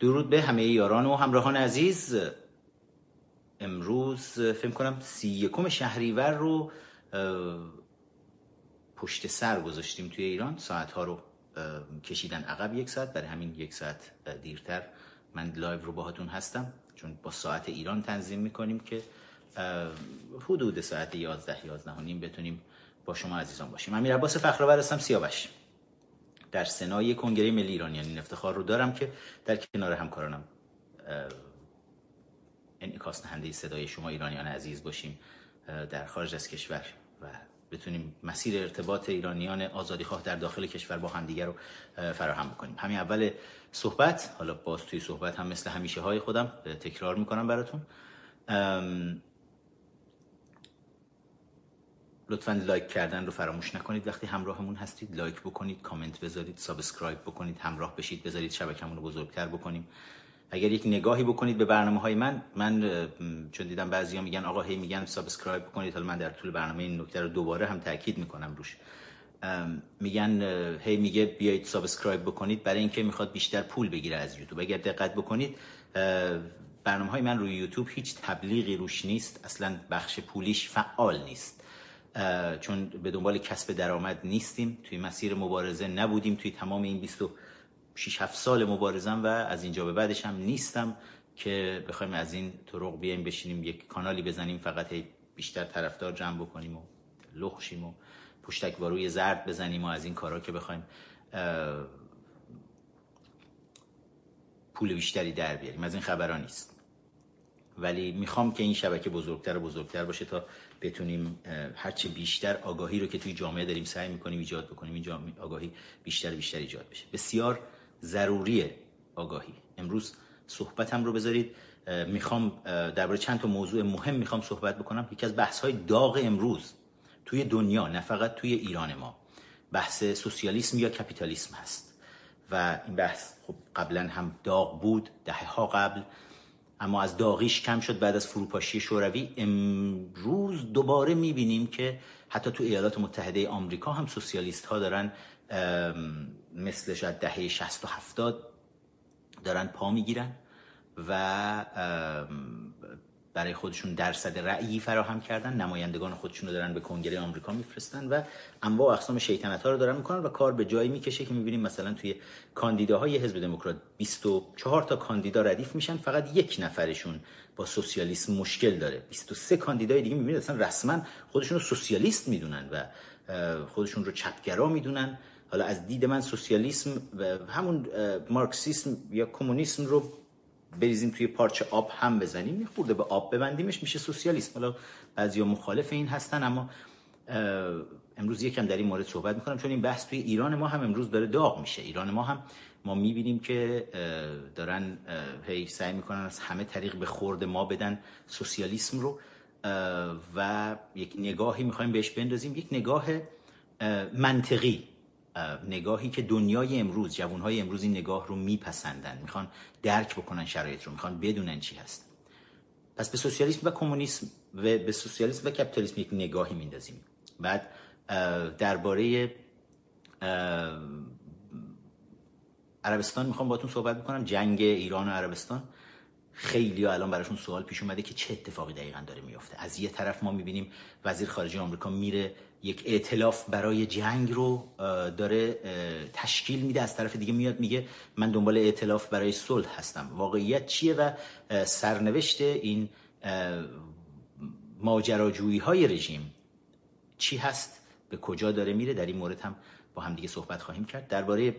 درود به همه یاران و همراهان عزیز. امروز فکر کنم سی یکم شهریور رو پشت سر گذاشتیم توی ایران. ساعت ها رو کشیدن عقب یک ساعت. برای همین یک ساعت دیرتر من live رو باهاتون هستم. چون با ساعت ایران تنظیم می‌کنیم که حدود ساعت 11 11 و نیم بتونیم با شما عزیزان باشیم. امیر عباس فخرآور هستم. سیاوش. در سنای کنگره ملی ایرانیان این افتخار رو دارم که در کنار همکارانم انعکاس دهنده صدای شما ایرانیان عزیز باشیم در خارج از کشور و بتونیم مسیر ارتباط ایرانیان آزادیخواه در داخل کشور با همدیگر رو فراهم بکنیم. همین اول صحبت حالا باز توی صحبت هم مثل همیشه های خودم تکرار می‌کنم براتون. لطفا لایک کردن رو فراموش نکنید. وقتی همراهمون هستید لایک بکنید کامنت بذارید subscribe بکنید همراه بشید بذارید شبکمون رو بزرگتر بکنیم. اگر یک نگاهی بکنید به برنامه های من من چون دیدم بعضیا میگن آقا هی میگن subscribe بکنید حالا من در طول برنامه این نکته رو دوباره هم تاکید می‌کنم روش. میگن هی میگه بیایید subscribe بکنید برای اینکه می‌خواد بیشتر پول بگیره از یوتیوب. اگر دقت بکنید برنامه های من روی یوتیوب هیچ تبلیغی روش نیست اصلا بخش پولیش فعال نیست. چون به دنبال کسب درآمد نیستیم. توی مسیر مبارزه نبودیم. توی تمام این 26 7 سال مبارزم و از اینجا به بعدش هم نیستم که بخوایم از این طرق بیایم بشینیم یک کانالی بزنیم فقط بیشتر طرفدار جمع بکنیم و لخشیم و پشتک روی زرد بزنیم و از این کارا که بخوایم پول بیشتری در بیاریم. از این خبرها نیست. ولی می‌خوام که این شبکه بزرگتر و بزرگتر باشه تا بتونیم هرچه بیشتر آگاهی رو که توی جامعه داریم سعی می‌کنیم ایجاد بکنیم این جامعه آگاهی بیشتر بیشتر ایجاد بشه. بسیار ضروریه آگاهی. امروز صحبتم رو بذارید. می‌خوام درباره چند تا موضوع مهم می‌خوام صحبت بکنم. یکی از بحث های داغ امروز توی دنیا نه فقط توی ایران ما بحث سوسیالیسم یا کپیتالیسم هست. و این بحث خب قبلا هم داغ بود دهه ها قبل. اما از داغیش کم شد بعد از فروپاشی شوروی. امروز دوباره می‌بینیم که حتی تو ایالات متحده آمریکا هم سوسیالیست ها دارن مثل شاید دهه 60 و 70 دارن پا می‌گیرن و برای خودشون درصد رأیی فراهم کردن. نمایندگان خودشون رو دارن به کنگره آمریکا میفرستن و انواع و اقسام شیطنت ها رو دارن می‌کنن و کار به جایی می‌کشه که می‌بینیم مثلا توی کاندیداهای حزب دموکرات 24 تا کاندیدا ردیف میشن فقط یک نفرشون با سوسیالیسم مشکل داره. 23 کاندیدای دیگه می‌بینید اصلا رسما خودشون رو سوسیالیست می‌دونن و خودشون رو چپگرا می‌دونن. حالا از دید من سوسیالیسم همون مارکسیسم یا کمونیسم رو بریزیم توی پارچه آب هم بزنیم. خورده به آب ببندیمش میشه سوسیالیسم. حالا بعضیا مخالف این هستن اما امروز یکم در این مورد صحبت می‌کنم چون این بحث توی ایران ما هم امروز داره داغ میشه. ایران ما هم ما می‌بینیم که دارن هی سعی می‌کنن از همه طریق به خورد ما بدن سوسیالیسم رو. و یک نگاهی می‌خوایم بهش بندازیم. یک نگاه منطقی. نگاهی که دنیای امروز جوانهای امروز این نگاه رو میپسندن. می‌خوان درک بکنن شرایط رو. می‌خوان بدونن چی هست. پس به سوسیالیسم و کمونیسم و به سوسیالیسم و کپیتالیسم یک نگاهی میندازیم. بعد درباره عربستان می‌خوام باتون صحبت بکنم. جنگ ایران و عربستان. خیلی الان براشون سوال پیش اومده که چه اتفاقی دقیقا داره میفته از یه طرف ما می‌بینیم وزیر خارجه آمریکا میره یک ائتلاف برای جنگ رو داره تشکیل میده. از طرف دیگه میاد میگه من دنبال ائتلاف برای صلح هستم. واقعیت چیه و سرنوشت این ماجراجویی های رژیم چی هست؟ به کجا داره میره؟ در این مورد هم با هم دیگه صحبت خواهیم کرد. درباره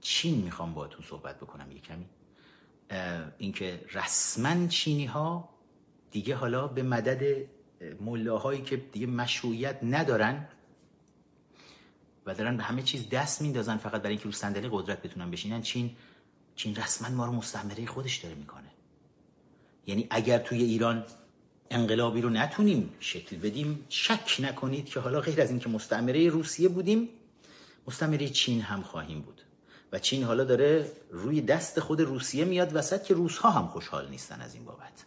چین می‌خوام باهاتون صحبت بکنم یه کمی. اینکه رسما چینی ها دیگه حالا به مدد ملاهایی که دیگه مشروعیت ندارن و دارن به همه چیز دست میندازن فقط برای اینکه رو صندلی قدرت بتونن بشینن چین چین رسما ما رو مستعمره خودش داره می‌کنه. یعنی اگر توی ایران انقلابی رو نتونیم شکل بدیم شک نکنید که حالا غیر از اینکه مستعمره روسیه بودیم مستعمره چین هم خواهیم بود. و چین حالا داره روی دست خود روسیه میاد وسط که روس ها هم خوشحال نیستن از این بابت.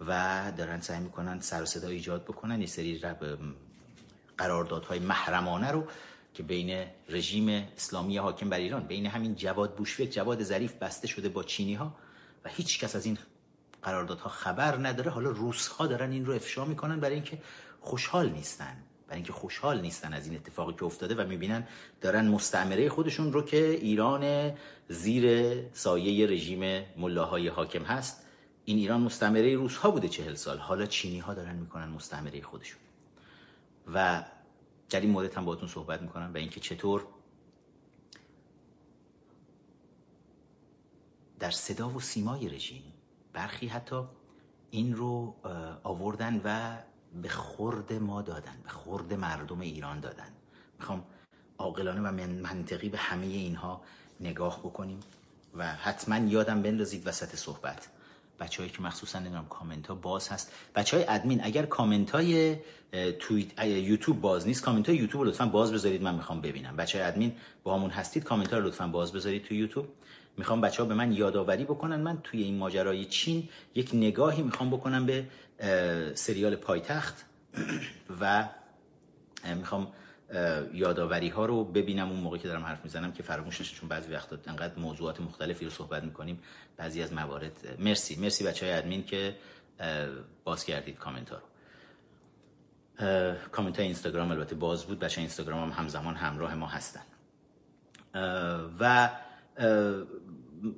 و دارن سعی می‌کنن سر و صدا ایجاد بکنن یه سری قراردادهای محرمانه رو که بین رژیم اسلامی حاکم بر ایران بین همین جواد بوشفک جواد ظریف بسته شده با چینی ها و هیچ کس از این قراردادها خبر نداره. حالا روس ها دارن این رو افشا می‌کنن برای اینکه خوشحال نیستن. برای اینکه خوشحال نیستن از این اتفاقی که افتاده و می‌بینن دارن مستعمره خودشون رو که ایران زیر سایه رژیم ملاهای حاکم هست. این ایران مستعمره روس ها بوده چهل سال. حالا چینی ها دارن می‌کنن مستعمره خودشون. و در این مورد هم باهاتون صحبت می‌کنم و اینکه چطور در صدا و سیمای رژیم برخی حتی این رو آوردن و به خورد ما دادن به خورد مردم ایران دادن. می‌خوام عاقلانه و منطقی به همه اینها نگاه بکنیم و حتما یادم بندازید وسط صحبت. بچههایی که مخصوصا نمی‌دونم کامنت ها باز هست. بچه های ادمین اگر کامنت های تویت یوتیوب باز نیست کامنت های یوتیوب لطفا باز بذارید من می‌خوام ببینم. بچه های ادمین با همون هستید کامنت ها رو لطفا باز بذارید تو یوتیوب. می‌خوام بچه ها به من یادآوری بکنن. من توی این ماجرای چین یک نگاهی می‌خوام بکنم به سریال پایتخت و می‌خوام یادآوری ها رو ببینم اون موقع که دارم حرف می‌زنم که فراموش نشه چون بعضی وقتا انقدر موضوعات مختلفی رو صحبت می‌کنیم بعضی از موارد. مرسی مرسی بچه های ادمین که باز کردید کامنت ها رو. کامنت های اینستاگرام البته باز بود بچه اینستاگرام هم همزمان همراه ما هستن. و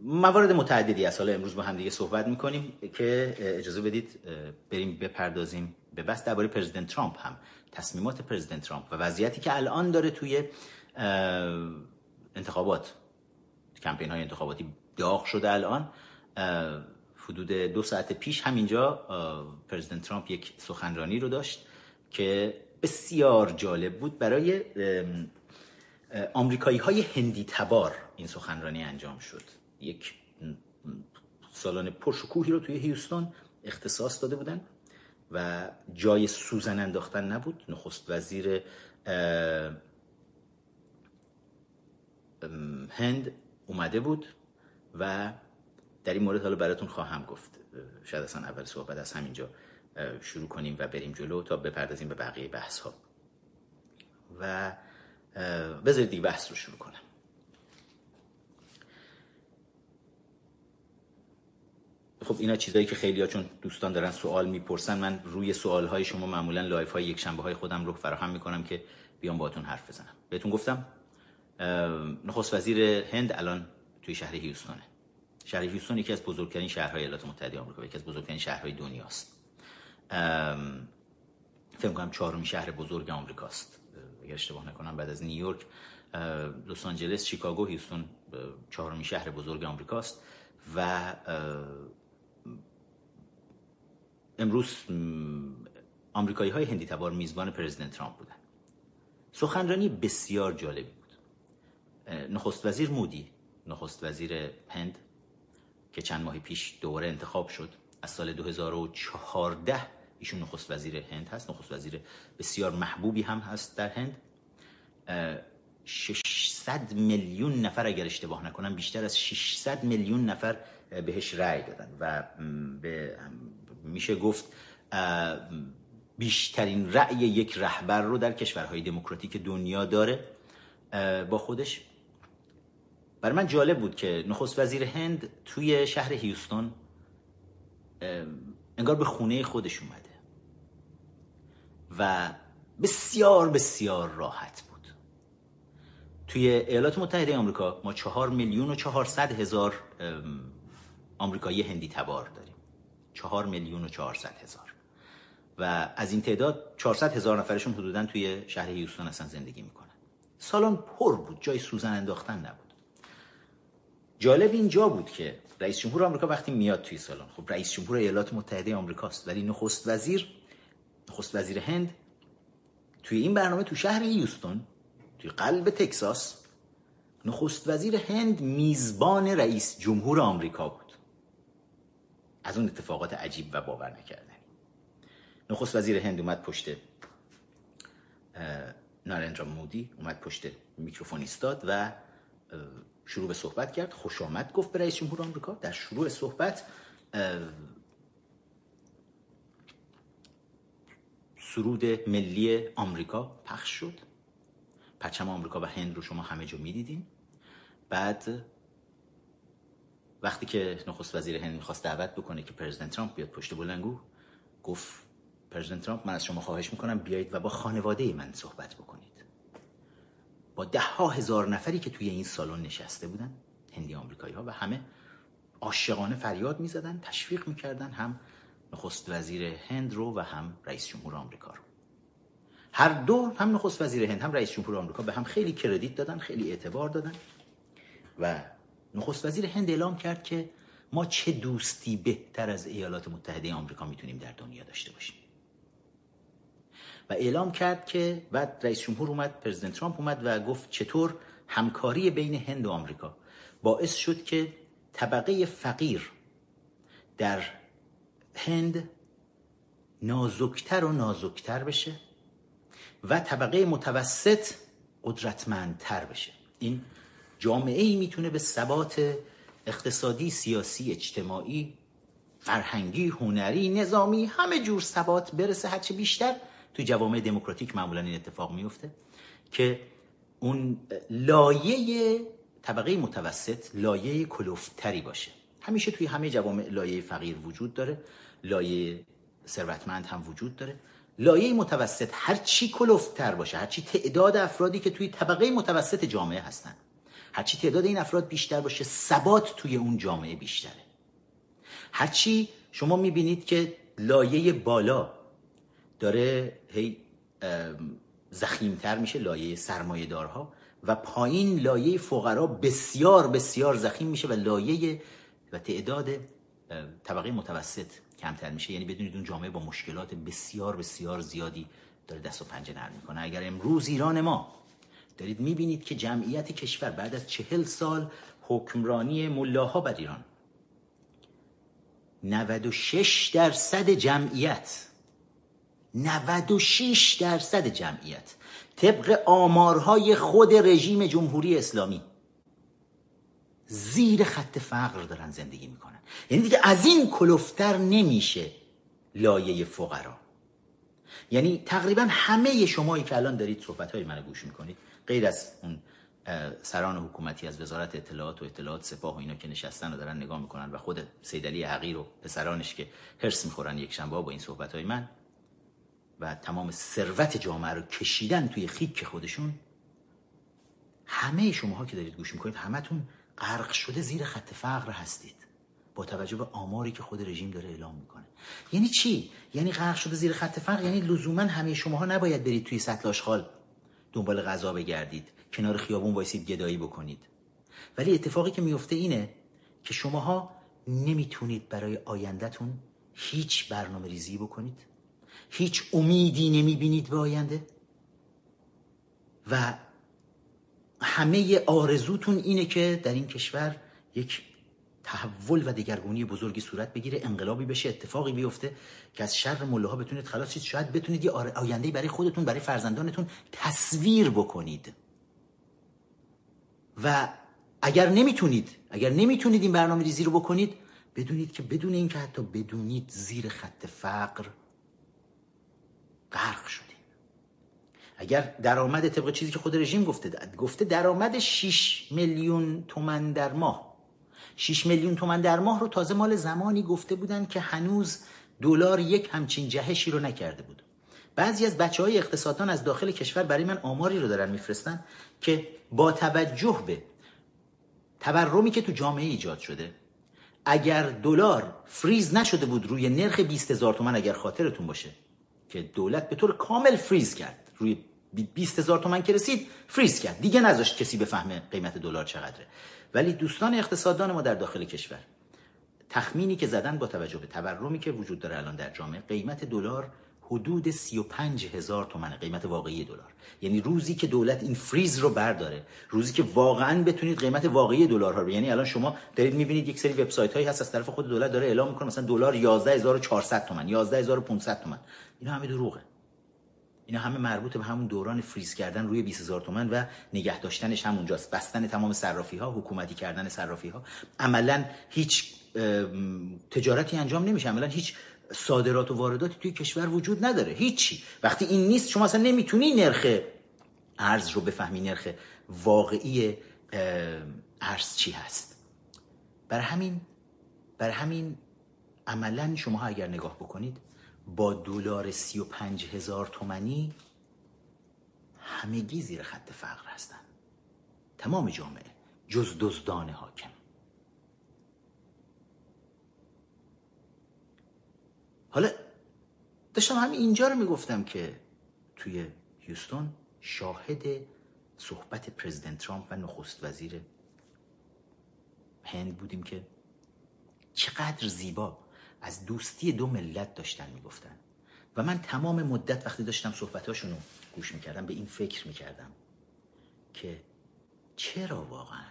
موارد متعددی از حالا امروز با هم دیگه صحبت می‌کنیم که اجازه بدید بریم بپردازیم به بس درباره پرزیدنت ترامپ هم تصمیمات پرزیدنت ترامپ و وضعیتی که الان داره توی انتخابات کمپین های انتخاباتی داغ شده الان. حدود دو ساعت پیش همینجا پرزیدنت ترامپ یک سخنرانی رو داشت که بسیار جالب بود برای آمریکایی های هندی تبار این سخنرانی انجام شد. یک سالن پرشکوهی رو توی هیوستون اختصاص داده بودن و جای سوزن انداختن نبود. نخست وزیر هند اومده بود و در این مورد حالا براتون خواهم گفت. شاید اصلا اول صحبت از همینجا شروع کنیم و بریم جلو تا بپردازیم به بقیه بحث ها و بذارید دیگه بحث رو شروع کنم. خب اینا چیزایی که خیلی ها چون دوستان دارن سوال می‌پرسن من روی سوال های شما معمولا live های یک شنبه های خودم رو فراهم می‌کنم که بیام باهاتون حرف بزنم. بهتون گفتم نخست وزیر هند الان توی شهر هیوستونه شهر هیوستون یکی از بزرگترین شهرهای ایالات متحده آمریکا یکی از بزرگترین شهرهای دنیاست. فکر کنم چهارمین شهر بزرگ آمریکاست. اگر اشتباه نکنم بعد از نیویورک لس آنجلس شیکاگو هیوستون چهارمین شهر بزرگ آمریکاست و امروز آمریکایی های هندی تبار میزبان پرزیدنت ترامپ بودن. سخنرانی بسیار جالبی بود. نخست وزیر مودی نخست وزیر هند که چند ماه پیش دوباره انتخاب شد از سال 2014 ایشون نخست وزیر هند هست نخست وزیر بسیار محبوبی هم هست در هند. 600 میلیون نفر اگر اشتباه نکنم بیشتر از 600 میلیون نفر بهش رأی دادن و به میشه گفت بیشترین رأی یک رهبر رو در کشورهای دموکراتیک دنیا داره. با خودش. برای من جالب بود که نخست وزیر هند توی شهر هیوستون انگار به خونه خودش اومده و بسیار بسیار راحت بود. توی ایالات متحده آمریکا ما چهار میلیون و چهارصد هزار آمریکایی هندی تبار داریم. چهار میلیون و چهارصد هزار. و از این تعداد 400 هزار نفرشون حدودا توی شهر هیوستون هستن زندگی می‌کنن. سالن پر بود جای سوزن انداختن نبود. جالب اینجا بود که رئیس جمهور آمریکا وقتی میاد توی سالن خب رئیس جمهور ایالات متحده آمریکاست ولی نخست وزیر نخست وزیر هند توی این برنامه تو شهر هیوستون توی قلب تکساس نخست وزیر هند میزبان رئیس جمهور آمریکا بود. از اون اتفاقات عجیب و باور نکردنی نخست وزیر هند اومد پشت نارندرا مودی اومد پشت میکروفون ایستاد و شروع به صحبت کرد. خوش آمد گفت به رئیس جمهور آمریکا. در شروع صحبت سرود ملی آمریکا پخش شد. پرچم آمریکا و هند رو شما همه جا می‌دیدین. بعد وقتی که نخست وزیر هند می‌خواست دعوت بکنه که پرزیدنت ترامپ بیاد پشت بلنگو گفت پرزیدنت ترامپ من از شما خواهش می‌کنم بیایید و با خانواده من صحبت بکنید. با ده ها هزار نفری که توی این سالن نشسته بودن هندی آمریکایی ها و همه عاشقانه فریاد می‌زدن تشویق می‌کردن هم نخست وزیر هند رو و هم رئیس جمهور آمریکا رو. هر دو هم نخست وزیر هند هم رئیس جمهور آمریکا به هم خیلی کردیت دادن خیلی اعتبار دادن و نخست وزیر هند اعلام کرد که ما چه دوستی بهتر از ایالات متحده آمریکا می‌تونیم در دنیا داشته باشیم. و اعلام کرد که بعد رئیس جمهور اومد پرزیدنت ترامپ اومد و گفت چطور همکاری بین هند و آمریکا باعث شد که طبقه فقیر در هند نازکتر و نازکتر بشه و طبقه متوسط قدرتمندتر بشه. این جامعه ای می‌تونه به ثبات اقتصادی سیاسی اجتماعی فرهنگی هنری نظامی همه جور ثبات برسه هرچه بیشتر تو جوامع دموکراتیک معمولا این اتفاق میفته که اون لایه طبقه متوسط لایه کلوفتری باشه. همیشه توی همه جوامع لایه فقیر وجود داره لایه ثروتمند هم وجود داره. لایه متوسط هر چی کلوفتر باشه هر چی تعداد افرادی که توی طبقه متوسط جامعه هستن. هر چی تعداد این افراد بیشتر باشه ثبات توی اون جامعه بیشتره. هرچی شما می‌بینید که لایه بالا داره هی زخیمتر میشه لایه سرمایه دارها و پایین لایه فقرا بسیار بسیار زخیم میشه و لایه و تعداد طبقه متوسط کمتر میشه. یعنی بدونید اون جامعه با مشکلات بسیار بسیار زیادی داره دست و پنجه نرم می‌کنه. اگر امروز ایران ما دارید می‌بینید که جمعیت کشور بعد از چهل سال حکمرانی ملاها بر ایران. 96 درصد جمعیت 96 درصد جمعیت طبق آمارهای خود رژیم جمهوری اسلامی زیر خط فقر دارن زندگی می‌کنن. یعنی دیگه از این کلفتر نمیشه لایه فقرا. یعنی تقریبا همه شمایی که الان دارید صحبت های منو گوش می‌کنید غیر از اون سران حکومتی از وزارت اطلاعات و اطلاعات سپاه و اینا که نشستن و دارن نگاه می‌کنن و خود سیدلی حقیر و پسرانش که هرس می‌خورن یک شنبه با این صحبت های من و تمام ثروت جامعه رو کشیدن توی خیک خودشون همه شماها که دارید گوش می‌کنید همتون غرق شده زیر خط فقر هستید با توجه به آماری که خود رژیم داره اعلام می‌کنه. یعنی چی؟ یعنی غرق شده زیر خط فقر؟ یعنی لزوما همه شماها نباید برید توی سطل آشغال دنبال غذا بگردید کنار خیابون وایسید گدایی بکنید. ولی اتفاقی که میفته اینه که شماها نمی‌تونید برای آیندهتون هیچ برنامه ریزی بکنید. هیچ امیدی نمی‌بینید به آینده. و همه آرزوتون اینه که در این کشور یک تحول و دگرگونی بزرگی صورت بگیره انقلابی بشه اتفاقی بیفته که از شر مله بتونید خلاص شید شاید بتونید یه آینده برای خودتون برای فرزندانتون تصویر بکنید. و اگر نمی‌تونید اگر نمی‌تونید این برنامه ریزی رو بکنید بدونید که بدون اینکه حتی بدونید زیر خط فقر غرق شدید. اگر درآمد طبق چیزی که خود رژیم گفته گفته درآمد 6 میلیون تومن در ماه. 6 میلیون تومن در ماه رو تازه مال زمانی گفته بودن که هنوز دلار یک همچین جهشی رو نکرده بود. بعضی از بچه های اقتصاددان از داخل کشور برای من آماری رو دارن میفرستن که با توجه به تورمی که تو جامعه ایجاد شده اگر دلار فریز نشده بود روی نرخ 20 هزار تومن اگر خاطرتون باشه که دولت به طور کامل فریز کرد روی 20 هزار تومن که رسید فریز کرد. دیگه نذاشت کسی بفهمه قیمت دلار چقدره. ولی دوستان اقتصاددان ما در داخل کشور تخمینی که زدن با توجه به تورمی که وجود داره الان در جامعه قیمت دلار حدود 35 هزار تومن قیمت واقعی دلار. یعنی روزی که دولت این فریز رو برداره روزی که واقعا بتونید قیمت واقعی دلار ها رو یعنی الان شما دارید می‌بینید یک سری وبسایت هایی هست از طرف خود دولت داره اعلام می‌کنه مثلا دلار 11400 تومن 11500 تومن. اینا همه دروغه. اینا همه مربوط به همون دوران فریز کردن روی 20000 تومن و نگه داشتنش همونجاست. بستن تمام صرافی ها حکومتی کردن صرافی ها عملا هیچ تجارتی انجام نمیشه. عملا هیچ صادرات و وارداتی توی کشور وجود نداره. هیچی. وقتی این نیست شما اصلا نمی‌تونی نرخ ارز رو بفهمی نرخ واقعی ارز چی هست. بر همین بر همین عملا شما اگر نگاه بکنید با دلار سی و پنج هزار تومنی همگی زیر خط فقر هستن. تمام جامعه جز دزدان حاکم. حالا داشتم همین اینجا رو می‌گفتم که توی هیوستون شاهد صحبت پرزیدنت ترامپ و نخست وزیر هند بودیم که چقدر زیبا. از دوستی دو ملت داشتن می‌گفتن. و من تمام مدت وقتی داشتم صحبتاشون رو گوش می‌کردم به این فکر می‌کردم که چرا واقعا؟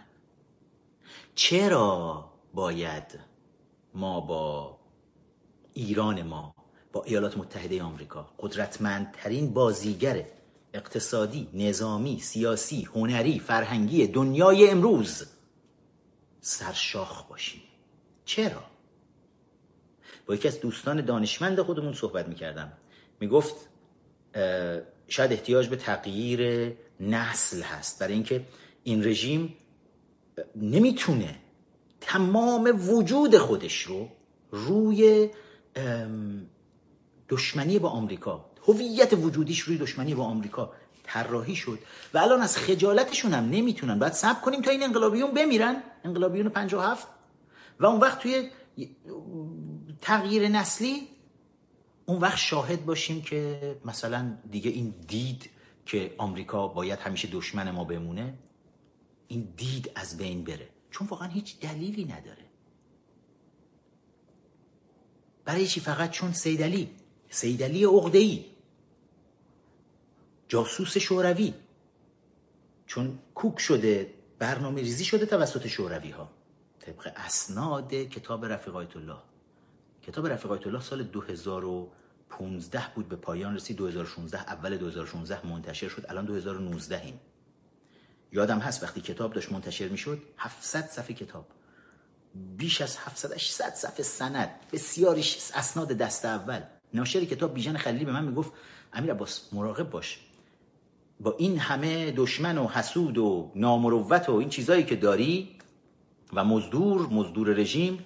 چرا باید ما با ایران ما با ایالات متحده آمریکا قدرتمندترین بازیگر اقتصادی، نظامی، سیاسی، هنری، فرهنگی دنیای امروز سرشاخ باشیم؟ چرا؟ با یکی از دوستان دانشمند خودمون صحبت می‌کردم. می‌گفت شاید احتیاج به تغییر نسل هست. برای اینکه این رژیم نمی‌تونه تمام وجود خودش رو روی دشمنی با آمریکا هویت وجودیش روی دشمنی با آمریکا طراحی شد و الان از خجالتشون هم نمی‌تونن. باید صبر کنیم تا این انقلابیون بمیرن. انقلابیون 57 و اون وقت توی تغییر نسلی اون وقت شاهد باشیم که مثلا دیگه این دید که آمریکا باید همیشه دشمن ما بمونه این دید از بین بره. چون واقعا هیچ دلیلی نداره. برای چی فقط چون سیدلی سیدلی عقده‌ای. جاسوس شوروی. چون کوک شده برنامه ریزی شده توسط شوروی ها طبق اسناد کتاب رفیق الله کتاب رفیق الله سال 2015 بود به پایان رسید. 2016 اول 2016 منتشر شد. الان 2019 این یادم هست وقتی کتاب داشت منتشر می‌شد 700 صفحه کتاب. بیش از 700 800 صفحه سند. بسیاریش اسناد دست اول. ناشر کتاب بیژن خلیلی به من می‌گفت امیر عباس مراقب باش. با این همه دشمن و حسود و نامروت و این چیزایی که داری و مزدور مزدور رژیم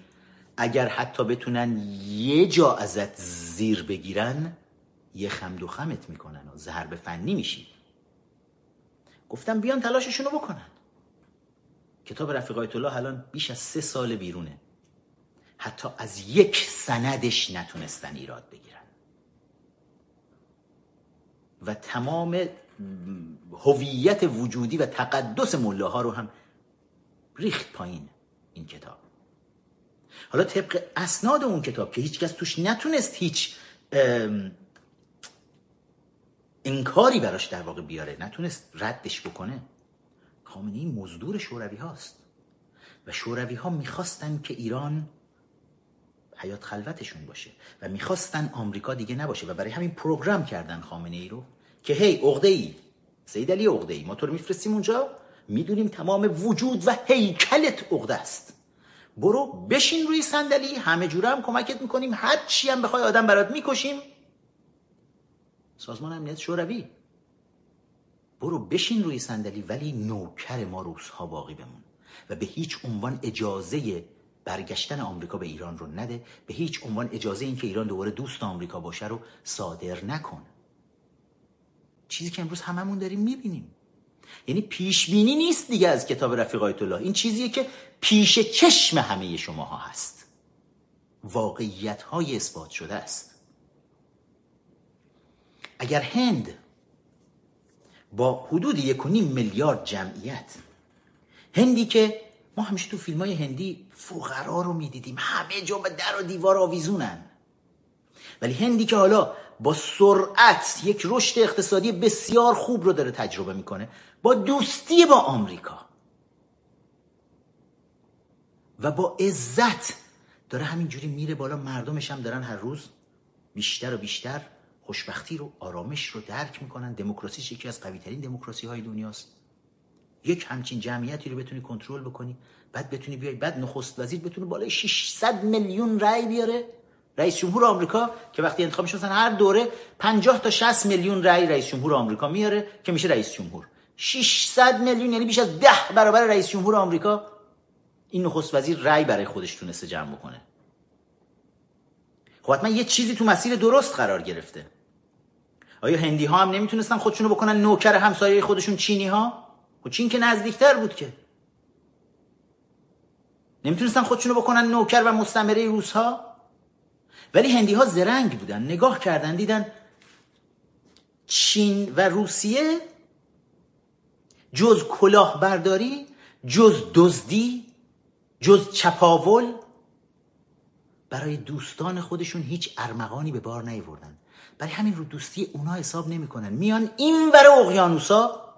اگر حتی بتونن یه جا ازت زیر بگیرن یه خمد و خمت می‌کنن و زهر فنی میشی. گفتم بیان تلاششون رو بکنن. کتاب رفیقایت الله الان بیش از سه سال بیرونه. حتی از یک سندش نتونستن ایراد بگیرن. و تمام هویت وجودی و تقدس ملاها رو هم ریخت پایین این کتاب. حالا طبق اسناد اون کتاب که هیچکس توش نتونست هیچ انکاری براش در واقع بیاره نتونست ردش بکنه. خامنه مزدور شوروی هاست. و شوروی ها می‌خواستن که ایران حیات خلوتشون باشه و می‌خواستن آمریکا دیگه نباشه. و برای همین پروگرام کردن خامنه ای رو که هی عقده ای سید علی عقده ای ما تو رو میفرستیم اونجا. می‌دونیم تمام وجود و هیکلت عقده است. برو بشین روی صندلی همه جوره هم کمکت می‌کنیم. هر چی هم بخوای آدم برات می‌کشیم. سازمان امنیت شوروی. برو بشین روی صندلی ولی نوکر ما روزها باقی بمون و به هیچ عنوان اجازه برگشتن آمریکا به ایران رو نده. به هیچ عنوان اجازه اینکه ایران دوباره دوست آمریکا باشه رو صادر نکن. چیزی که امروز هممون داریم می‌بینیم. یعنی پیش بینی نیست دیگه از کتاب رفیق الله این چیزیه که پیش چشم همه شماها هست. واقعیت های اثبات شده است. اگر هند با حدود یک میلیارد جمعیت هندی که ما همیشه تو فیلم های هندی فقرا رو می‌دیدیم همه جا به در و دیوار آویزونن. ولی هندی که حالا با سرعت یک رشد اقتصادی بسیار خوب رو داره تجربه می‌کنه با دوستی با آمریکا. و با عزت داره همینجوری میره بالا مردمش هم دارن هر روز بیشتر و بیشتر خوشبختی رو آرامش رو درک می‌کنن. دموکراسی یکی از قوی ترین دموکراسی های دنیاست. یک همچین جمعیتی رو بتونی کنترل بکنی بعد بتونی بیای بعد نخست وزیر بتونه بالای 600 میلیون رأی بیاره. رئیس جمهور آمریکا که وقتی انتخاب میشه هر دوره 50 تا 60 میلیون رأی رئیس جمهور آمریکا میاره که میشه رئیس جمهور. 600 میلیون یعنی بیش از 10 برابر رئیس جمهور آمریکا. این نخست وزیر رأی برای خودش تونسته جمع بکنه. خب حتما یه چیزی تو مسیر درست قرار گرفته. آیا هندی ها هم نمی‌تونستن خودشونو بکنن نوکر همسایه خودشون چینی ها و خب چین که نزدیکتر بود که. نمی‌تونستن خودشونو بکنن نوکر و مستمره روس ها ولی هندی ها زرنگ بودن. نگاه کردن دیدن چین و روسیه جز کلاهبرداری جز دزدی جز چپاول برای دوستان خودشون هیچ ارمغانی به بار نیوردن برای همین رو دوستی اونا حساب نمی‌کنن. میان این ور اقیانوسا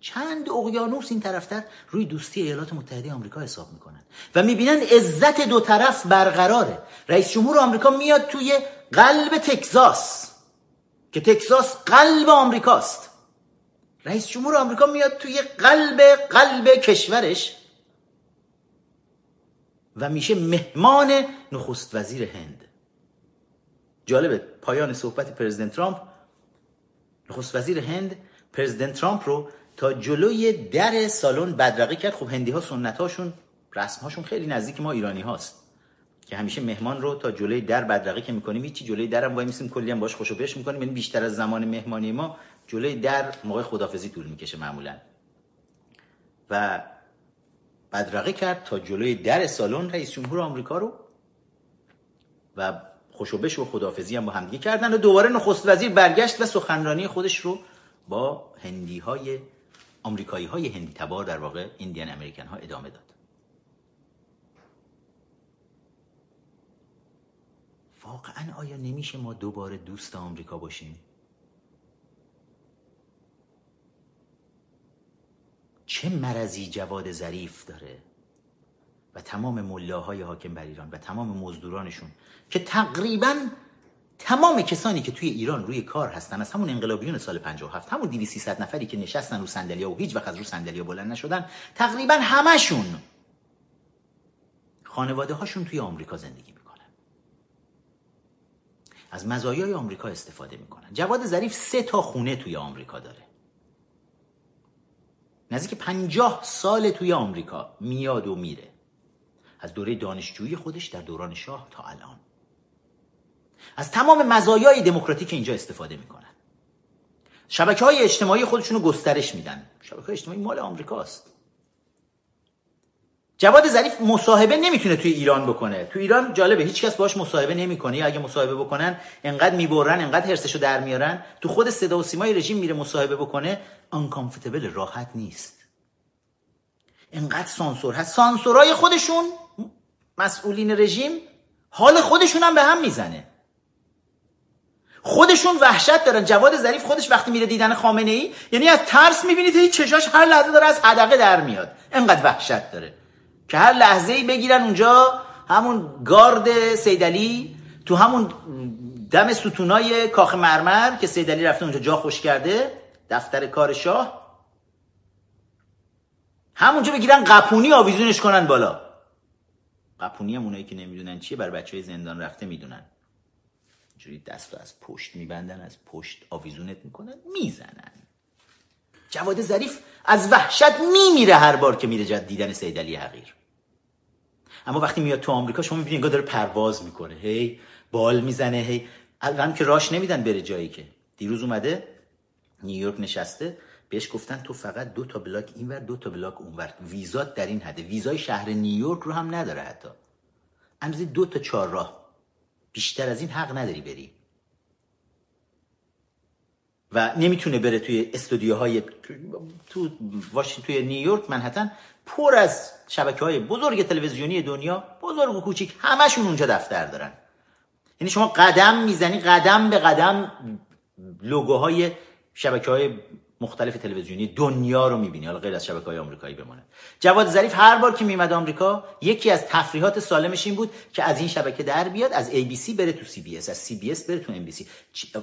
چند اقیانوس این طرفتر روی دوستی ایالات متحده آمریکا حساب می‌کنن. و می‌بینن عزت دو طرف برقراره. رئیس جمهور آمریکا میاد توی قلب تکزاس که تکزاس قلب آمریکاست. رئیس جمهور آمریکا میاد توی قلب قلب کشورش و میشه مهمان نخست وزیر هند. جالبه پایان صحبت پرزیدنت ترامپ. نخست وزیر هند پرزیدنت ترامپ رو تا جلوی در سالن بدرقه کرد. خب هندی ها سنت هاشون رسم هاشون خیلی نزدیک ما ایرانی هاست. که همیشه مهمان رو تا جلوی در بدرقه که می‌کنیم هیچی جلوی درم وای میسیم کلی هم باش خوشو بش می‌کنیم. یعنی بیشتر از زمان مهمانی ما جلوی در موقع خدافزی طول می‌کشه معمولا. و بدرقه کرد تا جلوی در سالن رئیس جمهور آمریکا رو و خوشوبش و خدافزی هم با همدیگه کردن و دوباره نخست وزیر برگشت و سخنرانی خودش رو با هندی های آمریکایی های هندی تبار در واقع ایندیان امریکن ها ادامه داد. واقعا آیا نمیشه ما دوباره دوست آمریکا باشیم؟ چه مرضی جواد ظریف داره و تمام ملاهای حاکم بر ایران و تمام مزدورانشون که تقریبا تمام کسانی که توی ایران روی کار هستن از همون انقلابیون سال 57 همون 2300 نفری که نشستن رو صندلی و هیچ وقت از رو صندلی بلند نشدن تقریبا همشون خانواده هاشون توی آمریکا زندگی از مزایای آمریکا استفاده می‌کنن. جواد ظریف سه تا خونه توی آمریکا داره. نزدیک پنجاه سال توی آمریکا میاد و میره. از دوره دانشجویی خودش در دوران شاه تا الان. از تمام مزایای دموکراتیک اینجا استفاده می‌کنن. شبکه های اجتماعی خودشونو گسترش میدن. شبکه های اجتماعی مال آمریکاست. جواد ظریف مصاحبه نمی‌تونه توی ایران بکنه. تو ایران جالبه هیچکس باش مصاحبه نمی‌کنه. اگه مصاحبه بکنن انقدر می‌برن انقدر حرسشو در میارن. تو خود صدا و سیمای رژیم میره مصاحبه بکنه. آنکامفتبل راحت نیست. انقدر سانسور هست. سانسورای خودشون مسئولین رژیم حال خودشون هم به هم می‌زنه. خودشون وحشت دارن. جواد ظریف خودش وقتی میره دیدن خامنه ای یعنی از ترس می‌بینید هیچ چشاش هر لحظه داره از حدقه در میاد. انقدر وحشت داره. که هر لحظه ای بگیرن اونجا همون گارد سیدلی تو همون دم ستونای کاخ مرمر که سیدلی رفته اونجا جا خوش کرده دفتر کار شاه. همونجا بگیرن قپونی آویزونش کنن بالا. قپونی هم اونایی که نمی‌دونن چیه بر بچه های زندان رفته می‌دونن. اینجوری دست رو از پشت میبندن از پشت آویزونت می‌کنن می‌زنن. جواد ظریف از وحشت میمیره هر بار که میره جد دیدن سید علی حقیر. اما وقتی میاد تو آمریکا شما می‌بینید انگار داره پرواز می‌کنه. هی بال می‌زنه هی. الان که راش نمیدن بره جایی که. دیروز اومده نیویورک نشسته بهش گفتن تو فقط دو تا بلاک اینور دو تا بلاک اونور. ویزات در این حده. ویزای شهر نیویورک رو هم نداره حتی. اندازه دو تا چهار راه. بیشتر از این حق نداری بری. و نمی‌تونه بره توی استودیوهای تو واشنگتن توی نیویورک منحتن پر از شبکه های بزرگ تلویزیونی دنیا بزرگ و کوچیک همشون اونجا دفتر دارن. یعنی شما قدم می‌زنی قدم به قدم لوگوهای شبکه های مختلف تلویزیونی دنیا رو می‌بینی. حالا غیر از شبکه های آمریکایی بمونه. جواد ظریف هر بار که میمد آمریکا یکی از تفریحات سالمش این بود که از این شبکه در بیاد از ABC بره تو CBS از CBS بره تو NBC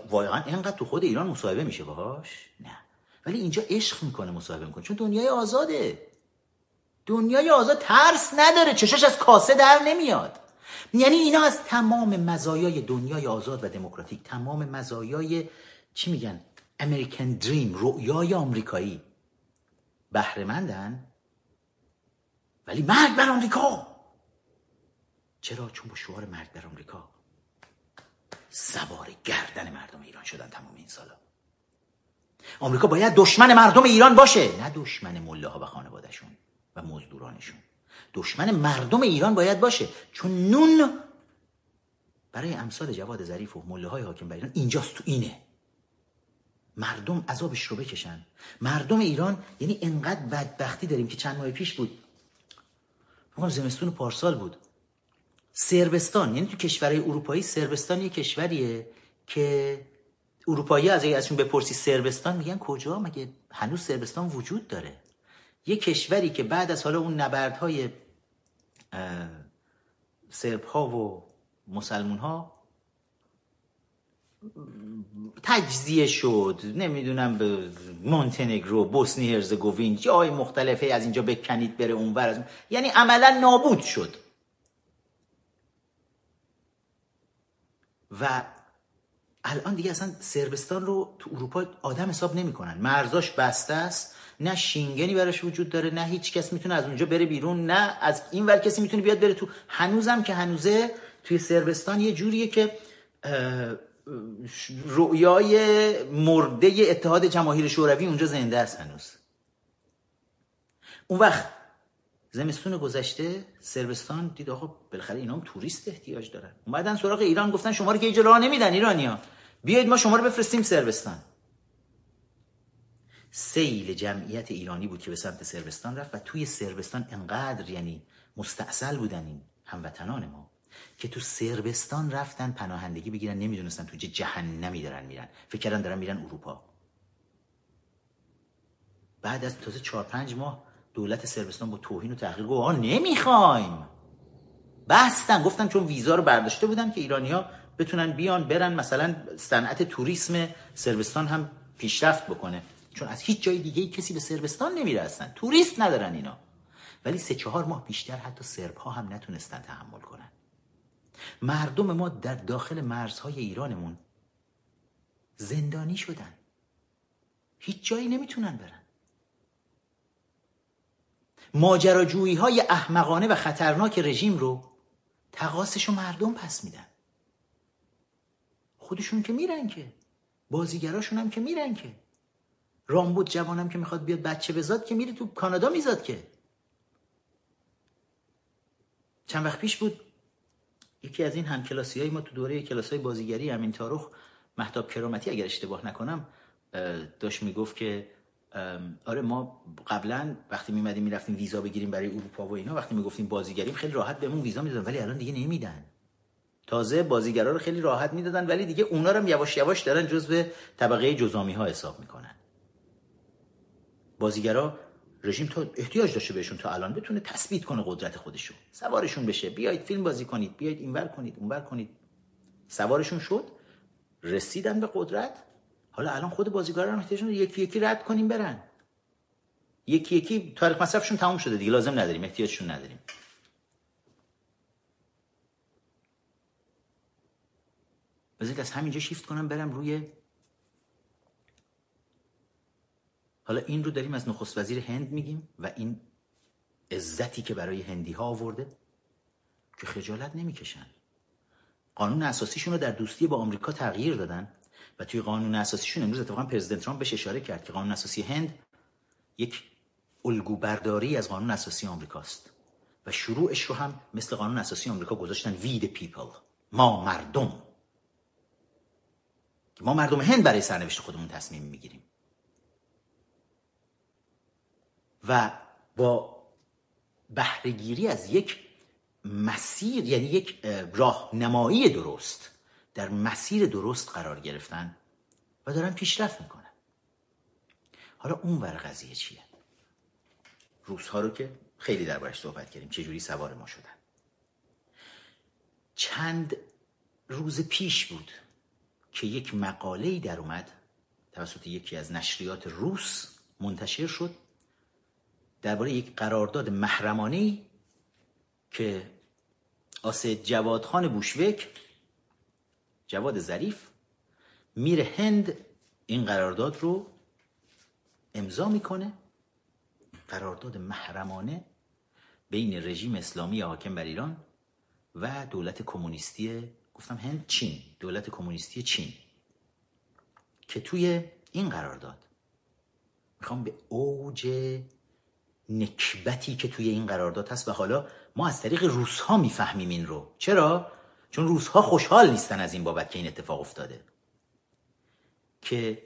واقعا اینقدر تو خود ایران مصاحبه میشه باهاش؟ نه. ولی اینجا عشق می‌کنه مصاحبه می‌کنه. چون دنیای آزاده. دنیای آزاد ترس نداره. چشاش از کاسه در نمیاد. یعنی اینا از تمام مزایای دنیای آزاد و دموکراتیک تمام مزایای چی میگن؟ امریکن دریم رؤیای آمریکایی. بهرهمندن. ولی مرگ بر آمریکا. چرا؟ چون با شعار مرگ بر آمریکا. سوار گردن مردم ایران شدن تمام این سالا. آمریکا باید دشمن مردم ایران باشه. نه دشمن مله ها و خانوادهشون و مزدورانشون. دشمن مردم ایران باید باشه. چون نون برای امثال جواد ظریف و مله های حاکم بر ایران اینجاست تو اینه. مردم عذابش رو بکشن. مردم ایران یعنی انقدر بدبختی داریم که چند ماه پیش بود. فکر زمستون پارسال بود. سربستان یعنی تو کشورهای اروپایی سربستان یه کشوریه که اروپایی از ازشون بپرسی سربستان میگن کجا؟ مگه هنوز سربستان وجود داره؟ یه کشوری که بعد از حالا اون نبردهای سرب ها و مسلمون ها تجزیه شد. نمی‌دونم به مونتنگرو بوسنی هرزگوین جای مختلفه از اینجا بکنید بره اونور از یعنی عملا نابود شد. و الان دیگه اصلا سربستان رو تو اروپا آدم حساب نمی‌کنن. مرزاش بسته است. نه شینگنی براش وجود داره نه هیچ کس می‌تونه از اونجا بره بیرون نه از این ور کسی می‌تونه بیاد بره. تو هنوزم که هنوزه توی سربستان یه جوریه که رؤیای مرده اتحاد جماهیر شوروی اونجا زنده است هنوز. اون وقت زمستون گذشته سربستان دید آقا بالاخره اینا هم توریست احتیاج دارن. اومدن سراغ ایران گفتن شما رو که اینجا راه نمیدن ایرانیا. بیاید ما شما رو بفرستیم سربستان. سیل جمعیت ایرانی بود که به سمت سربستان رفت و توی سربستان انقدر یعنی مستاصل بودن این هموطنان ما. که تو سربستان رفتن پناهندگی بگیرن نمی‌دونستن تو جهنمی دارن میرن. فکر کردن دارن میرن اروپا. بعد از تازه چهار پنج ماه دولت سربستان با توهین و تحقیر گفت آقا نمی‌خوایم. بستن گفتن چون ویزا رو برداشته بودن که ایرانی ها بتونن بیان برن مثلا صنعت توریسم سربستان هم پیشرفت بکنه. چون از هیچ جای دیگه کسی به سربستان نمیره توریست ندارن اینا. ولی سه چهار ماه بیشتر حتی سرب ها هم نتونستن تحمل کنن. مردم ما در داخل مرزهای ایرانمون زندانی شدن. هیچ جایی نمی‌تونن برن. ماجراجویی های احمقانه و خطرناک رژیم رو تقاسش و مردم پس میدن. خودشون که میرن که بازیگراشون هم که میرن که. رامبود جوانم که می‌خواد بیاد بچه بزاد که میره تو کانادا میزاد که. چند وقت پیش بود یکی از این همکلاسی های ما تو دوره کلاس های بازیگری همین تاروخ محتاب کرامتی اگر اشتباه نکنم داشت می‌گفت که آره ما قبلا وقتی میمدیم می‌رفتیم ویزا بگیریم برای اروپا و اینا وقتی می‌گفتیم بازیگریم خیلی راحت بهمون ویزا می‌دادن ولی الان دیگه نمیدن. تازه بازیگرا رو خیلی راحت می‌دادن ولی دیگه اونا رو هم یواش یواش دارن جزو طبقه جزامی ها حساب می‌کنن. بازیگرا رژیم تا احتیاج داشته بهشون تا الان بتونه تثبیت کنه قدرت خودشو. سوارشون بشه. بیاید فیلم بازی کنید. بیاید اینور کنید اونور کنید. سوارشون شد. رسیدن به قدرت. حالا الان خود بازیگران احتیاج یکی یکی رد کنیم برن. یکی یکی تاریخ مصرفشون تموم شده دیگه. لازم نداریم. احتیاجشون نداریم. بذارید از همینجا شیفت کنم برم روی حالا این رو داریم از نخست وزیر هند میگیم و این عزتی که برای هندی ها آورده که خجالت نمی‌کشن. قانون اساسیشون رو در دوستی با آمریکا تغییر دادن و توی قانون اساسیشون امروز اتفاقا پرزیدنت ترامپ بهش اشاره کرد که قانون اساسی هند یک الگو برداری از قانون اساسی آمریکاست و شروعش رو هم مثل قانون اساسی آمریکا گذاشتن وی the people. ما مردم. ما مردم هند برای سرنوشت خودمون تصمیم می‌گیریم. و با بهرهگیری از یک مسیر یعنی یک راهنمایی درست در مسیر درست قرار گرفتن و دارن پیشرفت می‌کنن. حالا اون ور قضیه چیه؟ روس ها رو که خیلی دربارش صحبت کردیم چجوری سوار ما شدن. چند روز پیش بود که یک مقاله در اومد توسط یکی از نشریات روس منتشر شد درباره یک قرارداد محرمانه که آسد جواد خان بوشوک جواد ظریف میره هند این قرارداد رو امضا می‌کنه. قرارداد محرمانه بین رژیم اسلامی حاکم بر ایران و دولت کمونیستی گفتم هند چین دولت کمونیستی چین که توی این قرارداد می‌خوام به اوج نکبتی که توی این قرارداد هست و حالا ما از طریق روس ها می‌فهمیم این رو. چرا؟ چون روس ها خوشحال نیستن از این بابت که این اتفاق افتاده. که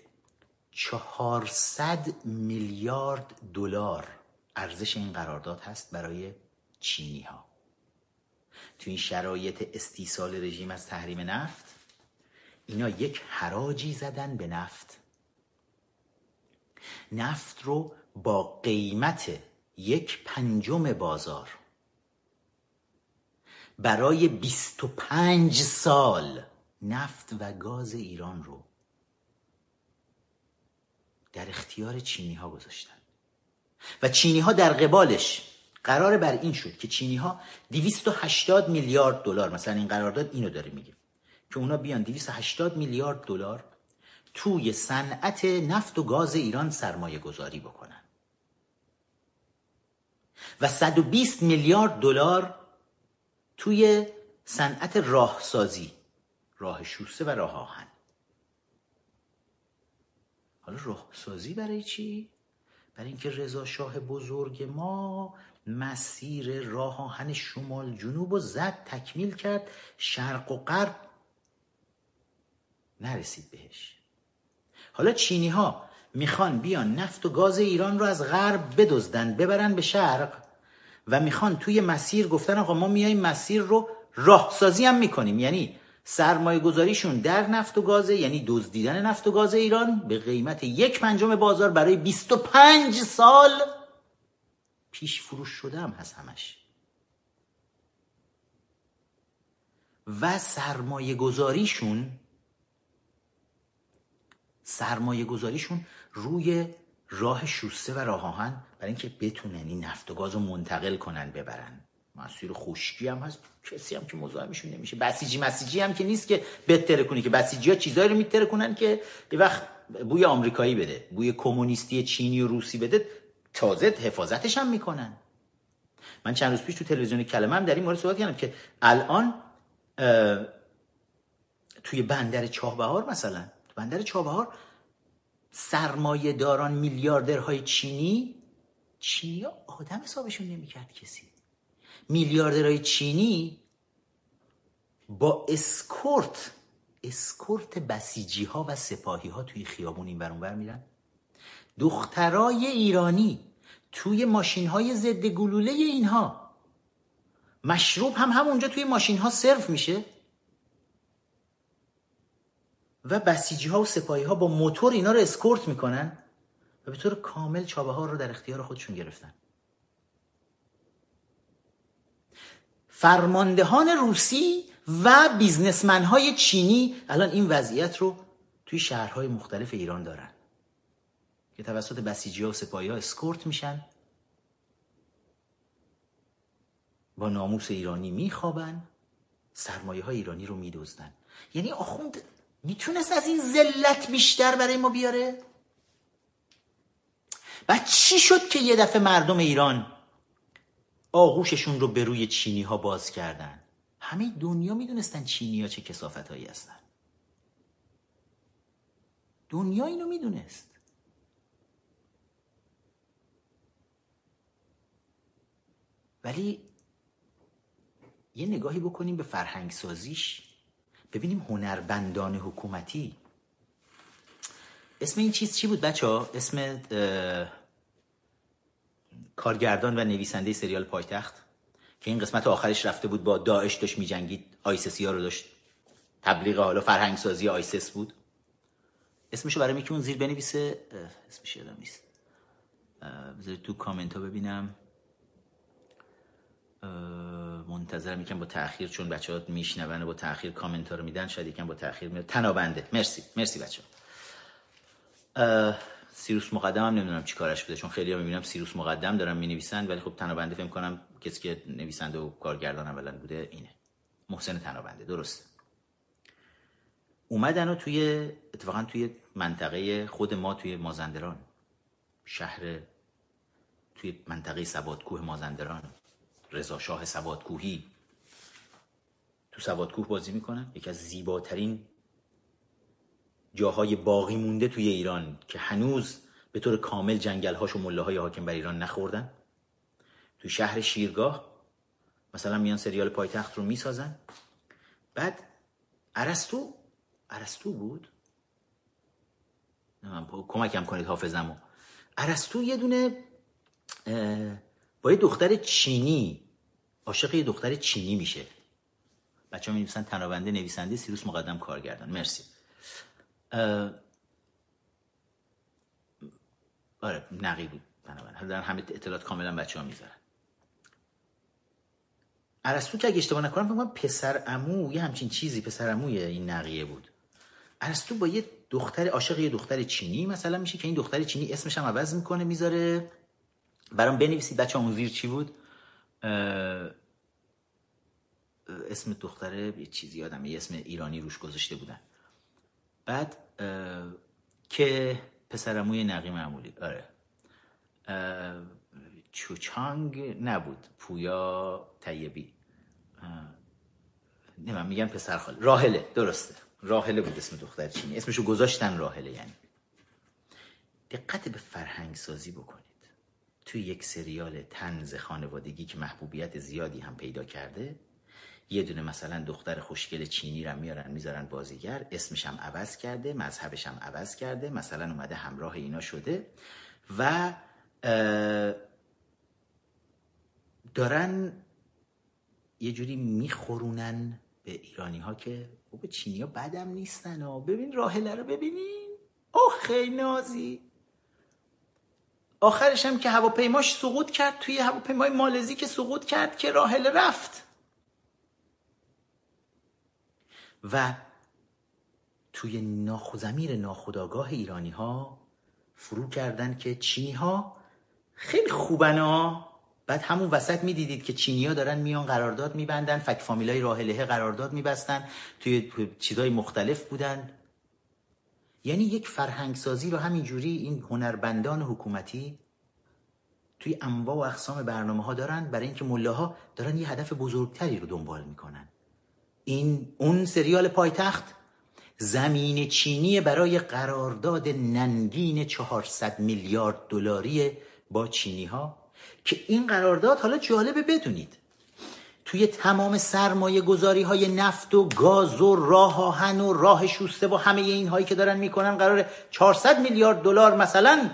چهارصد میلیارد دلار ارزش این قرارداد هست برای چینی ها تو این شرایط استیصال رژیم از تحریم نفت اینا یک حراجی زدن به نفت. نفت رو با قیمت یک پنجم بازار. برای 25 سال نفت و گاز ایران رو در اختیار چینی ها گذاشتن. و چینی ها در قبالش قرار بر این شد که چینی ها 280 میلیارد دلار مثلا این قرارداد اینو داره میگه که اونا بیان 280 میلیارد دلار توی صنعت نفت و گاز ایران سرمایه گذاری بکنن. و 120 میلیارد دلار توی صنعت راهسازی راه شوسته و راه آهن. حالا راهسازی برای چی؟ برای اینکه رضا شاه بزرگ ما مسیر راه آهن شمال جنوب و زد تکمیل کرد شرق و غرب نرسید بهش. حالا چینی ها می‌خوان بیان نفت و گاز ایران رو از غرب بدزدن ببرن به شرق. و می‌خوان توی مسیر گفتن آقا ما میایم مسیر رو راهسازی هم می‌کنیم. یعنی سرمایه گذاریشون در نفت و گازه یعنی دزدیدن نفت و گاز ایران به قیمت یک پنجم بازار برای 25 سال پیش فروش شده هم هست همش. و سرمایه گذاریشون سرمایه گذاریشون روی راه شوسته و راه آهن برای اینکه بتونن این نفت و گاز رو منتقل کنن ببرن. مسیر خشکی هم هست. کسی هم که مزاحمشون نمیشه. بسیجی مسیجی هم که نیست که بتره کنی که بسیجی ها چیزایی رو میتره کنن که یه وقت بوی آمریکایی بده بوی کمونیستی چینی و روسی بده تازه حفاظتش هم می‌کنن. من چند روز پیش تو تلویزیون کلمه هم در این مورد صحبت کردم که الان توی بندر چاهبهار مثلا بندر چابهار سرمایه داران میلیاردرهای چینی؟ چینی آدم حسابشون نمی‌کرد کسی. میلیاردرهای چینی با اسکورت اسکورت بسیجی ها و سپاهی ها توی خیابون اینور اونور میرن. دخترای ایرانی توی ماشین های ضد گلوله اینها. مشروب هم همونجا توی ماشین ها سرو میشه. و بسیجی ها و سپاهی ها با موتور اینا رو اسکورت می‌کنن و به طور کامل جاده ها رو در اختیار خودشون گرفتن. فرماندهان روسی و بیزنسمن های چینی الان این وضعیت رو توی شهرهای مختلف ایران دارن که توسط بسیجی ها و سپاهی ها اسکورت میشن با ناموس ایرانی میخوابن سرمایه های ایرانی رو میدوزدن یعنی آخوند می‌تونست از این ذلت بیشتر برای ما بیاره؟ و چی شد که یه دفعه مردم ایران آغوششون رو به روی چینی ها باز کردن؟ همه دنیا می‌دونستن چینی ها چه کسافت هایی هستن. دنیا اینو می‌دونست. ولی یه نگاهی بکنیم به فرهنگ سازیش ببینیم هنربندان حکومتی. اسم این چیز چی بود بچه ها؟ اسم کارگردان و نویسنده سریال پایتخت که این قسمت آخرش رفته بود با داعش داشت میجنگید ISIS ی ها رو داشت تبلیغ حالا فرهنگ سازی ISIS بود. اسمشو برای میکون زیر بنویسه اسمش یادم نیست. بذارید تو کامنت ها ببینم منتظرم یکم با تاخیر چون بچه ها میشنون و با تاخیر کامنت ها رو میدن شاید یکم با تاخیر میاد. تنابنده. مرسی. مرسی بچه ها سیروس مقدم هم نمی‌دونم چی کارش بوده چون خیلی ها می‌بینم سیروس مقدم دارم می‌نویسن ولی خب تنابنده فکر کنم کسی که نویسنده و کارگردان اولا بوده اینه. محسن تنابنده. درسته اومدن و توی اتفاقا توی منطقه خود ما توی مازندران. شهر توی منطقه سوادکوه مازندران. رضا شاه سوادکوهی. تو سوادکوه بازی می‌کنن؟ یکی از زیباترین جاهای باقی مونده توی ایران که هنوز به طور کامل جنگل هاش و مله های حاکم بر ایران نخوردن. تو شهر شیرگاه مثلا میان سریال پایتخت رو می‌سازن. بعد عرستو عرستو بود؟ کمکم کنید حافظمو. عرستو یه دونه با یه دختر چینی. عاشق یه دختر چینی میشه. بچه ها می نویسن تنابنده نویسنده سیروس مقدم کارگردان. مرسی. آره نقی بود بنابراین حالا همه اطلاعات کاملا بچه ها می‌ذارن. عرستو که اگه اشتباه نکنم فکر پسر امو یه همچین چیزی پسر اموی این نقیه بود. عرستو با یه دختر عاشق یه دختر چینی مثلا میشه که این دختر چینی اسمش هم عوض می‌کنه می‌ذاره. برام بنویسید بچه اون زیر چی بود؟ اسم دختره یه چیزی یادم یه اسم ایرانی روش گذاشته بودن. بعد که پسرموی نقی معمولی. آره. چوچانگ نبود. پویا طیبی. نه من میگم پسر خاله. راهله درسته. راهله بود اسم دختر چینی. اسمشو گذاشتن راهله یعنی. دقت به فرهنگ سازی بکنید توی یک سریال تنز خانوادگی که محبوبیت زیادی هم پیدا کرده یه دونه مثلا دختر خوشگل چینی رو میارن می‌ذارن بازیگر اسمش هم عوض کرده مذهبش هم عوض کرده مثلا اومده همراه اینا شده و دارن یه جوری میخورونن به ایرانی ها که به چینی ها بدم نیستن ها. ببین راهله رو ببینین. آخه نازی. آخرش هم که هواپیماش سقوط کرد توی هواپیمای مالزی که سقوط کرد که راهله رفت. و توی ناخوزمیر ناخداگاه ایرانی ها فرو کردن که چینی ها خیلی خوبن ها. بعد همون وسط می‌دیدید که چینی ها دارن میان قرارداد میبندن فک فامیلای راهله قرارداد میبستن توی چیزای مختلف بودن. یعنی یک فرهنگسازی رو همینجوری این هنربندان حکومتی توی انواع و اقسام برنامه ها دارن برای اینکه مله ها دارن یه هدف بزرگتری رو دنبال می‌کنن. این اون سریال پایتخت زمین چینی برای قرارداد ننگین 400 میلیارد دلاری با چینی ها که این قرارداد حالا جالبه بدونید. توی تمام سرمایه گذاری های نفت و گاز و راه آهن و راه شوسته و همه این هایی که دارن می‌کنن قرار 400 میلیارد دلار مثلا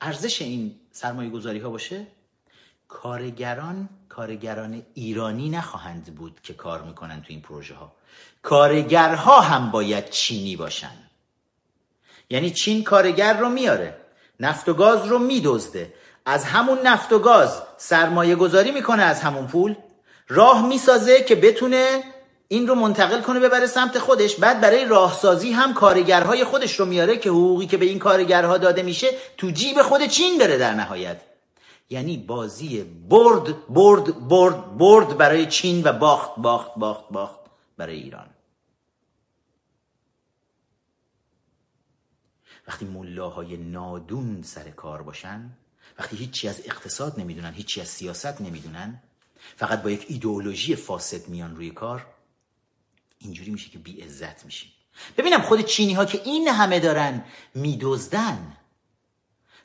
ارزش این سرمایه گذاری ها باشه؟ کارگران کارگران ایرانی نخواهند بود که کار می‌کنن تو این پروژه ها کارگرها هم باید چینی باشن. یعنی چین کارگر رو میاره نفت و گاز رو میدزده. از همون نفت و گاز سرمایه گذاری می‌کنه از همون پول. راه می‌سازه که بتونه این رو منتقل کنه ببره سمت خودش. بعد برای راهسازی هم کارگرهای خودش رو میاره که حقوقی که به این کارگرها داده میشه تو جیب خود چین بره در نهایت. یعنی بازی برد برد برد برد برای چین و باخت باخت باخت باخت برای ایران. وقتی ملاهای نادون سر کار باشن وقتی هیچی از اقتصاد نمی‌دونن هیچی از سیاست نمی‌دونن فقط با یک ایدئولوژی فاسد میان روی کار اینجوری میشه که بی عزت میشیم. ببینم خود چینی ها که این همه دارن میدزدن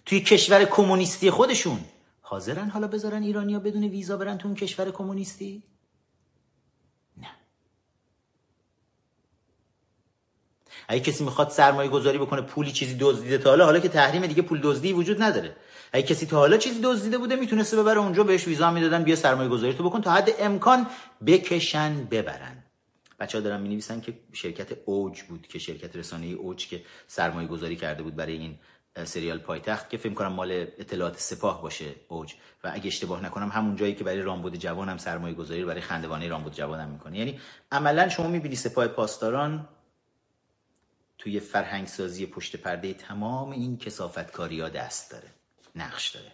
توی کشور کمونیستی خودشون حاضرن حالا بذارن ایرانیا بدون ویزا برن تو اون کشور کمونیستی؟ نه. اگه کسی می‌خواد سرمایه گذاری بکنه پولی چیزی دزدیده تا حالا حالا که تحریم دیگه پول دزدی وجود نداره. اگه کسی تا حالا چیزی دزدیده بوده می‌تونسته ببره اونجا بهش ویزا می‌دادن بیا سرمایه گذاری تو بکن تا حد امکان بکشن ببرن. بچه ها دارن می نویسن که شرکت اوج بود که شرکت رسانه اوج که سرمایه گذاری کرده بود برای این سریال پایتخت که فکر کنم مال اطلاعات سپاه باشه اوج. و اگه اشتباه نکنم همون جایی که برای رامبد جوان هم سرمایه گذاری برای خندوانه رامبد جوان هم می‌کنه یعنی عملا شما می‌بینی سپاه پاسداران توی فرهنگ سازی پشت پرده تمام این کسافتکاری ها دست داره. نقش داره.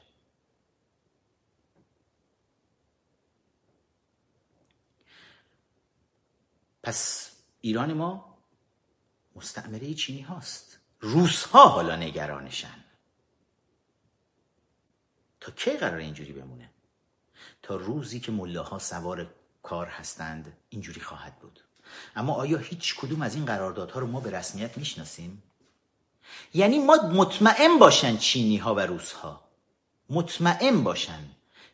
پس ایران ما مستعمره چینی هاست. روس ها حالا نگرانشن. تا کی قرار اینجوری بمونه؟ تا روزی که ملاها سوار کار هستند اینجوری خواهد بود. اما آیا هیچ کدوم از این قراردادها رو ما به رسمیت می‌شناسیم؟ یعنی ما مطمئن باشن چینی ها و روس ها مطمئن باشن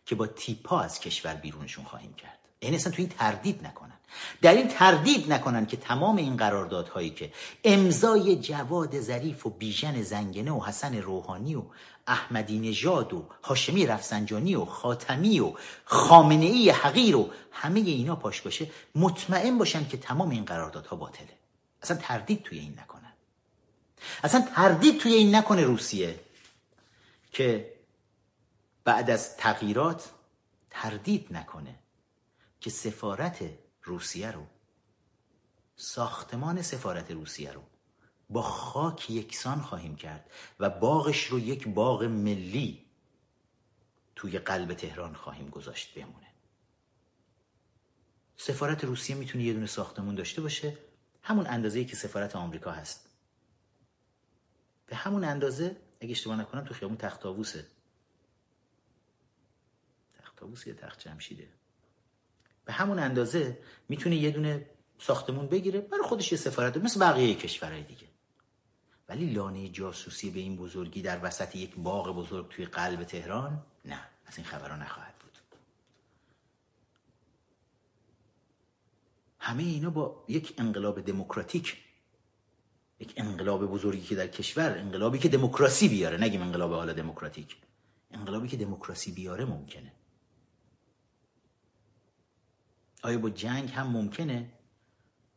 که با تیپا از کشور بیرونشون خواهیم کرد. یعنی اصلا تو این تردید نکنن. در این تردید نکنن که تمام این قراردادهایی که امضای جواد ظریف و بیژن زنگنه و حسن روحانی و احمدی نژاد و هاشمی رفسنجانی و خاتمی و خامنه ای حقیر و همه اینا پاش باشه مطمئن باشن که تمام این قراردادها باطله. اصلا تردید توی این نکنن اصلا تردید توی این نکنه روسیه که بعد از تغییرات تردید نکنه که سفارت روسیه رو ساختمان سفارت روسیه رو با خاک یکسان خواهیم کرد و باغش رو یک باغ ملی توی قلب تهران خواهیم گذاشت بمونه. سفارت روسیه می‌تونه یه دونه ساختمون داشته باشه. همون اندازه که سفارت آمریکا هست. به همون اندازه اگه اشتباه نکنم تو خیابون تخت آووسه تخت یا تخت جمشیده. به همون اندازه می‌تونه یه دونه ساختمون بگیره برای خودش یه سفارت مثل بقیه کشورهای دیگه. ولی لانه جاسوسی به این بزرگی در وسط یک باغ بزرگ توی قلب تهران؟ نه از این خبرها نخواهد بود. همه اینا با یک انقلاب دموکراتیک یک انقلاب بزرگی که در کشور انقلابی که دموکراسی بیاره. نگیم انقلاب حالا دموکراتیک. انقلابی که دموکراسی بیاره ممکنه. آیا با جنگ هم ممکنه؟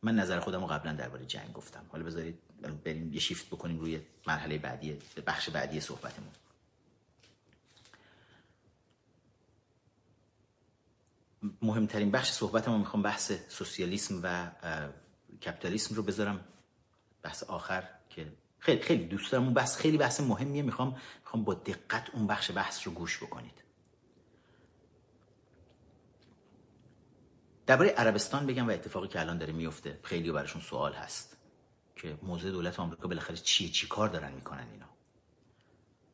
من نظر خودم رو قبلا درباره جنگ گفتم. حالا بذارید بریم یه شیفت بکنیم روی مرحله بعدی بخش بعدی صحبتمون. مهمترین بخش صحبتمون می‌خوام بحث سوسیالیسم و کپیتالیسم رو بذارم بحث آخر که خیلی خیلی دوست دارم. اون بحث خیلی بحث مهمیه. می‌خوام می‌خوام با دقت اون بخش بحث رو گوش بکنید. درباره عربستان بگم و اتفاقی که الان داره میفته. خیلی براشون سوال هست که موضع دولت آمریکا بالاخره چیه چی کار دارن می‌کنن اینا.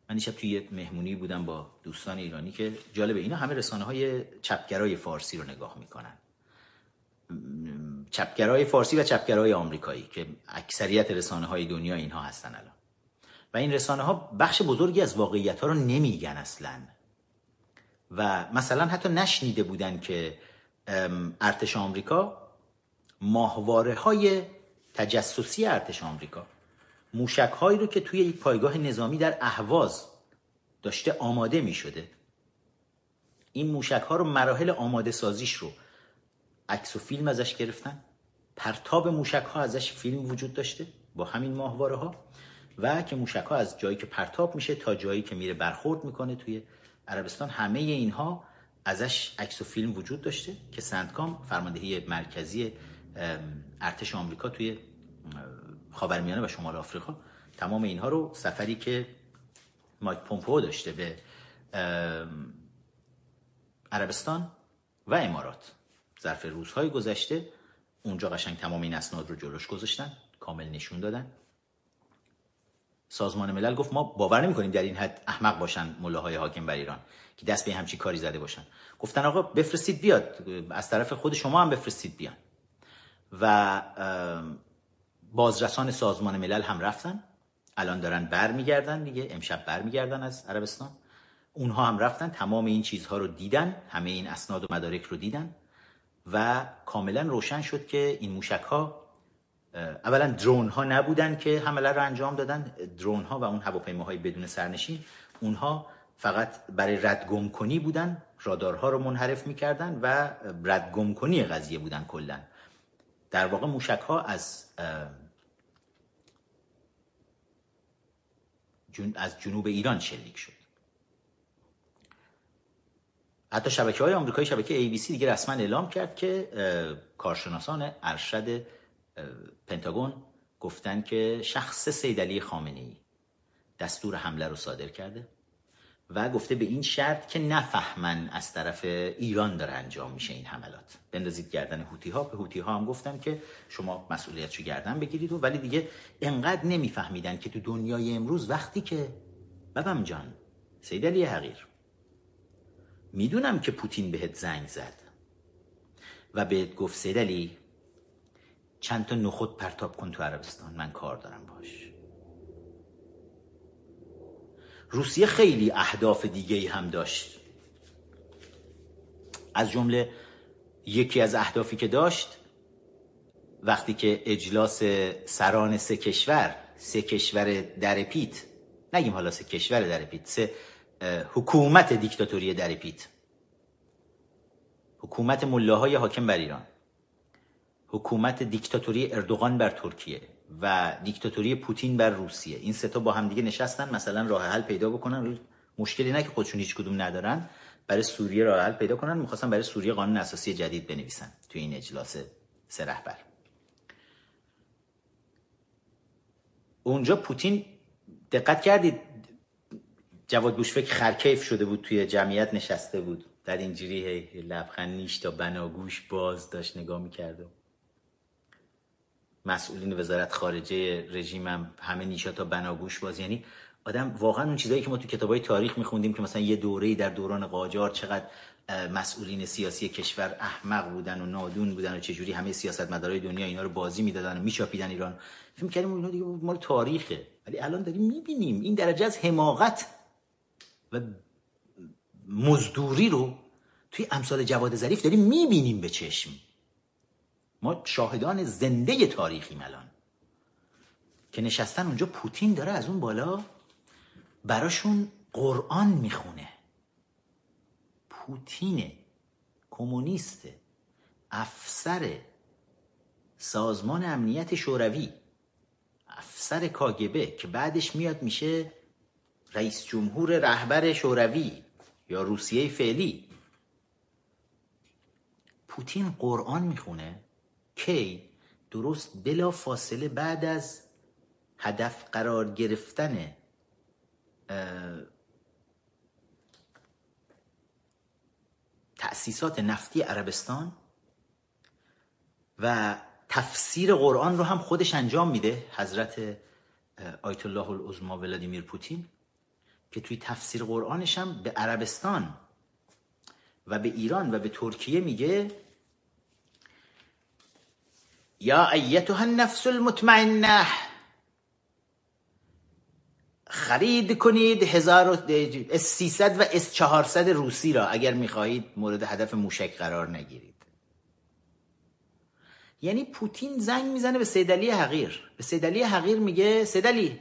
من دیشب توی یه مهمونی بودم با دوستان ایرانی که جالبه اینا همه رسانه های چپگرای فارسی رو نگاه می‌کنن. چپگرای فارسی و چپگرای آمریکایی که اکثریت رسانه های دنیا اینها هستن الان. و این رسانه ها بخش بزرگی از واقعیت ها رو نمیگن اصلا. و مثلا حتی نشنیده بودن که ارتش آمریکا ماهواره های تجسسی ارتش آمریکا موشک هایی رو که توی یک پایگاه نظامی در اهواز داشته آماده می شده این موشک ها رو مراحل آماده سازیش رو عکس و فیلم ازش گرفتن. پرتاب موشک ها ازش فیلم وجود داشته با همین ماهواره ها و که موشک ها از جایی که پرتاب میشه تا جایی که میره برخورد می‌کنه توی عربستان. همه اینها ازش عکس و فیلم وجود داشته که سندکام فرماندهی مرکزی ارتش آمریکا توی خاورمیانه و شمال آفریقا. تمام اینها رو سفری که مایک پومپو داشته به عربستان و امارات. ظرف روزهای گذشته اونجا قشنگ تمام این اسناد رو جلوش گذاشتن کامل نشون دادن. سازمان ملل گفت ما باور نمی کنیم در این حد احمق باشن ملاهای حاکم بر ایران که دست به همچی کاری زده باشن. گفتن آقا بفرستید بیاد از طرف خود شما هم بفرستید بیان. و بازرسان سازمان ملل هم رفتن. الان دارن برمیگردن دیگه امشب برمیگردن از عربستان. اونها هم رفتن تمام این چیزها رو دیدن همه این اسناد و مدارک رو دیدن. و کاملا روشن شد که این موشک ها اولا درون ها نبودن که حمله رو انجام دادن. درون ها و اون هواپیماهای بدون سرنشین اونها فقط برای ردگم کنی بودن رادارها رو منحرف می‌کردن و ردگم کنی قضیه بودن کلا. در واقع موشک ها از از جنوب ایران شلیک شد. حتی شبکه های آمریکایی شبکه ABC دیگه رسما اعلام کرد که کارشناسان ارشد پنتاگون گفتن که شخص سید علی خامنه ای دستور حمله رو صادر کرده و گفته به این شرط که نفهمن از طرف ایران داره انجام میشه این حملات. بندازید گردن هوتی ها به هوتی ها هم گفتن که شما مسئولیتشو گردن بگیرید و ولی دیگه انقدر نمیفهمیدن که تو دنیای امروز وقتی که ببم جان سید علی حقیر. می‌دونم که پوتین بهت زنگ زد. و بهت گفت سید علی چند تا نخود پرتاب کن تو عربستان من کار دارم باش. روسیه خیلی اهداف دیگه هم داشت. از جمله یکی از اهدافی که داشت وقتی که اجلاس سران سه کشور سه کشور در پیت نگیم حالا سه کشور در پیت سه حکومت دیکتاتوری در پیت. حکومت ملاهای حاکم بر ایران. حکومت دیکتاتوری اردوغان بر ترکیه و دیکتاتوری پوتین بر روسیه. این سه تا با هم دیگه نشستن مثلا راه حل پیدا بکنن. مشکلی نه که خودشون هیچ کدوم ندارن برای سوریه راه حل پیدا کنن می‌خواستن برای سوریه قانون اساسی جدید بنویسن توی این اجلاس سه رهبر. اونجا پوتین دقت کردید جواد بوشفک خرکیف شده بود توی جمعیت نشسته بود. در اینجوری لبخند نیش تا بناگوش باز داشت نگاه می‌کرد مسئولین وزارت خارجه رژیمم همه نیشا تا بناگوش باز. یعنی آدم واقعا اون چیزایی که ما تو کتابای تاریخ میخوندیم که مثلا یه دوره در دوران قاجار چقدر مسئولین سیاسی کشور احمق بودن و نادون بودن و چجوری همه سیاستمدارای دنیا اینا رو بازی می‌دادن و میچاپیدن ایران. فکر کردیم اینا دیگه مال تاریخه. ولی الان داریم می‌بینیم. این درجه از حماقت و مزدوری رو توی امثال جواد ظریف داریم می‌بینیم به چشم. ما شاهدان زنده تاریخیم الان. که نشستن اونجا پوتین داره از اون بالا براشون قرآن می‌خونه. پوتین کمونیست افسر سازمان امنیت شوروی افسر کاگبه که بعدش میاد میشه رئیس جمهور رهبر شوروی یا روسیه فعلی. پوتین قرآن می‌خونه کی درست بلا فاصله بعد از هدف قرار گرفتن تأسیسات نفتی عربستان و تفسیر قرآن رو هم خودش انجام میده حضرت آیت الله العظما ولادیمیر پوتین. که توی تفسیر قرآنش هم به عربستان و به ایران و به ترکیه میگه یا ایتها النفس المطمئنه خرید کنید هزار اس 300 و اس 400 روسی را اگر می‌خواهید مورد هدف موشک قرار نگیرید. یعنی پوتین زنگ می‌زنه به سید علی حقیر. به سید علی حقیر میگه سید علی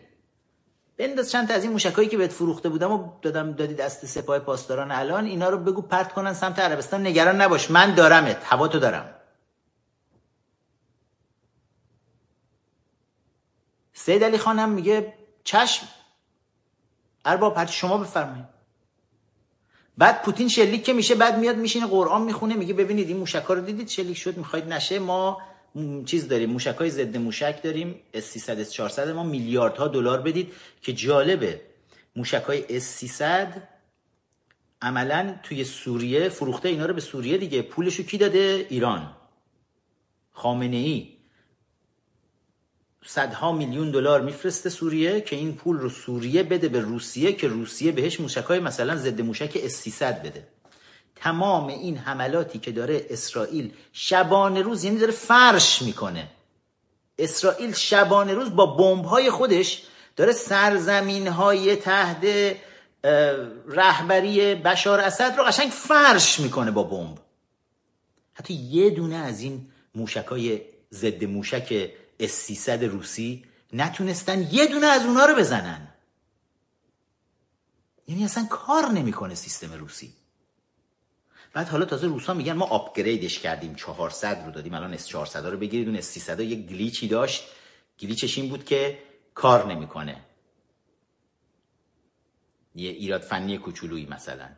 بنداز چند تا از این موشکایی که بهت فروخته بودم و دادم دادی دست سپاه پاسداران الان اینا رو بگو پرت کنن سمت عربستان. نگران نباش من دارمت هواتو دارم. سید علی خانم میگه چشم. ارباب هرچی شما بفرمایید. بعد پوتین شلیک که میشه بعد میاد میشینه قرآن می‌خونه میگه ببینید این موشکا رو دیدید؟ شلیک شد می‌خواید نشه ما چیز داریم موشک های ضد موشک داریم. اس 300 اس 400 ما میلیاردها دلار بدید که جالبه. موشک های اس 300 عملا توی سوریه فروخته اینا رو به سوریه دیگه. پولشو کی داده؟ ایران. خامنه ای صدها میلیون دلار میفرسته سوریه که این پول رو سوریه بده به روسیه که روسیه بهش موشکای مثلا ضد موشک اس 300 بده. تمام این حملاتی که داره اسرائیل شبانه روز یعنی داره فرش می‌کنه. اسرائیل شبانه روز با بمب های خودش داره سرزمین های تحت رهبری بشار اسد رو قشنگ فرش می‌کنه با بمب. حتی یه دونه از این موشکای ضد موشک اس 300 روسی نتونستن یه دونه از اونا رو بزنن. یعنی اصلا کار نمی‌کنه سیستم روسی. بعد حالا تازه روسا میگن ما upgrade ش کردیم 400 رو دادیم الان اس 400 رو بگیرید. اون اس 300 یک glitch ی داشت. glitch ش این بود که کار نمی‌کنه. یه ایراد فنی کوچولویی مثلا.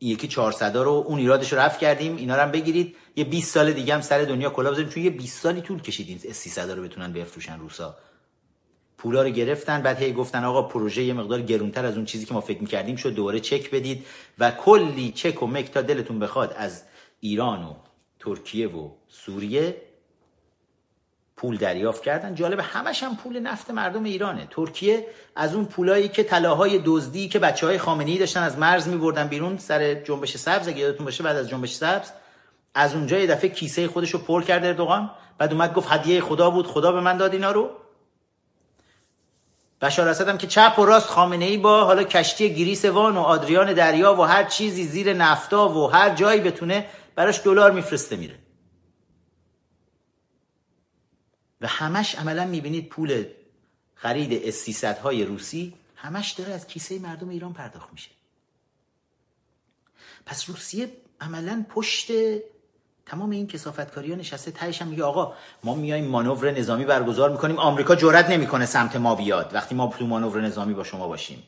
یکی 400 رو اون ایرادش رو رفع کردیم اینا رو هم بگیرید. یه 20 سال دیگه هم سر دنیا کلا بزنیم چون یه 20 سالی طول کشید این 300 رو بتونن بفروشن روسا. پولا رو گرفتن بعد هی گفتن آقا پروژه یه مقدار گرونتر از اون چیزی که ما فکر می‌کردیم شد دوباره چک بدید و کلی چک و مک تا دلتون بخواد از ایران و ترکیه و سوریه پول دریافت کردن. جالب همش هم پول نفت مردم ایرانه. ترکیه از اون پولایی که طلاهای دزدی که بچه های داشتن از مرز میبردن بیرون سر جنبش سبز اگه یادتون باشه بعد از جنبش سبز از اونجا یه دفعه کیسه خودش رو پر کرد اردوغان. بعد اومد گفت هدیه خدا بود خدا به من داد اینا رو. بشار اسد هم که چپ و راست خامنه ای با حالا کشتی گریس وان و آدریان دریا و هر چیزی زیر نفتا و هر جایی بتونه براش دلار میفرسته میره. و همش عملا می‌بینید پول خرید اس های روسی همش داره از کیسه مردم ایران پرداخت میشه. پس روسیه عملا پشت تمام این کسافتکاری ها نشسته تهش هم میگه آقا ما میایم مانور نظامی برگزار می‌کنیم. آمریکا جرئت نمی‌کنه سمت ما بیاد وقتی ما تو مانور نظامی با شما باشیم.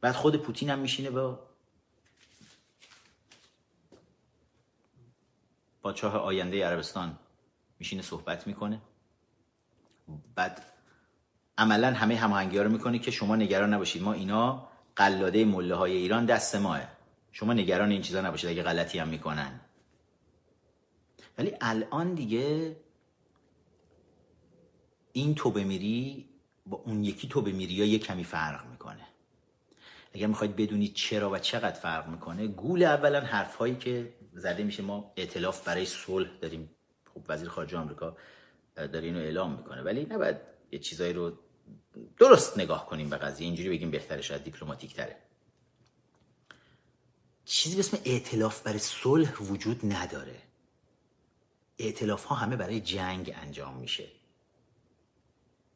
بعد خود پوتین هم میشینه با پادشاه آینده عربستان میشینه صحبت می‌کنه. بعد عملا همه هماهنگی رو می‌کنه که شما نگران نباشید. ما اینا قلاده مله های ایران دست ماه. شما نگران این چیزا نباشید اگه غلطی هم می‌کنن. ولی الان دیگه این تو بمیری با اون یکی تو بمیری یا یه کمی فرق می‌کنه. اگر می‌خواید بدونید چرا و چقدر فرق می‌کنه گول اولا حرف هایی که زده میشه. ما اعتلاف برای صلح داریم. خب وزیر خارجه آمریکا داره اینو اعلام می‌کنه. ولی نباید یه چیزایی رو درست نگاه کنیم به قضیه. اینجوری بگیم بهتره شاید دیپلماتیک تره چیزی به اسم اعتلاف برای صلح وجود نداره. اعتلاف ها همه برای جنگ انجام میشه.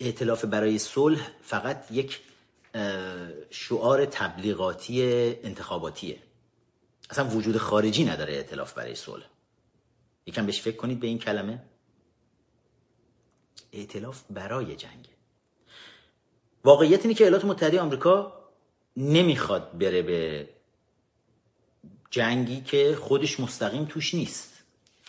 اعتلاف برای صلح فقط یک شعار تبلیغاتی انتخاباتیه. اصلا وجود خارجی نداره اعتلاف برای صلح. یکم بهش فکر کنید به این کلمه. اعتلاف برای جنگ. واقعیت اینه که ایالات متحده آمریکا نمی‌خواد بره به جنگی که خودش مستقیم توش نیست.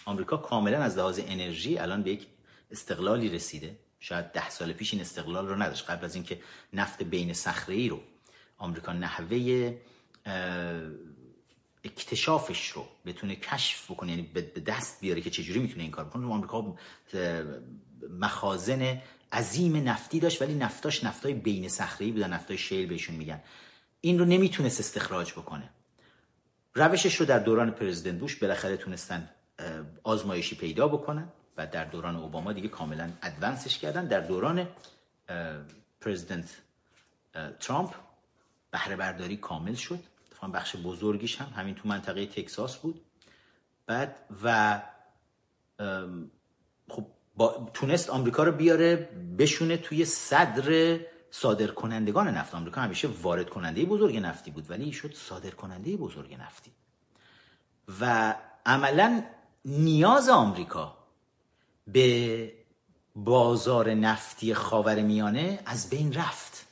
آمریکا کاملا از لحاظ انرژی الان به یک استقلالی رسیده. شاید ده سال پیش این استقلال رو نداشت. قبل از اینکه نفت بین صخره ای رو آمریکا نحوه اکتشافش رو بتونه کشف بکنه یعنی به دست بیاره که چجوری می‌تونه این کار بکنه. آمریکا مخازن عظیم نفتی داشت ولی نفتاش نفتای بین صخره ای بودن نفتای شیل بهشون میگن. این رو نمی‌تونست استخراج بکنه. روشش رو در دوران پرزیدنت بوش بالاخره تونستن آزمایشی پیدا بکنن و در دوران اوباما دیگه کاملا ادوانسش کردن. در دوران پرزیدنت ترامپ بهره برداری کامل شد. بخش بزرگیش هم همین تو منطقه تکساس بود. بعد و خب تونست آمریکا رو بیاره بشونه توی صدر صادر کنندگان نفت آمریکا همیشه وارد کننده بزرگ نفتی بود ولی شد صادر کننده بزرگ نفتی. و عملا نیاز آمریکا به بازار نفتی خاور میانه از بین رفت.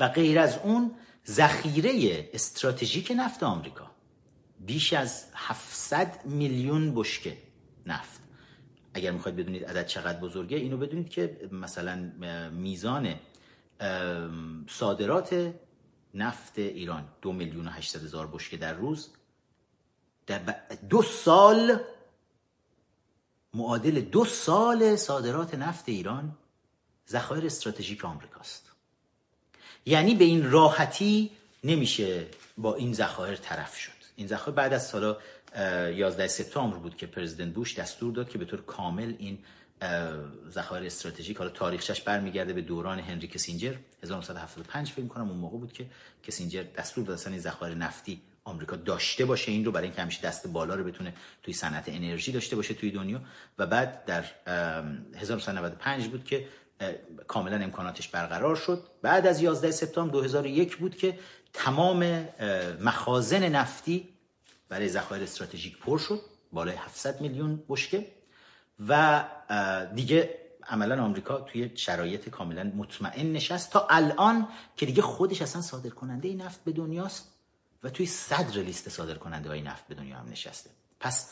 و غیر از اون ذخیره استراتژیک نفت آمریکا بیش از 700 میلیون بشکه نفت. اگر می‌خواید بدونید عدد چقدر بزرگه اینو بدونید که مثلا میزان صادرات نفت ایران دو میلیون و هشتصد هزار بشکه در روز در دو سال معادل دو سال صادرات نفت ایران ذخایر استراتژیک آمریکاست. یعنی به این راحتی نمیشه با این ذخایر طرف شد. این ذخایر بعد از سال 11 سپتامبر بود که پرزیدنت بوش دستور داد که به طور کامل این ذخایر استراتژیک حالا تاریخش برمیگرده به دوران هنری کسینجر. 1975 فکر کنم اون موقع بود که کسینجر دستور داد اصلا این ذخایر نفتی آمریکا داشته باشه این رو برای اینکه همیشه دست بالا رو بتونه توی صنعت انرژی داشته باشه توی دنیا. و بعد در 1995 بود که کاملا امکاناتش برقرار شد. بعد از 11 سپتامبر 2001 بود که تمام مخازن نفتی برای ذخایر استراتژیک پر شد بالای 700 میلیون بشکه. و دیگه عملا آمریکا توی شرایط کاملا مطمئن نشست. تا الان که دیگه خودش اصلا صادر کننده نفت به دنیاست و توی صدر لیست صادر کننده های نفت به دنیا هم نشسته. پس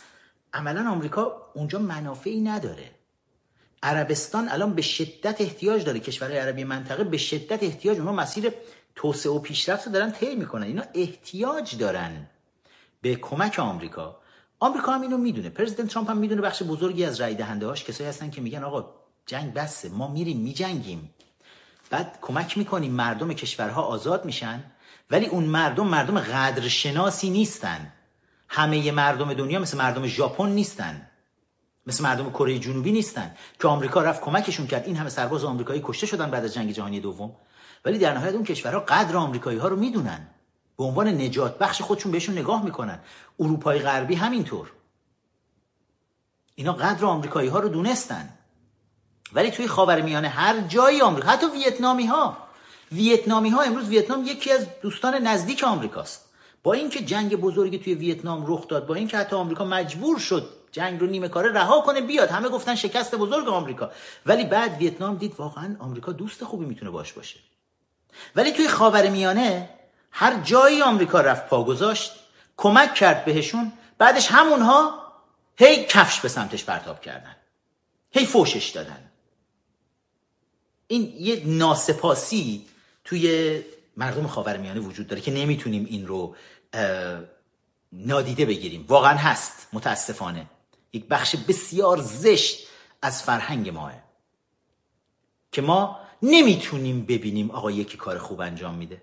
عملا آمریکا اونجا منافعی نداره. عربستان الان به شدت احتیاج داره کشورهای عربی منطقه به شدت احتیاج. اونها مسیر توسعه و پیشرفت دارن طی می‌کنن. اینا احتیاج دارن. به کمک آمریکا. آمریکا هم اینو می‌دونه. پرزیدنت ترامپ هم می‌دونه بخش بزرگی از رای دهنده هاش کسایی هستن که میگن آقا جنگ بسه ما میریم میجنگیم. بعد کمک می‌کنیم مردم کشورها آزاد میشن ولی اون مردم مردم قدرشناسی نیستن. همه مردم دنیا مثل مردم ژاپن نیستن. مثل مردم کره جنوبی نیستن. که آمریکا رفت کمکشون کرد. این همه سرباز آمریکایی کشته شدن بعد از جنگ جهانی دوم. ولی در نهایت اون کشورها قدر آمریکایی ها رو می‌دونن. به عنوان نجات بخش خودشون بهشون نگاه می‌کنن. اروپای غربی همینطور. اینا قدر آمریکایی ها رو دونستن. ولی توی خاورمیانه هر جایی آمریکا حتی ویتنامی ها ویتنامی ها امروز ویتنام یکی از دوستان نزدیک آمریکاست. با اینکه جنگ بزرگی توی ویتنام رخ داد با اینکه حتی آمریکا مجبور شد جنگ رو نیمه کاره رها کنه بیاد. همه گفتن شکست بزرگ آمریکا. ولی بعد ویتنام دید واقعا آمریکا دوست خوبی می‌تونه باش باشه. ولی توی خاورمیانه هر جایی آمریکا رفت پا گذاشت کمک کرد بهشون بعدش همونها هی کفش به سمتش پرتاب کردن. هی فوشش دادن. این یه ناسپاسی توی مردم خاورمیانه وجود داره که نمی‌تونیم این رو نادیده بگیریم. واقعا هست متاسفانه. یک بخش بسیار زشت از فرهنگ ماه. که ما نمی‌تونیم ببینیم آقا یکی کار خوب انجام میده.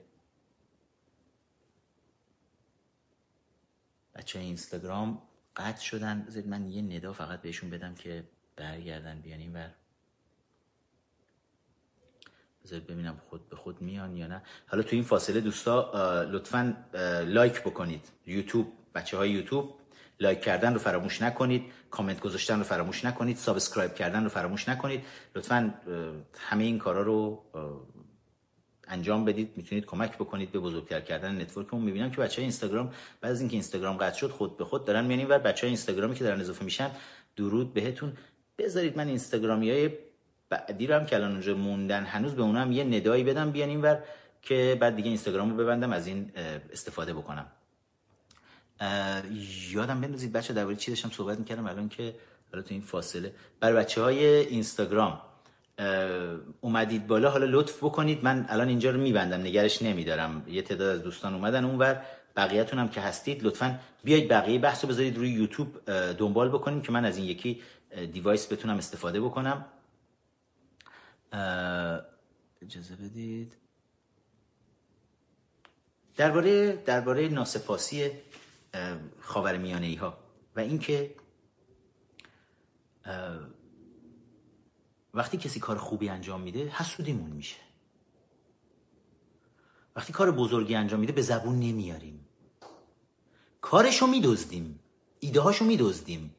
بچه اینستاگرام قطع شدن. بذارید من یه ندا فقط بهشون بدم که برگردن بیان این بر بذارید ببینم خود به خود میان یا نه. حالا تو این فاصله دوستا لطفا like بکنید. یوتیوب بچه های یوتیوب like کردن رو فراموش نکنید. کامنت گذاشتن رو فراموش نکنید. subscribe کردن رو فراموش نکنید. لطفا همه این کارا رو انجام بدید می‌تونید کمک بکنید به بزرگتر کردن network مون. می‌بینم که بچه اینستاگرام بعد از اینکه اینستاگرام قطع شد خود به خود دارن میانیم و بچه اینستاگرامی که دارن اضافه میشن درود بهتون. بذارید من اینستاگرامی های بعدی رو هم که الان اونجا موندن هنوز به اونم یه ندایی بدم بیان اینور که بعد دیگه اینستاگرام رو ببندم از این استفاده بکنم. یادم بندازید بچه درباره چی داشتم صحبت می‌کردم؟ الان که حالا تو این فاصله. برای بچه های اینستاگرام اومدید بالا حالا لطف بکنید. من الان اینجا رو میبندم نگرش نمیدارم. یه تعداد از دوستان اومدن. اونور بقیهتون هم که هستید لطفا بیایید بقیه بحث رو بذارید روی یوتیوب دنبال بکنیم که من از این یکی دیوایس بتونم استفاده بکنم. اجازه بدید. درباره درباره ناسپاسی خاورمیانه ای ها و اینکه وقتی کسی کار خوبی انجام میده حسودیمون میشه. وقتی کار بزرگی انجام میده به زبون نمیاریم. کارشو میدزدیم ایده هاشو میدزدیم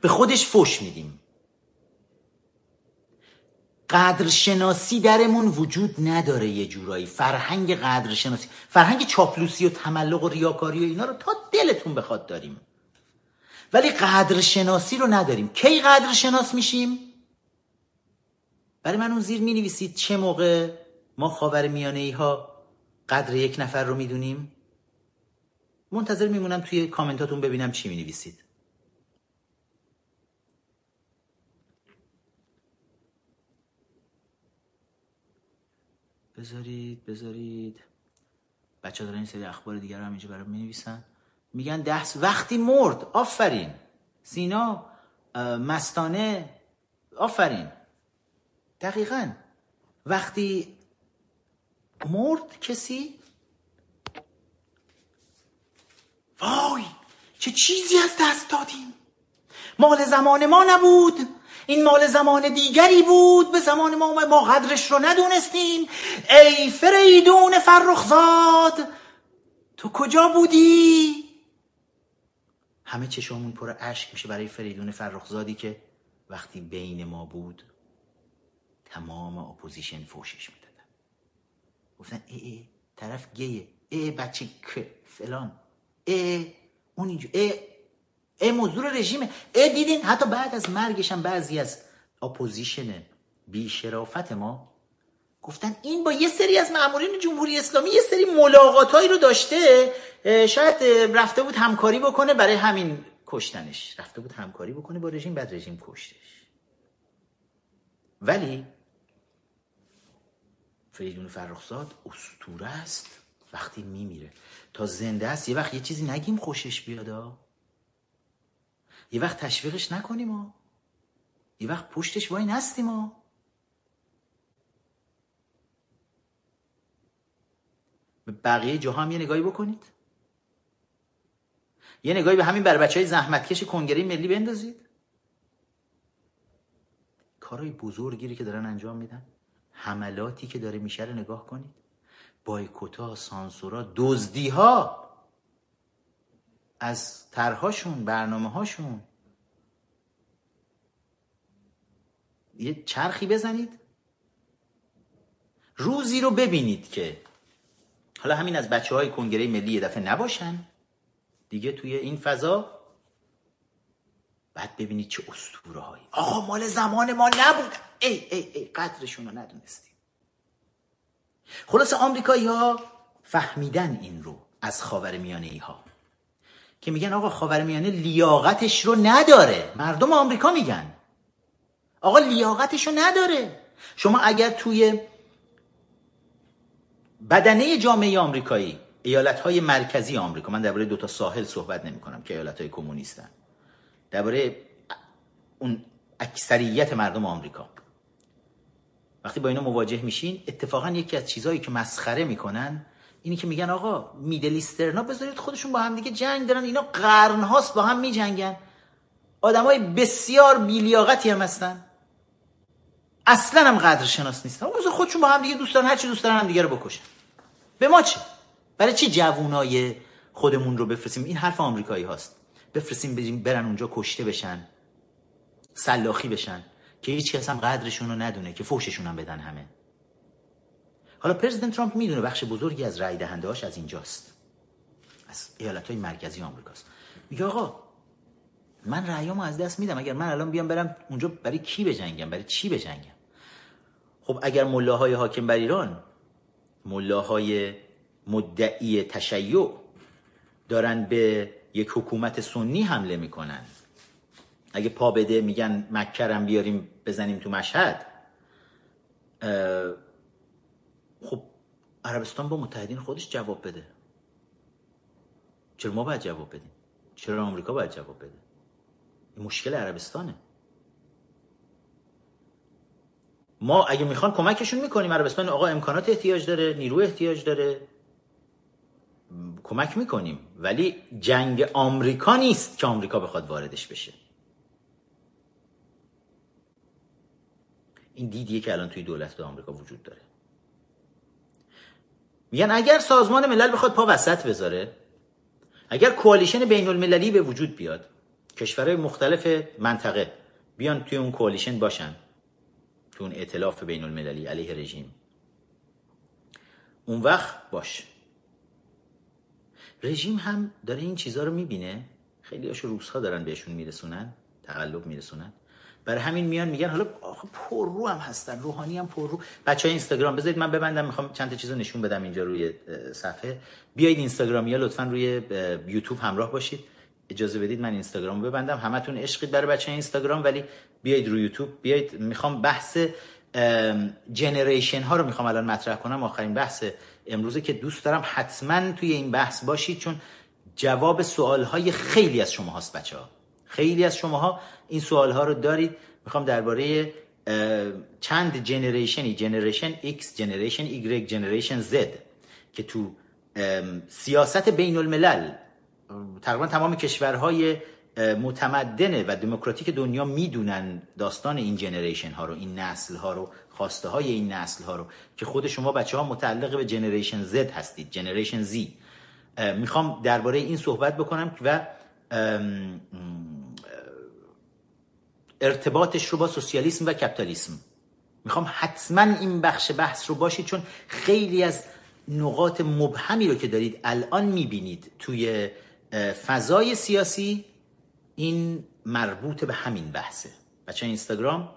به خودش فش میدیم. قدرشناسی درمون وجود نداره یه جورایی. فرهنگ قدرشناسی فرهنگ چاپلوسی و تملق و ریاکاری و اینا رو تا دلتون بخواد داریم. ولی قدرشناسی رو نداریم. کی قدرشناس میشیم؟ برای من اون زیر می نویسید چه موقع ما خاور میانه ای ها قدر یک نفر رو می‌دونیم؟ منتظر میمونم توی کامنتاتون ببینم چی می نویسید بذارید بذارید. بچه دارن این سری اخبار دیگر رو هم اینجا برای می نویسن میگن دست وقتی مرد آفرین. سینا مستانه آفرین. دقیقا. وقتی مرد کسی وای چه چیزی از دست دادیم؟ مال زمان ما نبود. این مال زمان دیگری بود. به زمان ما ما قدرش رو ندونستیم. ای فریدون فرخزاد تو کجا بودی؟ همه چشمون پر اشک میشه برای فریدون فرخزادی که وقتی بین ما بود. تمام اپوزیشن فوشش می‌دادن. گفتن ای ای طرف گیه. ای بچه که فلان. ای اون اینجا. ای ای موضوع رژیمه. ای دیدین؟ حتی بعد از مرگش هم بعضی از اپوزیشن بی شرافت ما گفتن این با یه سری از مامورین جمهوری اسلامی یه سری ملاقاتایی رو داشته. شاید رفته بود همکاری بکنه برای همین کشتنش. رفته بود همکاری بکنه با رژیم بعد رژیم کشتش. ولی فریدون فرخزاد استوره است. وقتی میمیره. تا زنده است یه وقت یه چیزی نگیم خوشش بیادا یه وقت تشویقش نکنیم ما یه وقت پشتش وای نستیم ما به بقیه جاها هم یه نگاهی بکنید. یه نگاهی به همین بر بچه های زحمتکش کنگره ملی بندازید. کارهای بزرگی که دارن انجام میدن. حملاتی که داره میشه رو نگاه کنید. بایکوتا سانسورا دزدی ها از طرحهاشون برنامه هاشون یه چرخی بزنید. روزی رو ببینید که حالا همین از بچه های کنگره ملی یه دفعه نباشن. دیگه توی این فضا بعد ببینید چه اسطوره هایی آقا مال زمان ما نبود. ای ای ای قدرشون رو ندونستیم. خلاص آمریکایی ها فهمیدن این رو از خاور میانه ای ها که میگن آقا خاور میانه لیاقتش رو نداره. مردم آمریکا میگن. آقا لیاقتش رو نداره. شما اگر توی بدنه جامعه آمریکایی ایالت های مرکزی آمریکا من درباره دو تا ساحل صحبت نمی کنم که ایالت های کمونیستن. درباره اون اکثریت مردم آمریکا. وقتی با اینا مواجه میشین اتفاقا یکی از چیزهایی که مسخره می‌کنن اینی که میگن آقا میدلیسترنا بذارید خودشون با هم دیگه جنگ دارن اینا قرن هاست با هم میجنگن. آدمای بسیار بیلیاقتی هم هستن. اصلا هم قدر شناس نیستن خودشون با هم دیگه دوست دارن هر چی دوست دارن هم دیگه رو بکشن. به ما چه؟ برای چی جوونای خودمون رو بفرستیم؟ این حرف آمریکایی هاست. بفرستیم برن اونجا کشته بشن سلاخی بشن که هیچ کس هم قدرشون رو ندونه که فوششون هم بدن همه. حالا پرزیدنت ترامپ می‌دونه بخش بزرگی از رای دهنده از اینجاست. از ایالت های مرکزی آمریکاست. میگه آقا من رأیامو از دست میدم. اگر من الان بیام برم اونجا برای کی بجنگم؟ برای چی بجنگم؟ خب اگر ملاهای حاکم بر ایران ملاهای مدعی تشیع دارن به یک حکومت سنی حمله می‌کنن. اگه پا بده میگن مکرم بیاریم بزنیم تو مشهد. خب عربستان با متحدین خودش جواب بده. چرا ما باید جواب بدیم؟ چرا آمریکا باید جواب بده؟ این مشکل عربستانه. ما اگه می‌خوان کمکشون می‌کنیم عربستان آقا امکانات احتیاج داره نیرو احتیاج داره. کمک می‌کنیم. ولی جنگ آمریکا نیست که آمریکا بخواد واردش بشه. این دیدیه که الان توی دولت آمریکا وجود داره. میگن اگر سازمان ملل بخواد پا وسط بذاره اگر کوالیشن بین المللی به وجود بیاد کشورهای مختلف منطقه بیان توی اون کوالیشن باشن تو اون اعتلاف بین المللی علیه رژیم اون وقت باش. رژیم هم داره این چیزها رو می‌بینه. خیلی هاشو روزها دارن بهشون میرسونن تقلب میرسونن. برای همین میان میگن حالا پر رو هم هستن روحانی هم پر رو. بچه های اینستاگرام بذارید من ببندم می‌خوام چند تا چیزو نشون بدم اینجا روی صفحه. بیایید اینستاگرام یا لطفا روی یوتیوب همراه باشید. اجازه بدید من اینستاگرام ببندم. همتون عشقید برای بچه اینستاگرام ولی بیایید روی یوتیوب. بیایید می‌خوام بحث جنریشن ها رو می‌خوام الان مطرح کنم. آخرین بحث امروزه که دوست دارم حتما توی این بحث باشید چون جواب سوال های خیلی از شما هاست بچه ها خیلی از شماها این سوال ها رو دارید. می‌خوام درباره چند generation ی generation X generation Y generation Z که تو سیاست بین الملل تقریبا تمام کشورهای متمدنه و دموکراتیک دنیا می‌دونن داستان این generation ها رو این نسل ها رو. خواسته های این نسل ها رو که خود شما بچه ها متعلق به generation Z هستید generation Z. می‌خوام درباره این صحبت بکنم و ارتباطش رو با سوسیالیسم و کپیتالیسم. می‌خوام حتما این بخش بحث رو باشید چون خیلی از نقاط مبهمی رو که دارید الان می‌بینید توی فضای سیاسی این مربوط به همین بحثه. بچه اینستاگرام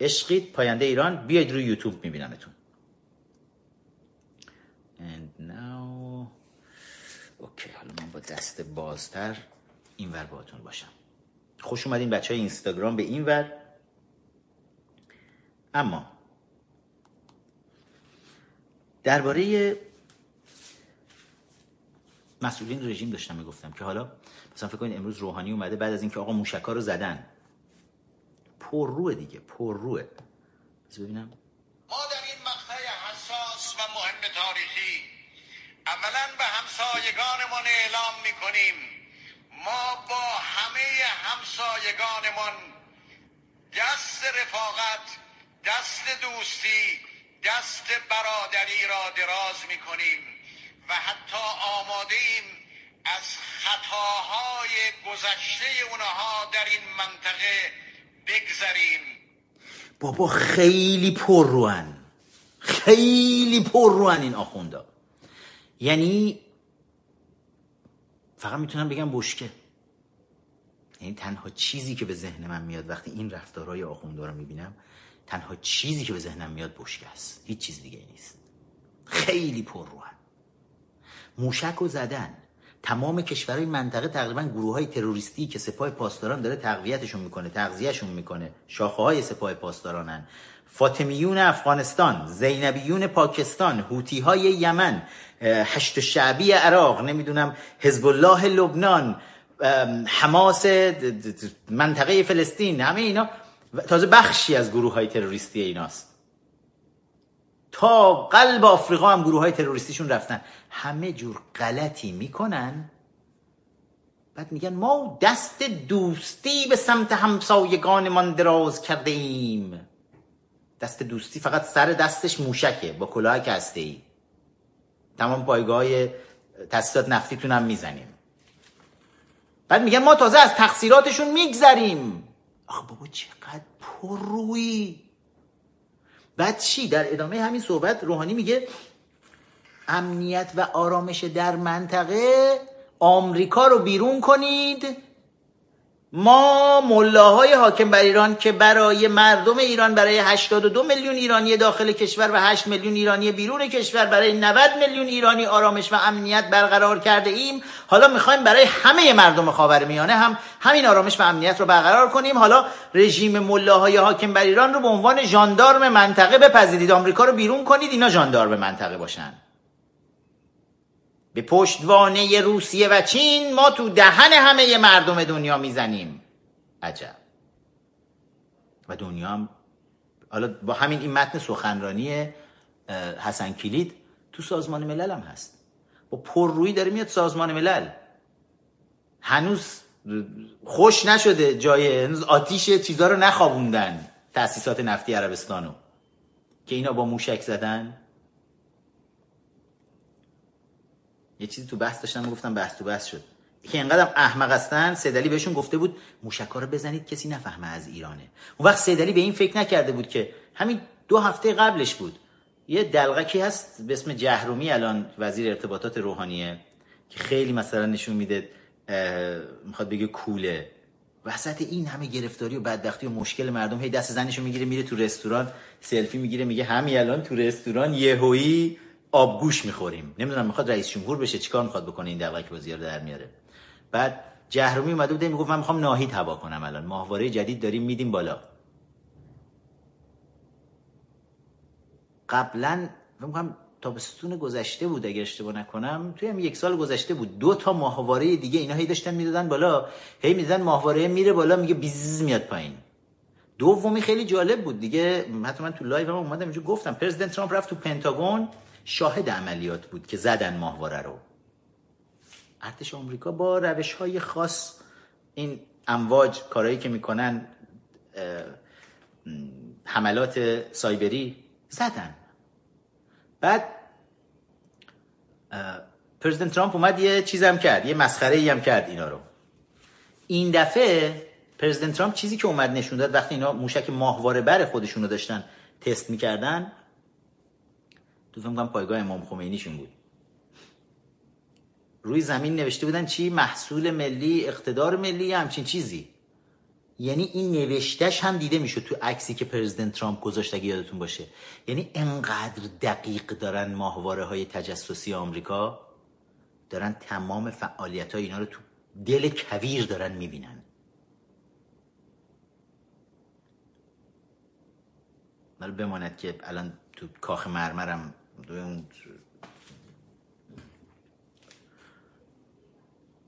عشقید پاینده ایران بیاید روی یوتیوب میبینمتون. And now اوکی حالا من با دست بازتر این ور باهاتون باشم. خوش اومدین بچه های اینستاگرام به این ور. اما درباره مسئولین رژیم داشتم می‌گفتم که حالا مثلا فکر کنید امروز روحانی اومده بعد از اینکه آقا موشکا رو زدن. پر روه دیگه پر روه ببینم. ما در این مقطع حساس و مهم تاریخی اولا به همسایگانمان اعلام می‌کنیم. ما با همه همسایگانمان دست رفاقت دست دوستی دست برادری را دراز می‌کنیم و حتی آماده ایم از خطاهای گذشته اونها در این منطقه بگذریم. بابا خیلی پر روان خیلی پر روان این آخوندا. یعنی فقط می‌تونم بگم بشکه. یعنی تنها چیزی که به ذهن من میاد وقتی این رفتارهای آخوندا رو می‌بینم تنها چیزی که به ذهنم میاد بشکه است. هیچ چیز دیگه نیست. خیلی پر روان موشک و زدن. تمام کشورهای منطقه تقریبا گروه های تروریستی که سپاه پاسداران داره تقویتشون می‌کنه تغذیهشون می‌کنه. شاخه های سپاه پاسدارانن. فاطمیون افغانستان زینبیون پاکستان هوتی های یمن هشت شعبی عراق نمی‌دونم حزب الله لبنان حماس منطقه فلسطین همه اینا. تازه بخشی از گروه های تروریستی ایناست. تا قلب آفریقا هم گروه های تروریستیشون رفتن. همه جور غلطی می‌کنن. بعد میگن ما دست دوستی به سمت همسایگانمان دراز کرده ایم دست دوستی فقط سر دستش موشکه با کلاه کسته ای تمام پایگاه تاسیسات نفتیتون هم می‌زنیم. بعد میگن ما تازه از تقصیراتشون میگذریم. آخ بابا چقدر پرویی بعد چی؟ در ادامه همین صحبت روحانی میگه امنیت و آرامش در منطقه آمریکا رو بیرون کنید. ما ملاهای حاکم بر ایران که برای مردم ایران برای 82 میلیون ایرانی داخل کشور و 8 میلیون ایرانی بیرون کشور برای 90 میلیون ایرانی آرامش و امنیت برقرار کرده ایم. حالا می‌خوایم برای همه مردم خاورمیانه هم همین آرامش و امنیت رو برقرار کنیم. حالا رژیم ملاهای حاکم بر ایران رو به عنوان ژاندارم منطقه بپذیرید. آمریکا رو بیرون کنید. اینا ژاندارم منطقه باشن. به پشتوانه روسیه و چین ما تو دهن همه مردم دنیا می‌زنیم. عجب. و دنیا هم حالا با همین این متن سخنرانی حسن کلید تو سازمان ملل هم هست. با پررویی داره میاد سازمان ملل. هنوز خوش نشده جای هنوز آتیش چیزا رو نخوابوندن تأسیسات نفتی عربستانو. که اینا با موشک زدن. یه چیزی تو بحث داشتم گفتم بحث تو بحث شد. که اینقدر احمق هستن سیدلی بهشون گفته بود موشکا رو بزنید کسی نفهمه از ایرانه. اون وقت سیدلی به این فکر نکرده بود که همین دو هفته قبلش بود. یه دلغکی هست به اسم جهرومی الان وزیر ارتباطات روحانیه که خیلی مثلا نشون میده می‌خواد بگه کوله. وسط این همه گرفتاری و بدبختی و مشکل مردم هی دست زنشو می‌گیره میره تو رستوران سلفی می‌گیره میگه همین الان تو رستوران یهویی آبگوش می‌خوریم. نمی‌دونم می‌خواد رئیس جمهور بشه چیکار می‌خواد بکنه این دغدغه بازی رو در میاره. بعد جهرومی اومده بود می‌گفت من می‌خوام ناهید هوا کنم الان. ماهواره جدید داریم میدیم بالا. قبلا میگم تابستون گذشته بود اگه اشتباه نکنم. توی هم یک سال گذشته بود. دو تا ماهواره دیگه اینا هی داشتن می‌دادن بالا. هی می‌دادن ماهواره میره بالا میگه بیز میاد پایین. دومی خیلی جالب بود. دیگه حتی من تو live هم اومدم اینجا گفتم. President ترامپ رفت تو پنتاگون. شاهد عملیات بود که زدن ماهواره رو. ارتش آمریکا با روش های خاص این امواج کارهایی که می‌کنن حملات سایبری زدن. بعد President ترامپ اومد یه چیزم کرد یه مسخره هم کرد اینا رو. این دفعه پرزیدنت ترامپ چیزی که اومد نشون داد وقتی اینا موشک ماهواره بر خودشون داشتن تست می‌کردن تو فکر پایگاه امام خمینیشون بود. روی زمین نوشته بودن چی؟ محصول ملی اقتدار ملی همچین چیزی. یعنی این نوشتش هم دیده می‌شد تو عکسی که پرزیدنت ترامپ گذاشت اگه یادتون باشه. یعنی انقدر دقیق دارن ماهواره های تجسسی آمریکا؟ دارن تمام فعالیت های اینا رو تو دل کویر دارن می‌بینن. حالا بماند که الان تو کاخ مرمرم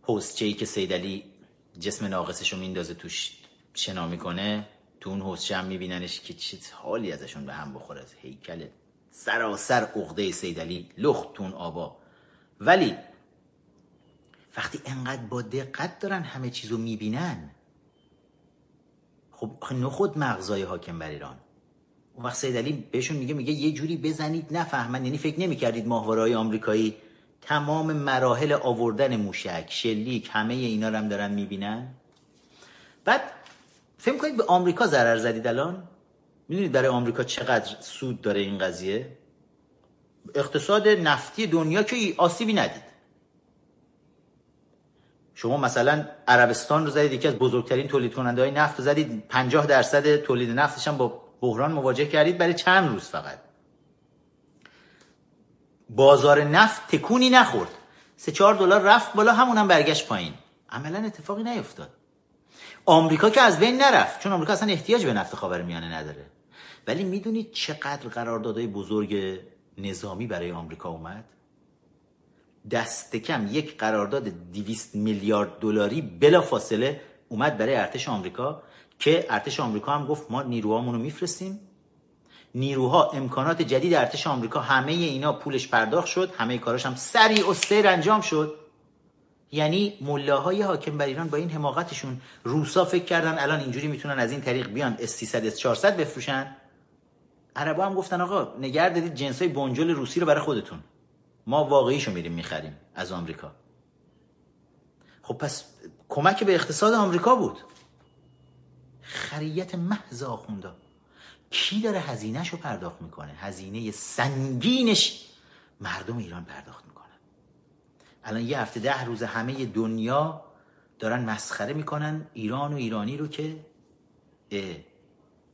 حوزچه ای که سیدلی جسم ناقصش رو میندازه توش شنا می‌کنه. تو اون حوزچه هم میبیننش که چه حالی ازشون به هم بخوره از هیکل سراسر عقده سیدلی لخت تو اون آبا. ولی وقتی انقدر با دقت دارن همه چیزو می‌بینن خب نخود مغزای حاکم بر ایران. اون وقت سیدلی بهشون میگه میگه یه جوری بزنید نفهمن یعنی فکر نمی‌کردید ماهواره های آمریکایی تمام مراحل آوردن موشک شلیک همه اینا رو هم دارن می‌بینن. بعد فکر کنید به آمریکا ضرر زدید الان؟ می‌دونید برای آمریکا چقدر سود داره این قضیه؟ اقتصاد نفتی دنیا که آسیبی ندید. شما مثلا عربستان رو زدید یکی از بزرگترین تولید کننده های نفت رو زدید 50 درصد تولید نفتش هم با بحران مواجه کردید برای چند روز فقط. بازار نفت تکونی نخورد. سه چهار دلار رفت بالا همونم برگشت پایین. عملا اتفاقی نیفتاد. آمریکا که از بین نرفت چون آمریکا اصلا احتیاج به نفت خاورمیانه نداره. ولی می‌دونید چقدر قراردادهای بزرگ نظامی برای آمریکا اومد؟ دست کم یک قرارداد 200 میلیارد دلاری بلا فاصله اومد برای ارتش آمریکا. که ارتش آمریکا هم گفت ما نیروهامون رو میفرستیم. نیروها امکانات جدید ارتش آمریکا همه اینا پولش پرداخت شد همه کاراش هم سریع و سیر انجام شد. یعنی ملاهای حاکم بر ایران با این حماقتشون روسا فکر کردن الان اینجوری می‌تونن از این طریق بیان اس 300 اس 400 بفروشن. عربا هم گفتن آقا نگه دارید جنسای بنجل روسی رو برای خودتون. ما واقعیشو میریم می‌خریم از آمریکا. خب پس کمک به اقتصاد آمریکا بود. خریت محض آخوندا. کی داره هزینهش رو پرداخت می‌کنه؟ هزینه سنگینش مردم ایران پرداخت می‌کنن. الان یه هفته ده روز همه دنیا دارن مسخره می‌کنن ایران و ایرانی رو که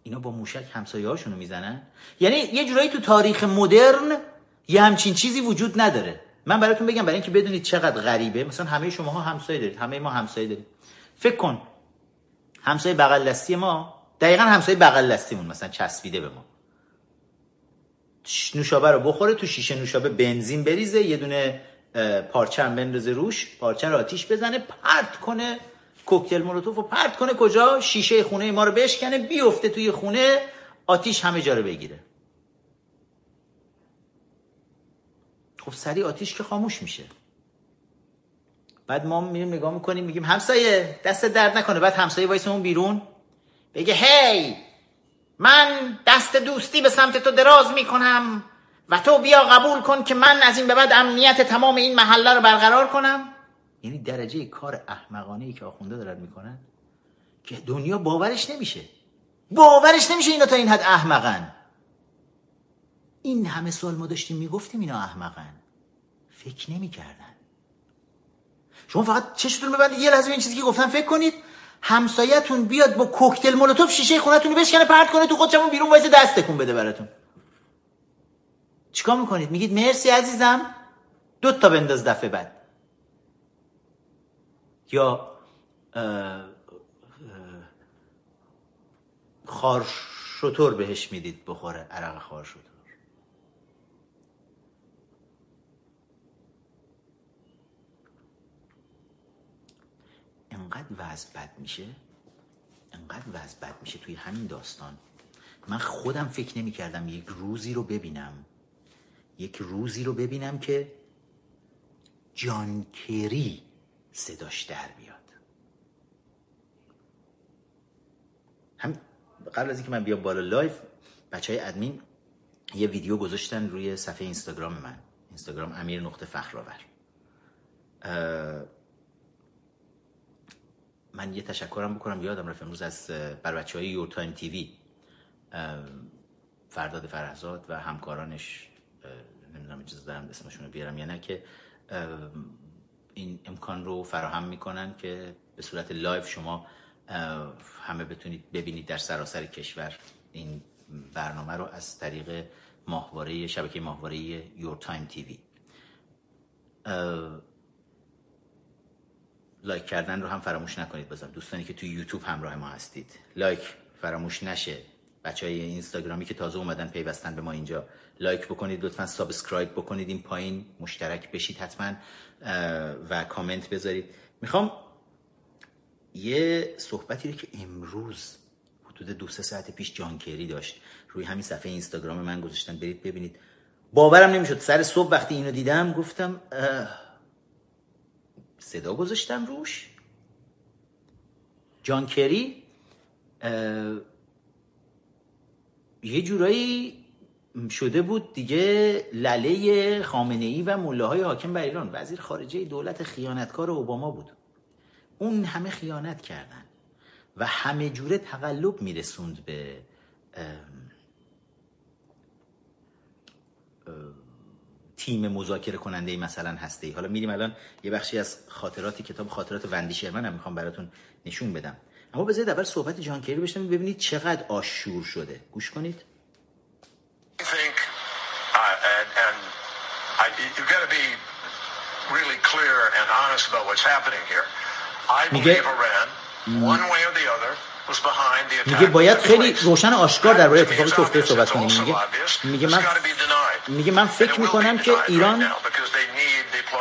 اینا با موشک همسایه هاشونو می‌زنن. یعنی یه جورایی تو تاریخ مدرن یه همچین چیزی وجود نداره. من براتون بگم برای اینکه بدونید چقدر غریبه. مثلا همه شما ها همسایه دارید. همه ما همسایه دارید فکر کن همسایه بغل دستی ما. دقیقا همسایه بغل دستیمون مثلا چسبیده به ما. نوشابه رو بخوره تو شیشه نوشابه بنزین بریزه یه دونه پارچه هم بندازه روش پارچه رو آتیش بزنه پرت کنه کوکتل مولوتوف رو پرت کنه کجا؟ شیشه خونه ما رو بشکنه بیفته توی خونه آتیش همه جا رو بگیره. خب سریع آتیش که خاموش میشه. بعد ما میریم نگاه می‌کنیم میگیم همسایه دست درد نکنه. بعد همسایه وایسمون بیرون بگه هی من دست دوستی به سمت تو دراز می‌کنم و تو بیا قبول کن که من از این به بعد امنیت تمام این محله رو برقرار کنم. یعنی درجه کار احمقانه ای که آخونده دارن می‌کنن که دنیا باورش نمیشه. باورش نمیشه اینا تا این حد احمقن. این همه سال ما داشتیم می‌گفتیم اینا احمقن. فکر نمی‌کردن. شما فقط چشتون ببندید؟ یه لحظه این چیزی که گفتم. فکر کنید همسایتون بیاد با کوکتل مولوتوف شیشه خونتون رو بشکنه پرت کنه تو خونتون بیرون وایس دست تکون بده براتون. چیکار می‌کنید؟ میگید مرسی عزیزم. دو تا بنداز دفعه بعد. یا خار شتر بهش می‌دید بخوره عرق خار شتر انقدر وضع بد میشه؟ انقدر وضع بد میشه توی همین داستان. من خودم فکر نمی کردم یک روزی رو ببینم. یک روزی رو ببینم که جان کری صداش در بیاد. هم قبل از اینکه من بیام بالا live بچه های ادمین یه ویدیو گذاشتن روی صفحه اینستاگرام من. اینستاگرام امیر نقطه فخرآور. من یه تشکرم بکنم. یادم رفت امروز از بر و بچه های Your Time TV فرداد فرحزاد و همکارانش نمی‌دونم اجازه دارم اسمشون رو بیارم یا نه که این امکان رو فراهم می‌کنن که به صورت live شما همه بتونید ببینید در سراسر کشور این برنامه رو از طریق ماهواره شبکه ماهواره Your Time TV like کردن رو هم فراموش نکنید بازم دوستانی که توی یوتیوب همراه ما هستید. like فراموش نشه. بچه های اینستاگرامی که تازه اومدن پیوستن به ما اینجا. like بکنید لطفا subscribe بکنید این پایین. مشترک بشید حتما و کامنت بذارید. می‌خوام یه صحبتی رو که امروز حدود دو سه ساعت پیش جان کری داشت روی همین صفحه اینستاگرام من گذاشتن برید ببینید. باورم نمی‌شد. سر صبح وقتی اینو دیدم گفتم صدا گذاشتم روش. جانکری یه جورایی شده بود دیگه لله خامنه ای و مله های حاکم بر ایران. وزیر خارجه دولت خیانتکار اوباما بود. اون همه خیانت کردن و همه جوره تقلب میرسوند به تیم مذاکره کننده ای مثلا هسته ای حالا میریم الان یه بخشی از خاطرات کتاب خاطرات وندی شرمن هم می‌خوام براتون نشون بدم. اما بذارید اول صحبت جان کری بشنوید ببینید چقدر آشور شده. گوش کنید. Think, میگه باید خیلی روشن آشکار درباره اتفاقی که افتاده صحبت کنیم. میگه میگه من میگه من فکر می‌کنم که ایران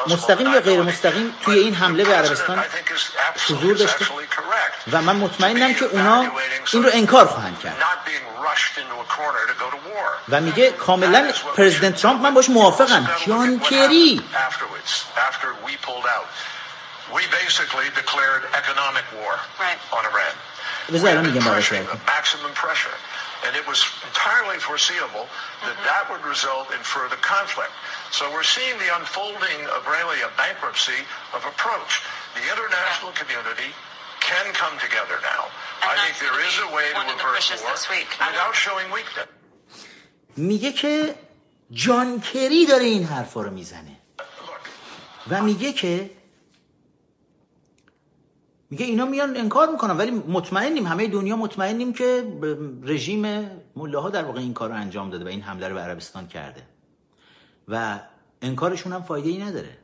مستقیم یا غیر مستقیم توی این حمله به عربستان حضور داشته. و من مطمئنم که اونا این رو انکار خواهند کرد. و میگه کاملا پرزیدنت ترامپ من باش موافقم. جان کری We basically declared economic war right. on Iran. بذار الان میگم براش maximum pressure. And it was entirely foreseeable that that would result in further conflict. So we're seeing the unfolding of really a bankruptcy of approach. The international community can come together now. I think there is a way to reverse war without showing weakness. میگه که جان کری داره این حرفا رو میزنه و میگه که میگه اینا میان انکار می‌کنن ولی مطمئنیم همه دنیا مطمئنیم که رژیم مله ها در واقع این کار رو انجام داده و این حمله رو به عربستان کرده. و انکارشون هم فایده ای نداره.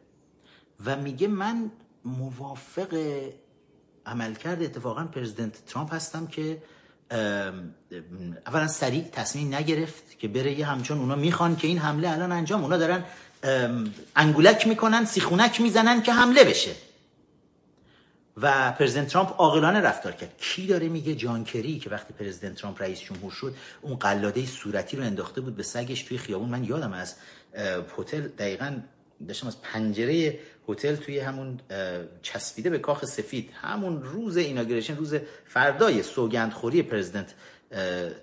و میگه من موافق عملکرد اتفاقا پرزیدنت ترامپ هستم که اولا سریع تصمیم نگرفت که بره یه همچون اونا می‌خوان که این حمله الان انجام اونا دارن انگولک می‌کنن سیخونک می‌زنن که حمله بشه. و پرزیدنت ترامپ عاقلانه رفتار کرد. کی داره میگه؟ جان کری که وقتی پرزیدنت ترامپ رئیس جمهور شد اون قلاده صورتی رو انداخته بود به سگش توی خیابون. من یادم از هتل دقیقا داشتم از پنجره هتل توی همون چسبیده به کاخ سفید. همون روز ایناگریشن روز فردای سوگندخوری پرزیدنت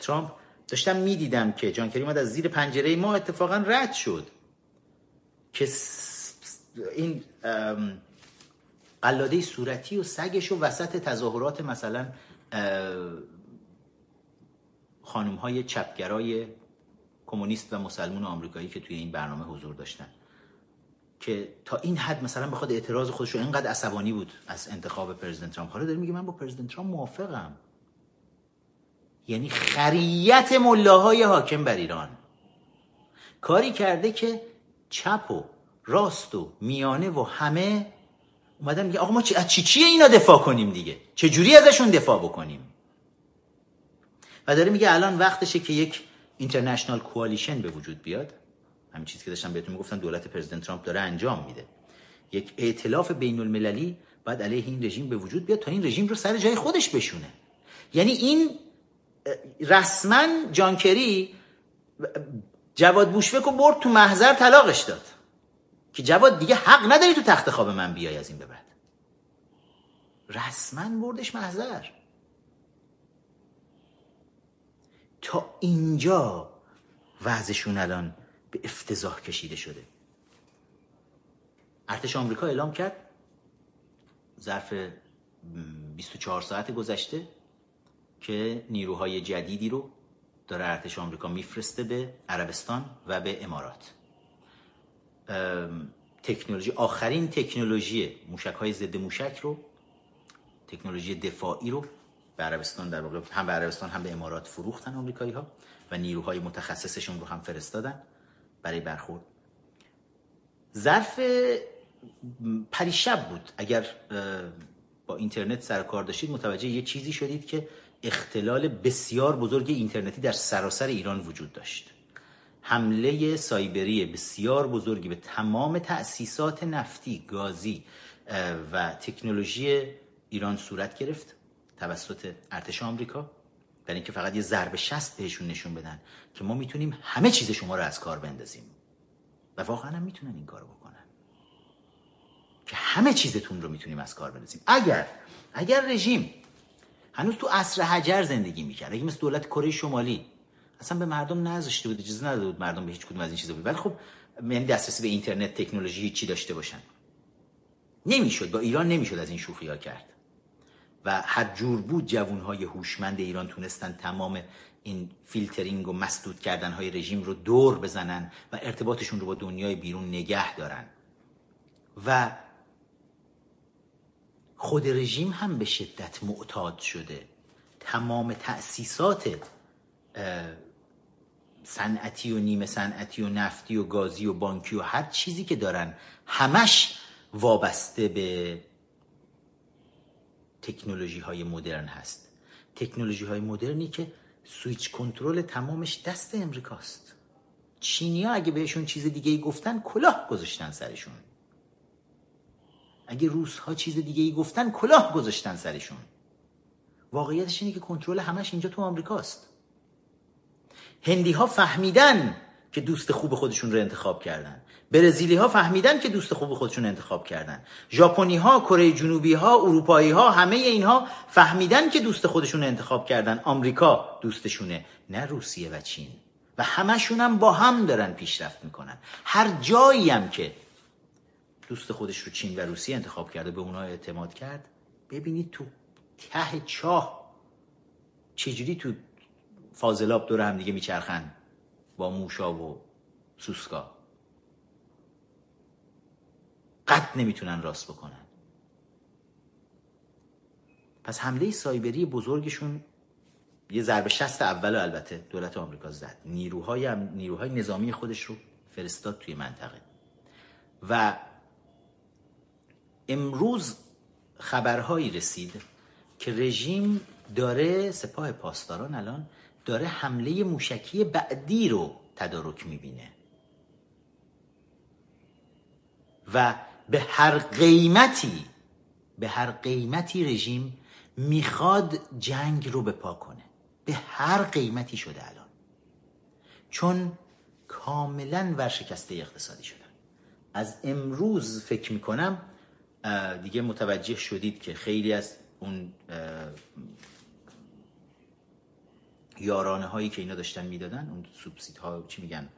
ترامپ داشتم می‌دیدم که جان کری از زیر پنجره ما اتفاقا رد شد. که این قلاده صورتی و سگش و وسط تظاهرات مثلا خانم های چپگرای کمونیست و مسلمون آمریکایی که توی این برنامه حضور داشتن. که تا این حد مثلا بخواد اعتراض خودش رو اینقدر عصبانی بود از انتخاب پرزیدنت ترامپ. حالا داره میگه من با پرزیدنت ترامپ موافقم. یعنی خریت ملاهای حاکم بر ایران. کاری کرده که چپ و راست و میانه و همه اومدن میگه آقا ما از چی چیه اینا دفاع کنیم دیگه؟ چه جوری ازشون دفاع بکنیم؟ و داره میگه الان وقتشه که یک اینترنشنال کوالیشن به وجود بیاد. همین چیزی که داشتم بهتون می‌گفتم دولت پرزیدنت ترامپ داره انجام میده. یک ائتلاف بین المللی بعد علیه این رژیم به وجود بیاد تا این رژیم رو سر جای خودش بشونه. یعنی این رسما جانکری جواد بوشفک رو برد تو محضر طلاقش داد. که جواد دیگه حق نداری تو تخت خواب من بیای از این به بعد. رسما بردش محضر. تا اینجا وضعشون الان به افتضاح کشیده شده. ارتش آمریکا اعلام کرد. ظرف 24 ساعت گذشته که نیروهای جدیدی رو داره ارتش آمریکا میفرسته به عربستان و به امارات. تکنولوژی. آخرین تکنولوژی موشک های ضد موشک رو تکنولوژی دفاعی رو به عربستان در واقع هم به عربستان هم به امارات فروختن آمریکایی ها و نیروهای متخصصشون رو هم فرستادن برای برخورد. ظرف پریشب بود. اگر با اینترنت سر کار داشتید متوجه یه چیزی شدید که اختلال بسیار بزرگ اینترنتی در سراسر ایران وجود داشت. حمله سایبری بسیار بزرگی به تمام تأسیسات نفتی، گازی و تکنولوژی ایران صورت گرفت توسط ارتش آمریکا. برای اینکه فقط یه ضرب شست بهشون نشون بدن که ما می‌تونیم همه چیز شما رو از کار بندازیم. و واقعا هم می‌تونن این کارو بکنن. که همه چیزتون رو می‌تونیم از کار بندازیم. اگر اگر رژیم هنوز تو عصر حجر زندگی می‌کرد اگه مثل دولت کره شمالی اصلا به مردم نذاشته بود اجازه نداده بود مردم به هیچ کدوم از این چیزا بود ولی خب یعنی دسترسی به اینترنت تکنولوژی چی داشته باشن. نمی‌شد با ایران نمی‌شد از این شوخی ها کرد. و هر جور بود جوانهای هوشمند ایران تونستن تمام این فیلترینگ و مسدود کردن های رژیم رو دور بزنن و ارتباطشون رو با دنیای بیرون نگه دارن. و خود رژیم هم به شدت معتاد شده. تمام تأسیسات صنعتی و نیمه صنعتی و نفتی و گازی و بانکی و هر چیزی که دارن همش وابسته به تکنولوژی های مدرن هست. تکنولوژی های مدرنی که سویچ کنترل تمامش دست امریکاست. چینیا اگه بهشون چیز دیگه ای گفتن کلاه گذاشتن سرشون. اگه روس ها چیز دیگه ای گفتن کلاه گذاشتن سرشون. واقعیتش اینه که کنترل همش اینجا تو آمریکاست. هندی ها فهمیدن که دوست خوب خودشون رو انتخاب کردن. برزیلی ها فهمیدن که دوست خوب خودشون انتخاب کردن. ژاپنی ها کره جنوبی ها اروپایی ها همه اینها فهمیدن که دوست خودشون انتخاب کردن. آمریکا دوستشونه نه روسیه و چین. و همشون هم با هم دارن پیشرفت می‌کنن. هر جایی هم که دوست خودش رو چین و روسیه انتخاب کرده به اونها اعتماد کرد ببینید تو ته چاه چجوری تو فاضلاب دور هم دیگه میچرخن با موشا و سوسکا. قد نمی‌تونن راست بکنن. پس حمله سایبری بزرگشون یه ضربه شست اول البته دولت آمریکا زد. نیروهای, نیروهای نظامی خودش رو فرستاد توی منطقه. و امروز خبرهایی رسید که رژیم داره سپاه پاسداران الان داره حمله موشکی بعدی رو تدارک می‌بینه. و به هر قیمتی به هر قیمتی رژیم می‌خواد جنگ رو بپا کنه. به هر قیمتی شده الان. چون کاملا ورشکسته اقتصادی شدن از امروز فکر می‌کنم دیگه متوجه شدید که خیلی از اون یارانه هایی که اینا داشتن می‌دادن اون سوبسید ها چی میگن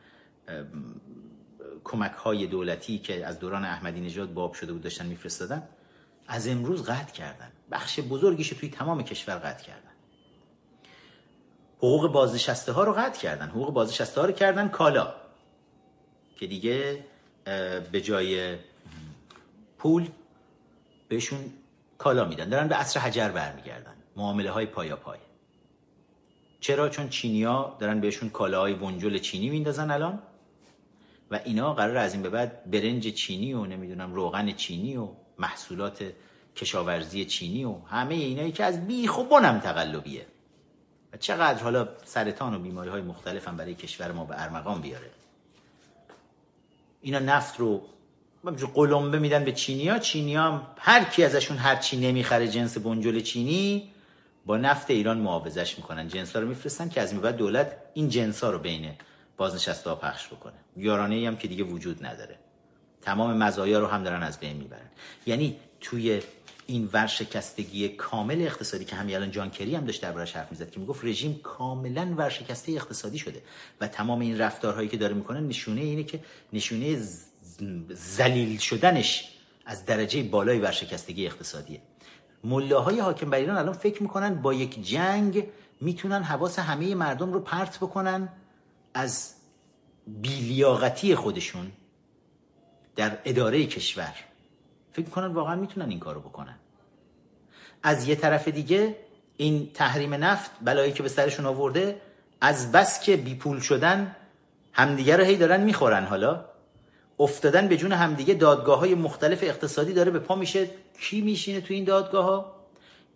کمک های دولتی که از دوران احمدی نژاد باب شده بود داشتن میفرستادن از امروز قطع کردن. بخش بزرگیش توی تمام کشور قطع کردن. حقوق بازنشسته ها رو قطع کردن. حقوق بازنشسته ها رو کردن کالا که دیگه به جای پول بهشون کالا میدن. دارن به عصر حجر برمیگردن. معامله های پایا پای چرا؟ چون چینیا دارن بهشون کالاهای بنجل چینی میندازن الان. و اینا قرار از این به بعد برنج چینی و نمی‌دونم روغن چینی و محصولات کشاورزی چینی و همه اینایی که از بیخ و بنم تقلبیه. و چقدر حالا سرطان و بیماری های مختلف هم برای کشور ما به ارمغان بیاره. اینا نفت رو قلمبه میدن به چینیا چینیا هم هر کی ازشون هر چی نمی‌خره جنس بنجل چینی با نفت ایران معاوضش می‌کنن. جنس ها رو میفرستن که از این بعد دولت این جنس ها رو بین بازنشسته ها پخش بکنه. یارانه هم که دیگه وجود نداره. تمام مزایا رو هم دارن از بین می‌برن. یعنی توی این ورشکستگی کامل اقتصادی که همین الان جان کری هم داشت دربارش حرف می‌زد که می‌گفت رژیم کاملا ورشکسته اقتصادی شده و تمام این رفتارهایی که داره می‌کنه نشونه اینه که نشونه ذلیل شدنش از درجه بالای ورشکستگی اقتصادیه. ملاهای حاکم بر ایران الان فکر می‌کنن با یک جنگ می‌تونن حواس همه مردم رو پرت بکنن از بیلیاقتی خودشون در اداره کشور. فکر می‌کنن واقعا می‌تونن این کارو بکنن. از یه طرف دیگه این تحریم نفت بلایی که به سرشون آورده از بس که بی پول شدن همدیگه رو هی دارن می‌خورن حالا. افتادن به جون همدیگه دادگاه های مختلف اقتصادی داره به پا میشه. کی میشینه تو این دادگاه ها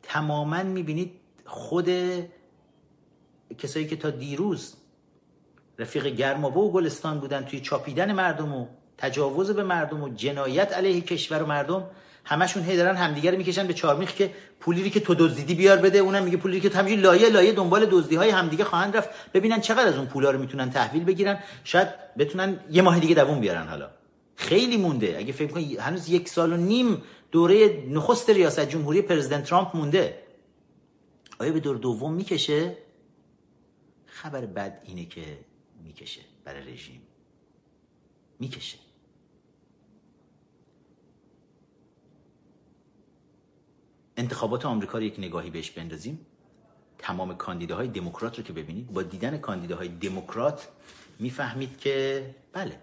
تماما می‌بینید خود کسایی که تا دیروز رفیق گرمابه و گلستان بودن توی چاپیدن مردم و تجاوز به مردم و جنایت علیه کشور و مردم همشون هی دارن همدیگه رو می‌کشن به چارمیخ که پولی که تو دزدیدی بیار بده اونم میگه پولی که تو همین لایه لایه دنبال دزدی های همدیگه خواهند رفت. ببینن چقدر از اون پولا رو می‌تونن تحویل بگیرن. شاید بتونن یه ماه دیگه دووم بیارن حالا. خیلی مونده. اگه فکر کنی هنوز یک سال و نیم دوره نخست ریاست جمهوری پرزیدنت ترامپ مونده. آیا به دور دوم می‌کشه؟ خبر بد اینه که می‌کشه برای رژیم. می‌کشه. انتخابات آمریکا رو یک نگاهی بهش بندازیم. تمام کاندیداهای دموکرات رو که ببینید با دیدن کاندیداهای دموکرات می‌فهمید که بله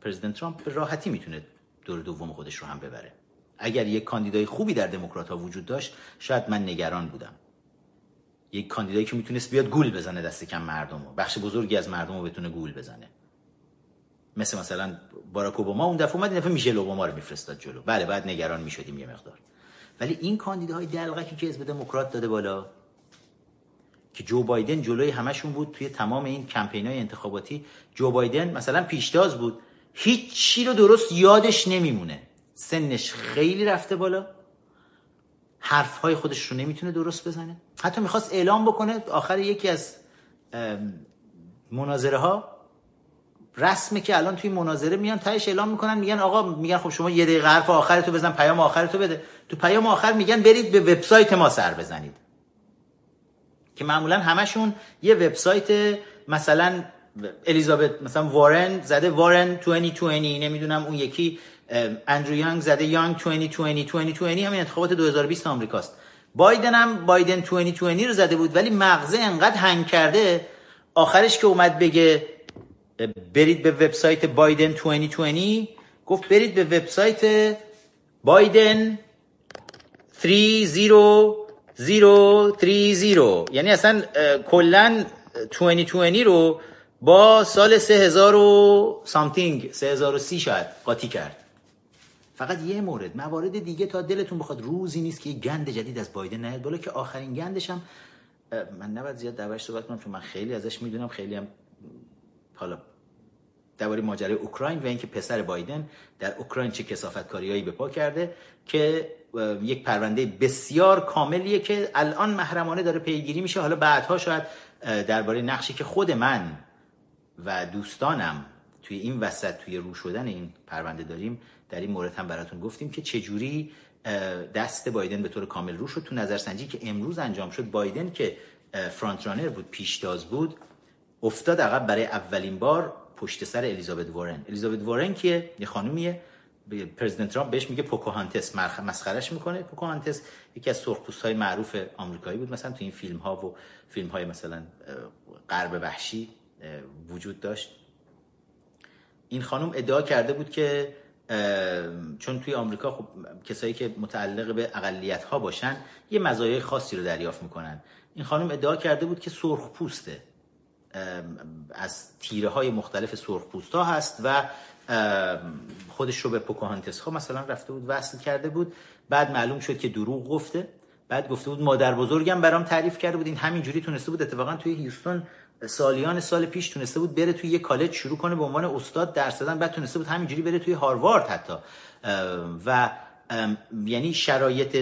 پرزیدنت ترامپ به راحتی می‌تونه دور دوم خودش رو هم ببره. اگر یک کاندیدای خوبی در دموکرات ها وجود داشت شاید من نگران بودم. یک کاندیدایی که می‌تونست بیاد گول بزنه دست کم مردم رو. بخش بزرگی از مردم رو بتونه گول بزنه. مثل مثلا باراک اوباما اون دفعه اومد این دفعه میشل اوباما رو میفرستاد جلو. بله بعد نگران می‌شدیم یه مقدار. ولی این کاندیداهای دلغکی که حزب دموکرات داده بالا که جو بایدن جلوی همشون بود توی تمام این کمپین های انتخاباتی جو بایدن مثلا پیشتاز بود هیچ چی رو درست یادش نمیمونه. سنش خیلی رفته بالا. حرف های خودش رو نمی‌تونه درست بزنه. حتی می‌خواست اعلام بکنه آخر یکی از مناظره ها رسمه که الان توی مناظره میان تایش اعلام می‌کنن میگن آقا میگن خب شما یه دقیقه حرف آخرتو بزن پیام آخرتو بده. تو پیام آخر میگن برید به وبسایت ما سر بزنید. که معمولا همشون یه وبسایت مثلا الیزابت مثلا وارن زده وارن 2020 نمی‌دونم اون یکی اندرو یانگ زده یانگ 2020 2020 همین انتخابات 2020 آمریکاست. بایدن هم بایدن 2020 رو زده بود ولی مغزه انقدر هنگ کرده آخرش که اومد بگه برید به وبسایت بایدن 2020 گفت برید به وبسایت بایدن 30030 یعنی اصلا کلا 2020 رو با سال 3000 و سامتینگ 3030 شاید قاطی کرد. فقط یه مورد موارد دیگه تا دلتون بخواد. روزی نیست که یه گند جدید از بایدن نیاد بالا که آخرین گندش هم من نباید زیاد دربارش صحبت کنم چون من خیلی ازش می‌دونم خیلی هم حالا درباره ماجرای اوکراین و اینکه پسر بایدن در اوکراین چه کسافتکاریایی به پا کرده که یک پرونده بسیار کاملیه که الان محرمانه داره پیگیری میشه. حالا بعدها شاید درباره نقشی که خود من و دوستانم توی این وسط توی رو شدن این پرونده داریم در این مورد هم براتون گفتیم که چجوری دست بایدن به طور کامل رو شد. تو نظرسنجی که امروز انجام شد بایدن که فرانت رانر بود پیشتاز بود افتاد عقب برای اولین بار پشت سر الیزابت وارن. الیزابت وارن که یه خانومیه. پرزیدنت ترامپ بهش میگه پوکوهانتس. مسخرش می‌کنه. پوکوهانتس یکی از سرخپوست های معروف آمریکایی بود. مثلا تو این فیلم ها و فیلم های مثلا غرب وحشی وجود داشت. این خانم ادعا کرده بود که چون توی آمریکا خب کسایی که متعلق به اقلیت ها باشن یه مزایای خاصی رو دریافت می‌کنن. این خانم ادعا کرده بود که سرخ پوسته از تیره های مختلف سرخ پوست ها هست و خودش رو به پوکوهانتس ها مثلا رفته بود وصل کرده بود. بعد معلوم شد که دروغ گفته. بعد گفته بود مادر بزرگم برام تعریف کرده بود. این همینجوری تونسته بود. اتفاقا توی هیوستون سالیان سال پیش تونسته بود بره توی یه کالج شروع کنه. به عنوان استاد درس دادن. بعد تونسته بود همینجوری بره توی هاروارد حتی. و یعنی شرایط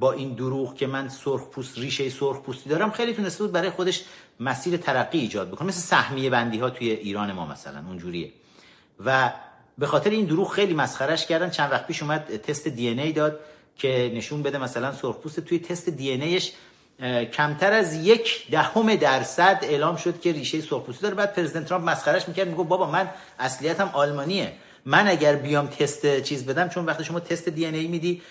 با این دروغ که من سرخ پوست ریشه سرخ پوستی دارم خیلی تونسته بود برای خودش مسیر ترقی ایجاد بکنه. مثل سهمیه بندی ها توی ایران ما مثلا اونجوریه. و به خاطر این دروغ خیلی مسخرش کردن. چند وقت پیش اومد تست دی ای داد که نشون بده مثلا سرخپوست توی تست دی ایش کمتر از یک دهم درصد اعلام شد که ریشه سرخپوستی داره. بعد پرزیدنت ترامپ مسخرش می‌کرد میگه بابا من اصلیتم آلمانیه. من اگر بیام تست چیز بدم چون وقتی شما تست دی ای میدی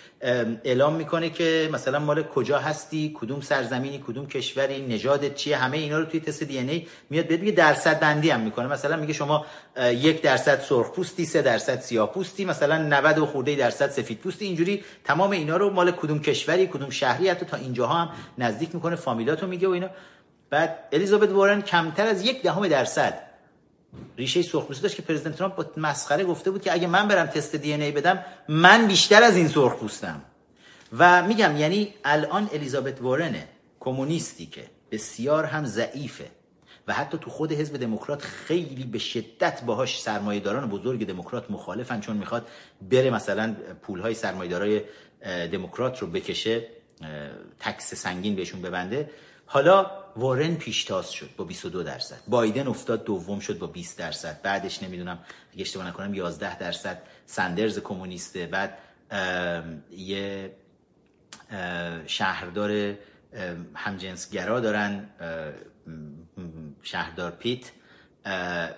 اعلام می‌کنه که مثلا مال کجا هستی کدوم سرزمینی کدوم کشوری نژادت چیه همه اینا رو توی تست دی ای میاد بهت میگه درصد بندی هم می‌کنه. مثلا میگه شما یک درصد سرخ پوستی سه درصد سیاه پوستی مثلا 90 و خورده درصد سفید پوستی. اینجوری تمام اینا رو مال کدوم کشوری کدوم شهری حتی تا اینجاها هم نزدیک می‌کنه فامیلاتو میگه و اینا. بعد الیزابت وارن کمتر از یک دهم درصد ریشه سرخپوستی داشت که پرزیدنت ترامپ با مسخره گفته بود که اگه من برم تست دی ای بدم من بیشتر از این سرخپوستم. و میگم یعنی الان الیزابت وارنه کمونیستی که بسیار هم ضعیفه و حتی تو خود حزب دموکرات خیلی به شدت باهاش سرمایه‌داران بزرگ دموکرات مخالفن چون می‌خواد بره مثلا پولهای سرمایه‌دارای دموکرات رو بکشه تکس سنگین بهشون ببنده. حالا وارن پیشتاز شد با 22 درصد. بایدن افتاد دوم شد با 20 درصد. بعدش نمی‌دونم اگه اشتباه نکنم 11 درصد. سندرز کمونیسته بعد یه شهردار همجنسگرا دارن. شهردار پیت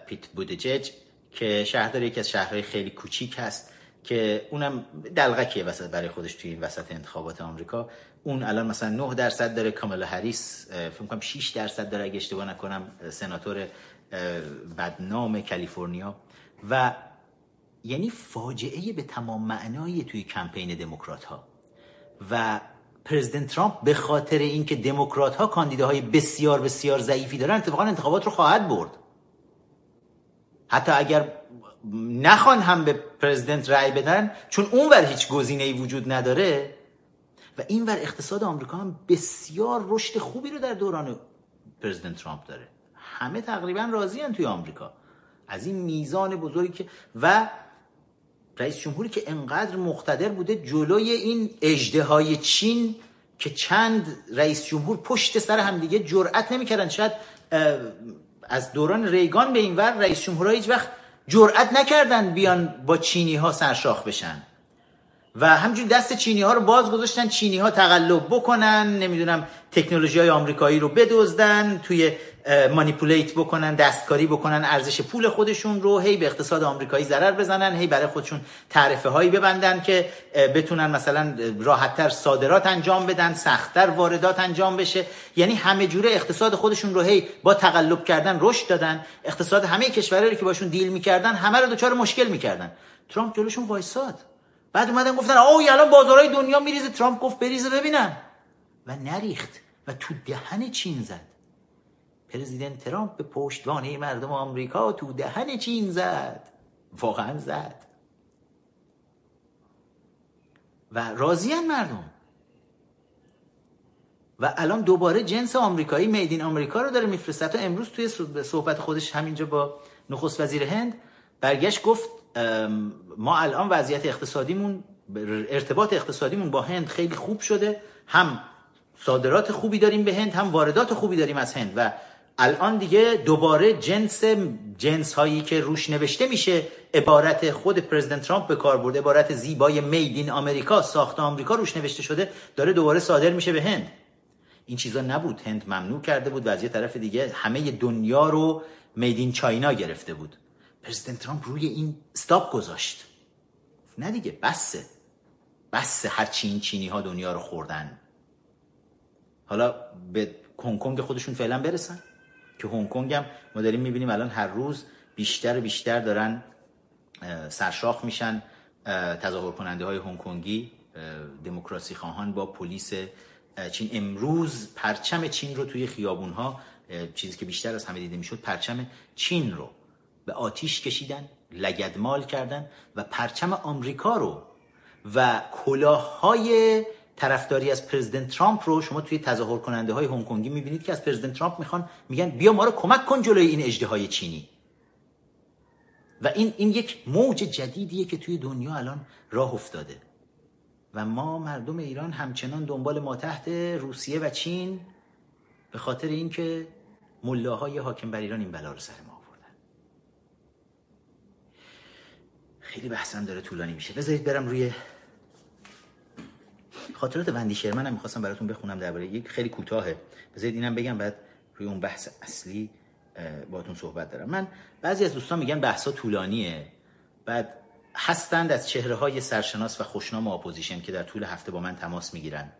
پیت بودجج که شهردار یکی از شهرهای خیلی کوچیک هست که اونم دلغکیه وسط برای خودش توی این وسط انتخابات آمریکا. اون الان مثلا 9 درصد داره کاملا هریس فکر کنم 6 درصد داره اگه اشتباه نکنم سناتور بدنام کالیفرنیا. و یعنی فاجعه به تمام معنایی توی کمپین دموکرات ها و پرزیدنت ترامپ به خاطر اینکه دموکرات ها کاندیداهای بسیار بسیار ضعیفی دارن اتفاقا انتخابات رو خواهد برد. حتی اگر نخوان هم به پرزیدنت رأی بدن چون اونور هیچ گزینه ای وجود نداره و اینور اقتصاد آمریکا هم بسیار رشد خوبی رو در دوران پرزیدنت ترامپ داره. همه تقریبا راضی توی آمریکا. از این میزان بزرگی که و رئیس جمهوری که انقدر مقتدر بوده جلوی این اجده های چین که چند رئیس جمهور پشت سر هم دیگه جرأت نمی‌کردن. شاید از دوران ریگان به این ور رئیس جمهورها هیچ وقت جرأت نکردن بیان با چینی ها سرشاخ بشن. و همجور دست چینی ها رو باز گذاشتن چینی ها تقلب بکنن نمی‌دونم تکنولوژی های آمریکایی رو بدزدن توی مانیپولیت بکنن دستکاری بکنن ارزش پول خودشون رو هی به اقتصاد آمریکایی ضرر بزنن هی برای خودشون تعرفه هایی ببندن که بتونن مثلا راحتتر صادرات انجام بدن سختتر واردات انجام بشه. یعنی همه جوره اقتصاد خودشون رو هی با تقلب کردن رشد دادن. اقتصاد همه کشورهایی که باشون دیل می‌کردن همه رو دچار مشکل می‌کردن. ترامپ جلوشون وایساد. بعد اومدن گفتن آوی الان بازارهای دنیا میریزه. ترامپ گفت بریزه ببینم و نریخت. و تو دهن چین زد. پرزیدنت ترامپ به پشتوانه مردم آمریکا تو دهن چین زد. واقعا زد. و راضیان مردم. و الان دوباره جنس آمریکایی میدین آمریکا رو داره میفرسته. تا امروز توی صحبت خودش همینجا با نخست وزیر هند برگشت گفت ما الان وضعیت اقتصادیمون ارتباط اقتصادیمون با هند خیلی خوب شده. هم صادرات خوبی داریم به هند هم واردات خوبی داریم از هند. و الان دیگه دوباره جنس جنس هایی که روش نوشته میشه عبارت خود پرزیدنت ترامپ به کار برده عبارت زیبای میدین آمریکا ساخت آمریکا روش نوشته شده داره دوباره صادر میشه به هند. این چیزا نبود. هند ممنوع کرده بود. و از یه طرف دیگه همه دنیا رو میدین چاینا گرفته بود. پرزیدنت ترامپ روی این استاپ گذاشت. نه دیگه بسه. بسه هرچی این چینی ها دنیا رو خوردن. حالا به هنگ کنگ خودشون فعلا برسن. که هنگ کنگ هم ما داریم می‌بینیم الان هر روز بیشتر و بیشتر دارن سرشاخ میشن. تظاهر کننده های هنگ کنگی دموکراسی خواهان با پلیس چین. امروز پرچم چین رو توی خیابون ها چیزی که بیشتر از همه دیده می‌شد پرچم چین رو. به آتیش کشیدن لگدمال کردن و پرچم آمریکا رو و کلاه های طرفداری از پرزیدنت ترامپ رو شما توی تظاهر کننده های هنگ کنگی می‌بینید که از پرزیدنت ترامپ می‌خوان میگن بیا ما رو کمک کن جلوی این اجده های چینی. و این این یک موج جدیدیه که توی دنیا الان راه افتاده. و ما مردم ایران همچنان دنبال ما تحت روسیه و چین به خاطر اینکه ملاهای حاکم بر ایران این بلا رو سر ما آوردن خیلی بحثم داره طولانی میشه. بذارید برم روی خاطرات وندی شرمن هم می‌خواستم براتون بخونم درباره یک خیلی کوتاهه. بذارید اینم بگم بعد روی اون بحث اصلی باهاتون صحبت دارم. من بعضی از دوستان میگن بحثا طولانیه. بعد هستند از چهره های سرشناس و خوشنام اپوزیشن که در طول هفته با من تماس می‌گیرن.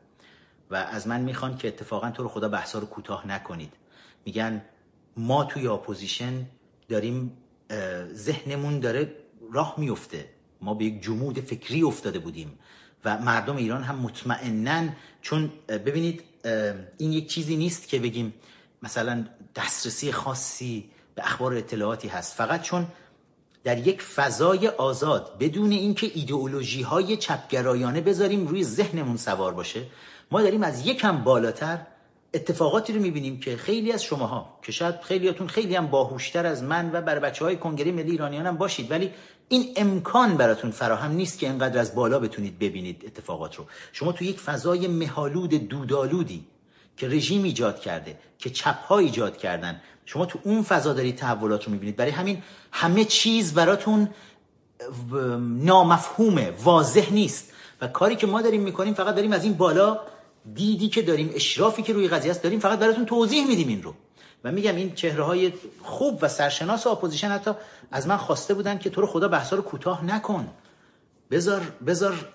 و از من می‌خوان که اتفاقا تو رو خدا بحثا رو کوتاه نکنید. میگن ما توی اپوزیشن داریم ذهنمون داره راه میفته ما به یک جمود فکری افتاده بودیم و مردم ایران هم مطمئنا چون ببینید این یک چیزی نیست که بگیم مثلا دسترسی خاصی به اخبار اطلاعاتی هست. فقط چون در یک فضای آزاد بدون اینکه ایدئولوژی های چپگرایانه بذاریم روی ذهنمون سوار باشه ما داریم از یکم بالاتر اتفاقاتی رو می‌بینیم که خیلی از شماها که شاید خیلیاتون خیلی هم باهوشتر از من و بر بچه های کنگره ملی ایرانیان هم باشید ولی این امکان براتون فراهم نیست که اینقدر از بالا بتونید ببینید اتفاقات رو. شما تو یک فضای مه‌آلود دودآلودی که رژیم ایجاد کرده که چپ ها ایجاد کردن شما تو اون فضا دارید تحولات رو می‌بینید. برای همین همه چیز براتون نامفهومه واضح نیست. و کاری که ما داریم می‌کنیم فقط داریم از این بالا دیدی که داریم اشرافی که روی قضیه است داریم فقط براتون توضیح میدیم این رو. و میگم این چهره های خوب و سرشناس اپوزیشن حتی از من خواسته بودن که تو رو خدا بحثا رو کوتاه نکن. بذار بذار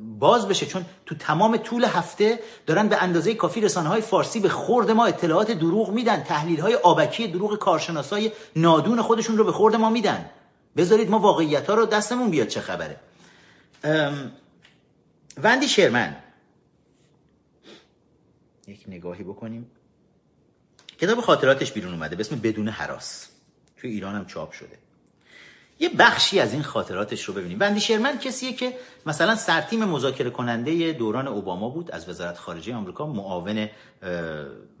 باز بشه چون تو تمام طول هفته دارن به اندازه کافی رسانه های فارسی به خورد ما اطلاعات دروغ میدن تحلیل های آبکی دروغ کارشناسای نادون خودشون رو به خورد ما میدن. بذارید ما واقعیت ها رو دستمون بیاد چه خبره. وندی شرمن یک نگاهی بکنیم. کتاب خاطراتش بیرون اومده به اسم بدون حراس. توی ایران هم چاپ شده. یه بخشی از این خاطراتش رو ببینیم. وندی شرمن کسیه که مثلا سرتیم مذاکره کننده دوران اوباما بود از وزارت خارجه آمریکا معاون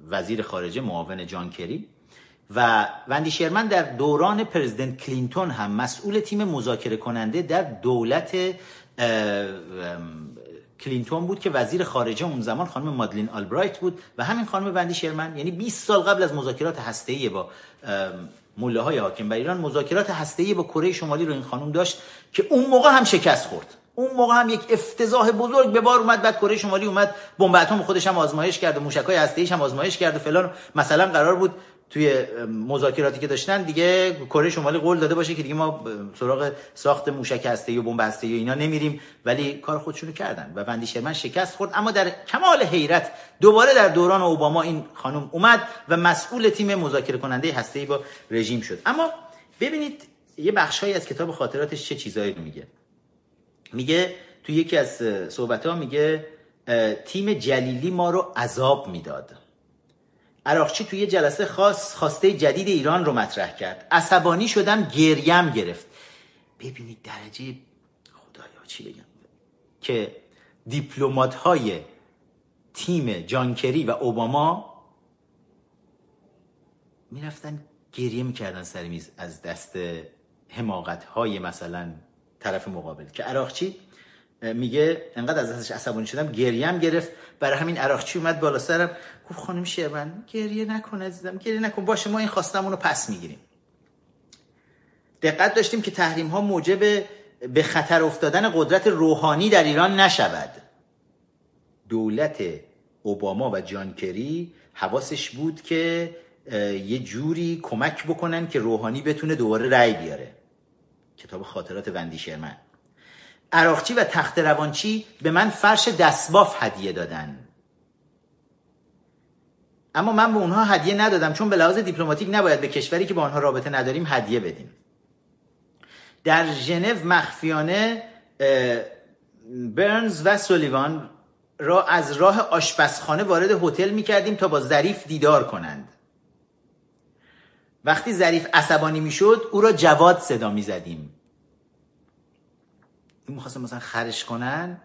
وزیر خارجه معاون جان کری. و وندی شرمن در دوران President کلینتون هم مسئول تیم مذاکره کننده در دولت کلینتون بود که وزیر خارجه اون زمان خانم مادلین آلبرایت بود و همین خانم وندی شرمن یعنی 20 سال قبل از مذاکرات هسته‌ای با مله های حاکم بر ایران مذاکرات هسته‌ای با کره شمالی رو این خانم داشت که اون موقع هم شکست خورد. اون موقع هم یک افتضاح بزرگ به بار اومد بعد کره شمالی اومد بمب اتم خودش هم آزمایش کرد و موشک‌های هسته‌ایش هم آزمایش کرد و فلان. مثلا قرار بود توی مذاکراتی که داشتن دیگه کره شمالی قول داده باشه که دیگه ما سراغ ساخت موشک هسته و بمب هسته اینا نمیریم. ولی کار خودشونو کردن و وندی شرمن شکست خورد. اما در کمال حیرت دوباره در دوران اوباما این خانم اومد و مسئول تیم مذاکره کننده هسته با رژیم شد. اما ببینید یه بخشهایی از کتاب خاطراتش چه چیزایی میگه. میگه تو یکی از صحبت ها میگه تیم جلیلی ما رو عذاب می‌داد. عراقچی توی جلسه خاص خواسته جدید ایران رو مطرح کرد. عصبانی شدم گریم گرفت. ببینید درجه خدایا چی بگم؟ که دیپلومات های تیم جانکری و اوباما می‌رفتن گریه می‌کردن سر میز از دست حماقت های مثلا طرف مقابل. که عراقچی میگه انقدر از دستش عصبانی شدم گریم گرفت. برای همین عراقچی اومد بالا سرم؟ گفت خانم شیرمن گریه نکن عزیزم گریه نکن. باشه ما این خواستمون رو پس می‌گیریم. دقت داشتیم که تحریم ها موجب به خطر افتادن قدرت روحانی در ایران نشود. دولت اوباما و جان کری حواسش بود که یه جوری کمک بکنن که روحانی بتونه دوباره رأی بیاره. کتاب خاطرات وندی شرمن. عراقچی و تخت روانچی به من فرش دستباف هدیه دادن. اما من به اونها هدیه ندادم چون به لحاظ دیپلماتیک نباید به کشوری که با آنها رابطه نداریم هدیه بدیم. در ژنو مخفیانه برنز و سولیوان را از راه آشپزخانه وارد هتل می کردیم تا با ظریف دیدار کنند. وقتی ظریف عصبانی می شد او را جواد صدا می زدیم این می‌خواستن مثلا خرش کنن.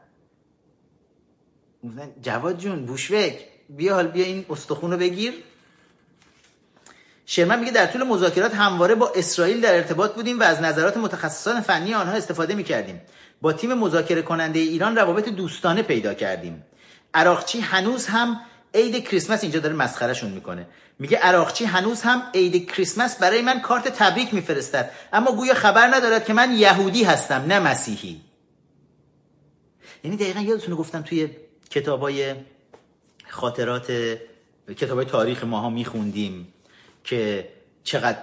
گفتن جواد جون بوشوک بیا حال بیا این استخون رو بگیر. شرمن میگه در طول مذاکرات همواره با اسرائیل در ارتباط بودیم و از نظرات متخصصان فنی آنها استفاده می‌کردیم. با تیم مذاکره کننده ایران روابط دوستانه پیدا کردیم. عراقچی هنوز هم عید کریسمس اینجا داره مسخرهشون می‌کنه. میگه عراقچی هنوز هم عید کریسمس برای من کارت تبریک میفرستد اما گویا خبر ندارد که من یهودی هستم نه مسیحی. یعنی دقیقا یادتونه گفتم توی کتابای خاطرات کتابای تاریخ ماها میخوندیم که چقدر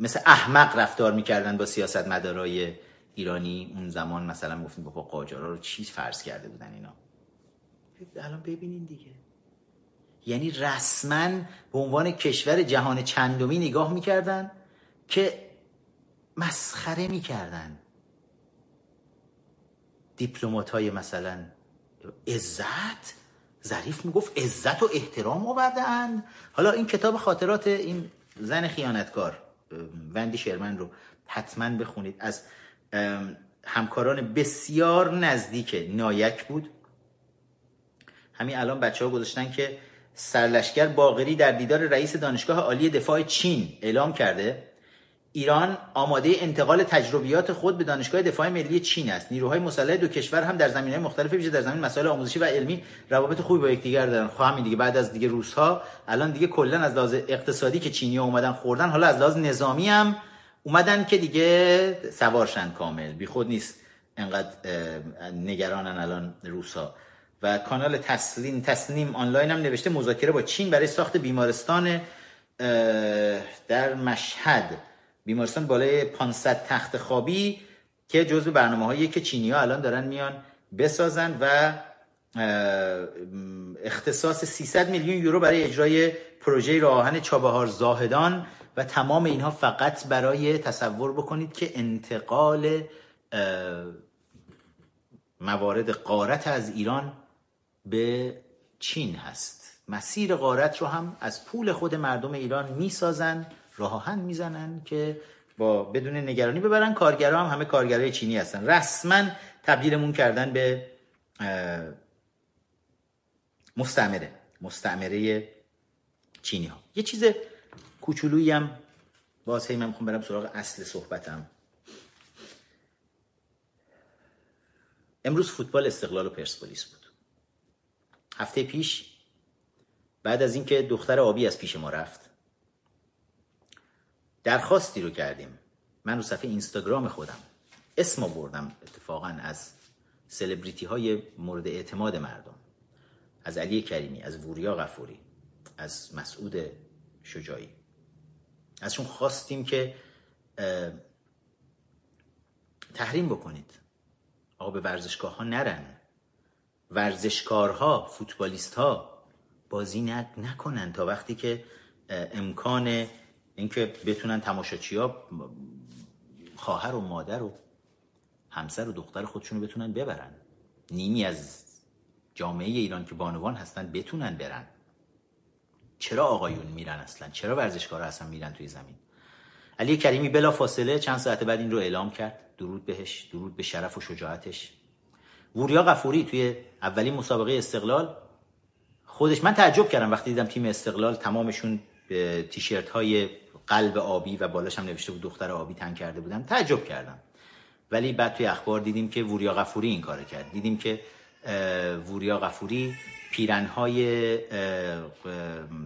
مثل احمق رفتار می‌کردن با سیاست مدارای ایرانی. اون زمان مثلا گفتیم با قاجارا رو چی فرض کرده بودن اینا؟ الان ببینین دیگه. یعنی رسما به عنوان کشور جهان چندمی نگاه می‌کردن که مسخره می‌کردن. دیپلومات های مثلا عزت؟ ظریف می‌گفت عزت و احترام آورده اند حالا این کتاب خاطرات این زن خیانتکار وندی شرمن رو حتما بخونید. از همکاران بسیار نزدیک نایک بود. همین الان بچه ها گذاشتن که سرلشکر باغری در دیدار رئیس دانشگاه عالی دفاع چین اعلام کرده. ایران آماده انتقال تجربیات خود به دانشگاه دفاع ملی چین است. نیروهای مسلح دو کشور هم در زمینهای مختلف ویژه در زمین مسائل آموزشی و علمی روابط خوبی با یکدیگر دارن. خب همین دیگه. بعد از دیگه روس ها الان دیگه کلا از لحاظ اقتصادی که چینی ها اومدن خوردن حالا از لحاظ نظامی هم اومدن که دیگه سوارشن کامل. بی خود نیست انقدر نگرانن الان روس ها و کانال تسلیم تسلیم آنلاین هم نوشته مذاکره با چین برای ساخت بیمارستان در مشهد. بیمارستان بالای 500 تخت خوابی که جزو برنامه هایی که چینی ها الان دارن میان بسازن و اختصاص 300 میلیون یورو برای اجرای پروژه راه آهن چابهار زاهدان و تمام اینها فقط برای تصور بکنید که انتقال موارد قارت از ایران به چین هست. مسیر قارت رو هم از پول خود مردم ایران می‌سازن. راه آهن می‌زنن که با بدون نگرانی ببرن. کارگرا هم همه کارگرای چینی هستن. رسما تبدیلمون کردن به مستعمره مستعمره چینی ها یه چیز کوچولویی هم باز هی من می‌خوام برم سراغ اصل صحبتم. امروز فوتبال استقلال و پرسپولیس بود. هفته پیش بعد از اینکه دختر آبی از پیش ما رفت درخواستی رو کردیم. من رو صفحه اینستاگرام خودم. اسم بردم اتفاقا از سلبریتی های مورد اعتماد مردم. از علی کریمی از ووریا غفوری از مسعود شجاعی. ازشون خواستیم که تحریم بکنید. آقا به ورزشگاه ها نرن. ورزشکارها فوتبالیست ها بازی نکنن تا وقتی که امکان اینکه بتونن تماشاچی ها خواهر و مادر و همسر و دختر خودشونو بتونن ببرن. نیمی از جامعه ایران که بانوان هستن بتونن برن. چرا آقایون میرن اصلا؟ چرا ورزشکارا اصلا میرن توی زمین؟ علی کریمی بلا فاصله چند ساعت بعد این رو اعلام کرد. درود بهش درود به شرف و شجاعتش. وریا قفوری توی اولین مسابقه استقلال خودش من تعجب کردم وقتی دیدم تیم استقلال تمامشون تیشرت های قلب آبی و بالاش هم نوشته بود دختر آبی تن کرده بودن تعجب کردم. ولی بعد توی اخبار دیدیم که وریا غفوری این کار کرد. دیدیم که وریا غفوری پیرنهای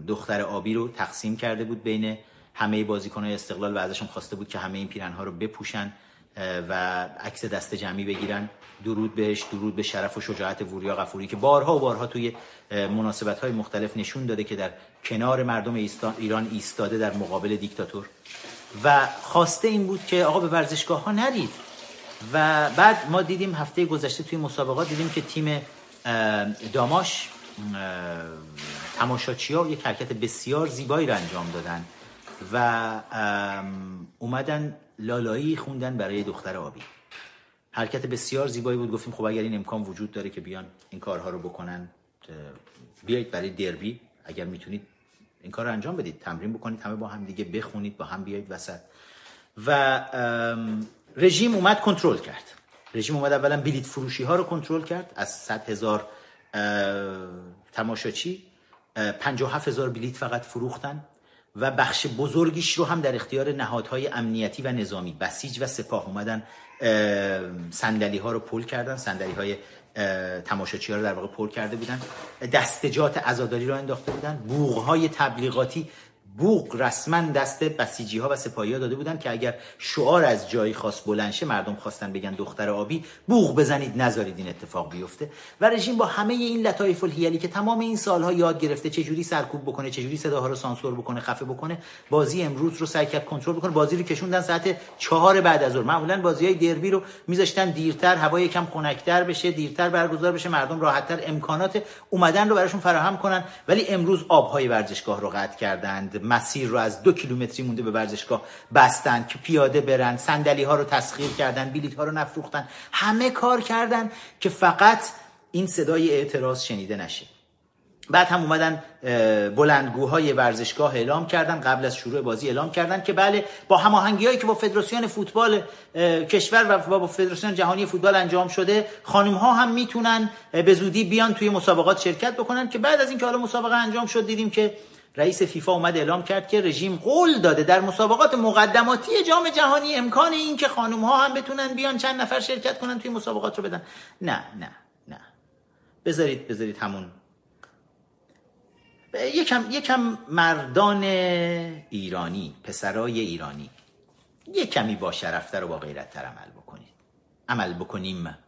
دختر آبی رو تقسیم کرده بود بین همه بازیکنهای استقلال و ازشون خواسته بود که همه این پیرنها رو بپوشن. و عکس دست جمعی بگیرن. درود بهش درود به شرف و شجاعت وریا غفوری که بارها و بارها توی مناسبت های مختلف نشون داده که در کنار مردم ایران ایستاده در مقابل دیکتاتور. و خواسته این بود که آقا به ورزشگاه ها نرید. و بعد ما دیدیم هفته گذشته توی مسابقات دیدیم که تیم داماش تماشاچی ها یک حرکت بسیار زیبایی را انجام دادن. و اومدن لالایی خوندن برای دختر آبی. حرکت بسیار زیبایی بود. گفتیم خب اگر این امکان وجود داره که بیان این کارها رو بکنن بیایید برای دربی. اگر می‌تونید این کار رو انجام بدید. تمرین بکنید. همه با هم دیگه بخونید با هم بیایید وسط. و رژیم اومد کنترل کرد. رژیم اومد اولا بلیت فروشی ها رو کنترل کرد. از 100 هزار تماشاچی 57 هزار بلیت فقط فروختن. و بخش بزرگیش رو هم در اختیار نهادهای امنیتی و نظامی بسیج و سپاه اومدن صندلی ها رو پل کردن صندلی های تماشاچی ها رو در واقع پر کرده بودن. دستجات عزاداری رو انداخته بودن. بوغ های تبلیغاتی بوق رسما دست بسیجی ها و سپاهی ها داده بودن که اگر شعار از جایی خاص بلنشه مردم خواستن بگن دختر آبی بوق بزنید نذارید این اتفاق بیفته. و رژیم با همه این لطایف الهیالی که تمام این سالها یاد گرفته چجوری سرکوب بکنه چجوری صداها رو سانسور بکنه خفه بکنه بازی امروز رو سعی کرد کنترل بکنه. بازی رو کشوندن ساعت چهار بعد از ظهر. معمولا بازی های دربی رو میذاشتن دیرتر هوا یکم خنکتر بشه دیرتر برگزار بشه مردم راحتتر امکانات اومدن رو براشون فراهم کنن. ولی امروز آبهای ورزشگاه رو قطع کردند. مسیر رو از دو کیلومتری مونده به ورزشگاه بستن که پیاده برن صندلی ها رو تسخیر کردن بلیط ها رو نفروختن. همه کار کردن که فقط این صدای اعتراض شنیده نشه. بعد هم اومدن بلندگوهای ورزشگاه اعلام کردن قبل از شروع بازی اعلام کردن که بله با هماهنگی هایی که با فدراسیون فوتبال کشور و با فدراسیون جهانی فوتبال انجام شده خانم ها هم می‌تونن به زودی بیان توی مسابقات شرکت بکنن که بعد از اینکه حالا مسابقه انجام شد دیدیم که رئیس فیفا اومد اعلام کرد که رژیم قول داده در مسابقات مقدماتی جام جهانی امکان این که خانم ها هم بتونن بیان چند نفر شرکت کنن توی مسابقات رو بدن. نه نه نه. بذارید بذارید همون. یکم یکم مردان ایرانی پسرای ایرانی یک کمی با شرفتر و با غیرتتر عمل بکنید. عمل بکنیم.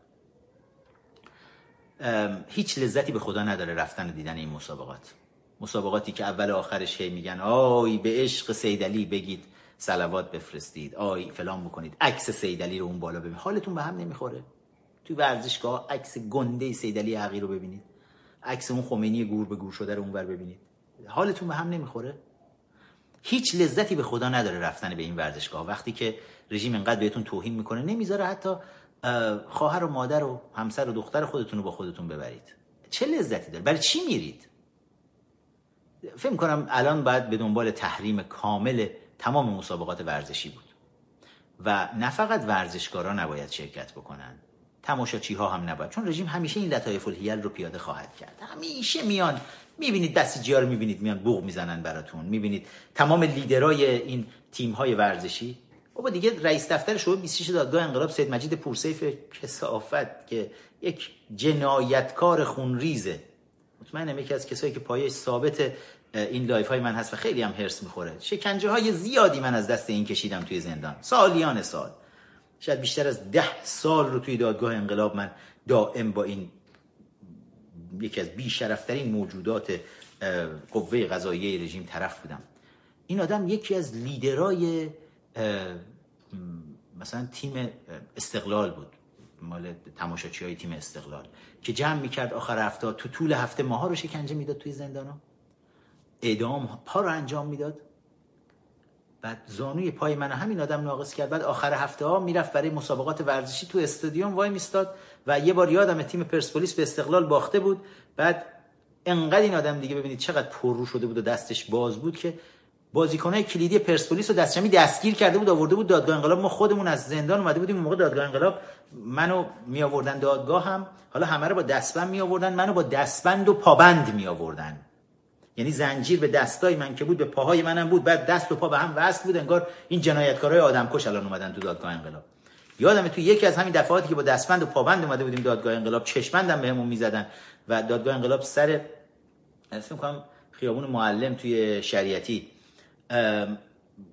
هیچ لذتی به خدا نداره رفتن و دیدن این مسابقات. مسابقاتی که اول آخرش هی میگن آی به عشق سیدلی بگید سلوات بفرستید. آی فلان بکنید. عکس سیدلی رو اون بالا ببینید حالتون به هم نمی‌خوره. توی ورزشگاه عکس گنده سیدلی عقی رو ببینید. عکس اون خمینی گور به گور شده رو اونور ببینید. حالتون به هم نمی‌خوره. هیچ لذتی به خدا نداره رفتن به این ورزشگاه. وقتی که رژیم انقدر بهتون توهین می‌کنه نمی‌ذاره حتی خواهر و مادر و همسر و دختر خودتون رو با خودتون ببرید. چه لذتی داره؟ برای چی میرید؟ فکر کنم الان باید به دنبال تحریم کامل تمام مسابقات ورزشی بود. و نه فقط ورزشکارا نباید شرکت بکنن تماشاچی ها هم نباید چون رژیم همیشه این لطایف الحیل رو پیاده خواهد کرد. همیشه میان می‌بینید بسیجی ها رو می‌بینید میان بوق می‌زنن براتون می‌بینید تمام لیدرای این تیم های ورزشی. بابا دیگه رئیس دفتر شما 26 دادگاه انقلاب سید مجید پورسیف کثافت که یک جنایتکار خونریزه. مطمئنم یکی از کسایی که پای ثابت این live های من هست و خیلی هم حرص می‌خوره. شکنجه های زیادی من از دست این کشیدم توی زندان. سالیان سال. شاید بیشتر از ده سال رو توی دادگاه انقلاب من دائم با این یکی از بیشرفترین موجودات قوه قضاییه رژیم طرف بودم. این آدم یکی از لیدرای مثلا تیم استقلال بود. مال تماشاچی های تیم استقلال. که جمع می‌کرد آخر هفته تو طول هفته ماها رو شکنجه می‌داد توی زندان اعدام پا رو انجام می‌داد. بعد زانوی پای من همین آدم ناقص کرد. بعد آخر هفته ها می‌رفت برای مسابقات ورزشی تو استادیوم وای میستاد و یه بار یادم تیم پرسپولیس به استقلال باخته بود. بعد انقدر این آدم دیگه ببینید چقدر پررو شده بود و دستش باز بود که بازیکنای کلیدی پرسپولیس رو دستشمی دستگیر کرده بود آورده بود دادگاه انقلاب. ما خودمون از زندان اومده بودیم موقع دادگاه انقلاب منو می آوردن دادگاه هم حالا همه رو با دستبند می آوردن منو با دستبند و پابند می آوردن یعنی زنجیر به دستای من که بود به پاهای منم بود. بعد دست و پا به هم وصل بود. انگار این جنایتکارای آدمکش الان اومدن تو دادگاه انقلاب. یادمه تو یکی از همین دفعاتی که با دستبند و پابند اومده بودیم دادگاه انقلاب چشمندم بهمون می‌زدن و دادگاه انقلاب سر اسم کنم خیابون معلم توی شریعتی.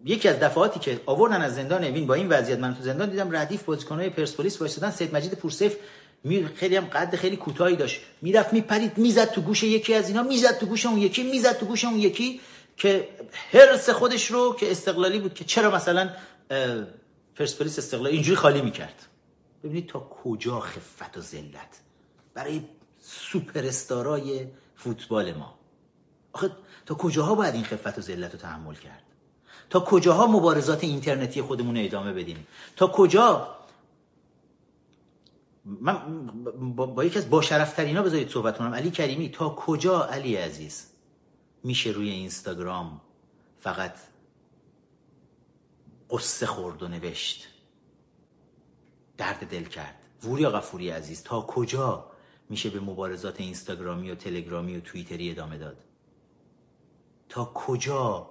یکی از دفعاتی که آوردن از زندان اوین با این وضعیت من تو زندان دیدم ردیف بازیکنای پرسپولیس وایسادن سید مجید پورسیف می خیلی هم قد خیلی کوتاهی داشت. می‌رفت میپرید می‌زد تو گوش یکی از اینا می‌زد تو گوش اون یکی می‌زد تو گوش اون یکی که هرس خودش رو که استقلالی بود که چرا مثلا پرسپولیس استقلال اینجوری خالی می‌کرد. ببینید تا کجا خفت و ذلت برای سوپر استارای فوتبال ما. آخه تا کجاها باید این خفت و ذلت رو تحمل کرد؟ تا کجاها مبارزات اینترنتی خودمون ادامه بدیم؟ تا کجا من با, با یکی از با ها بذارید صحبت کنم. علی کریمی تا کجا علی عزیز میشه روی اینستاگرام فقط قصه خورد و نوشت؟ درد دل کرد. وریا غفوری عزیز تا کجا میشه به مبارزات اینستاگرامی و تلگرامی و توییتری ادامه داد؟ تا کجا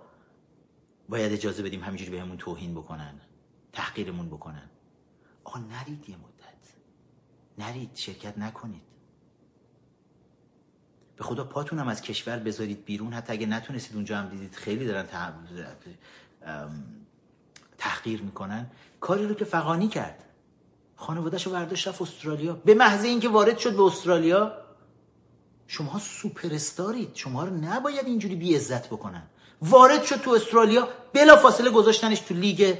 باید اجازه بدیم همینجوری بهمون توهین بکنن تحقیرمون بکنن؟ آقا نرید یه مدت. نرید شرکت نکنید. به خدا پاتونم از کشور بذارید بیرون. حتی اگه نتونستید اونجا هم دیدید خیلی دارن تحقیر می‌کنن. کاری رو که فقانی کرد. خانوادهش رو برداشت رفت استرالیا. به محض اینکه وارد شد به استرالیا. شما سوپر استارید. شما رو نباید اینجوری بی عزت بکنن. وارد شد تو استرالیا. بلا فاصله گذاشتنش تو لیگ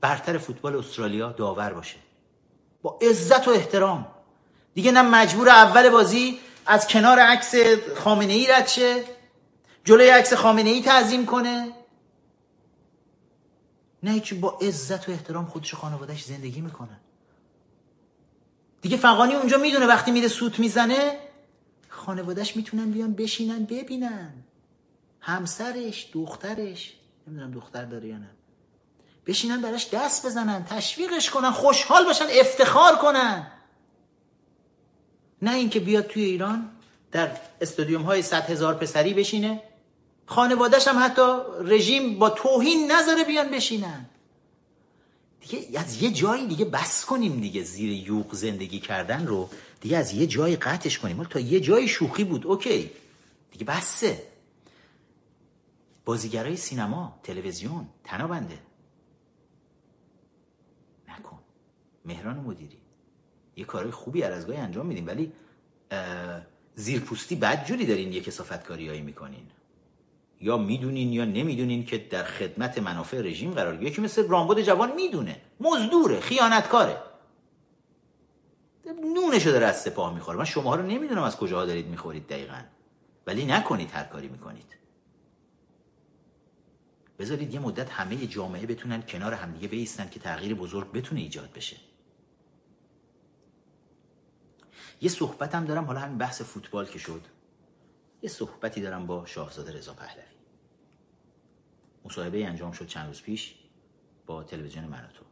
برتر فوتبال استرالیا داور باشه. با عزت و احترام. دیگه نه مجبور اول بازی از کنار عکس خامنه ای رد شه جلوی عکس خامنه ای تعظیم کنه. نه چی با عزت و احترام خودش خانوادهش زندگی می‌کنه. دیگه فقانی اونجا می‌دونه وقتی میره سوت می‌زنه خانوادهش می‌تونن بیان بشینن ببینن. همسرش دخترش نمی‌دونم دختر داره یا نه. بشینن براش دست بزنن تشویقش کنن خوشحال باشن افتخار کنن. نه اینکه بیاد توی ایران در استادیوم های صد هزار پسری بشینه. خانوادهش هم حتی رژیم با توهین نذاره بیان بشینن. دیگه از یه جایی دیگه بس کنیم دیگه زیر یوغ زندگی کردن رو. دیگه از یه جایی قطعش کنیم. تا یه جایی شوخی بود اوکی. دیگه بسه. بازیگرای سینما تلویزیون تنابنده نکن مهران مدیری. یه کارهای خوبی از گاهی انجام میدیم ولی زیرپوستی بد جوری دارین یه کسافت کاریایی می‌کنین. یا می‌دونین یا نمی‌دونین که در خدمت منافع رژیم قرار یکی مثل رامبد جوان می‌دونه. مزدوره خیانتکاره. نونشو داره از سپاه می‌خوره. من شما رو نمی‌دونم از کجاها دارید می‌خورید دقیقا. ولی نکنید هر کاری می‌کنید. بذارید یه مدت همه جامعه بتونن کنار همدیگه بیستن که تغییر بزرگ بتونه ایجاد بشه. یه صحبتم دارم حالا همین بحث فوتبال که شد. یه صحبتی دارم با شاهزاده رضا پهلوی. مصاحبه انجام شد چند روز پیش با تلویزیون مناتو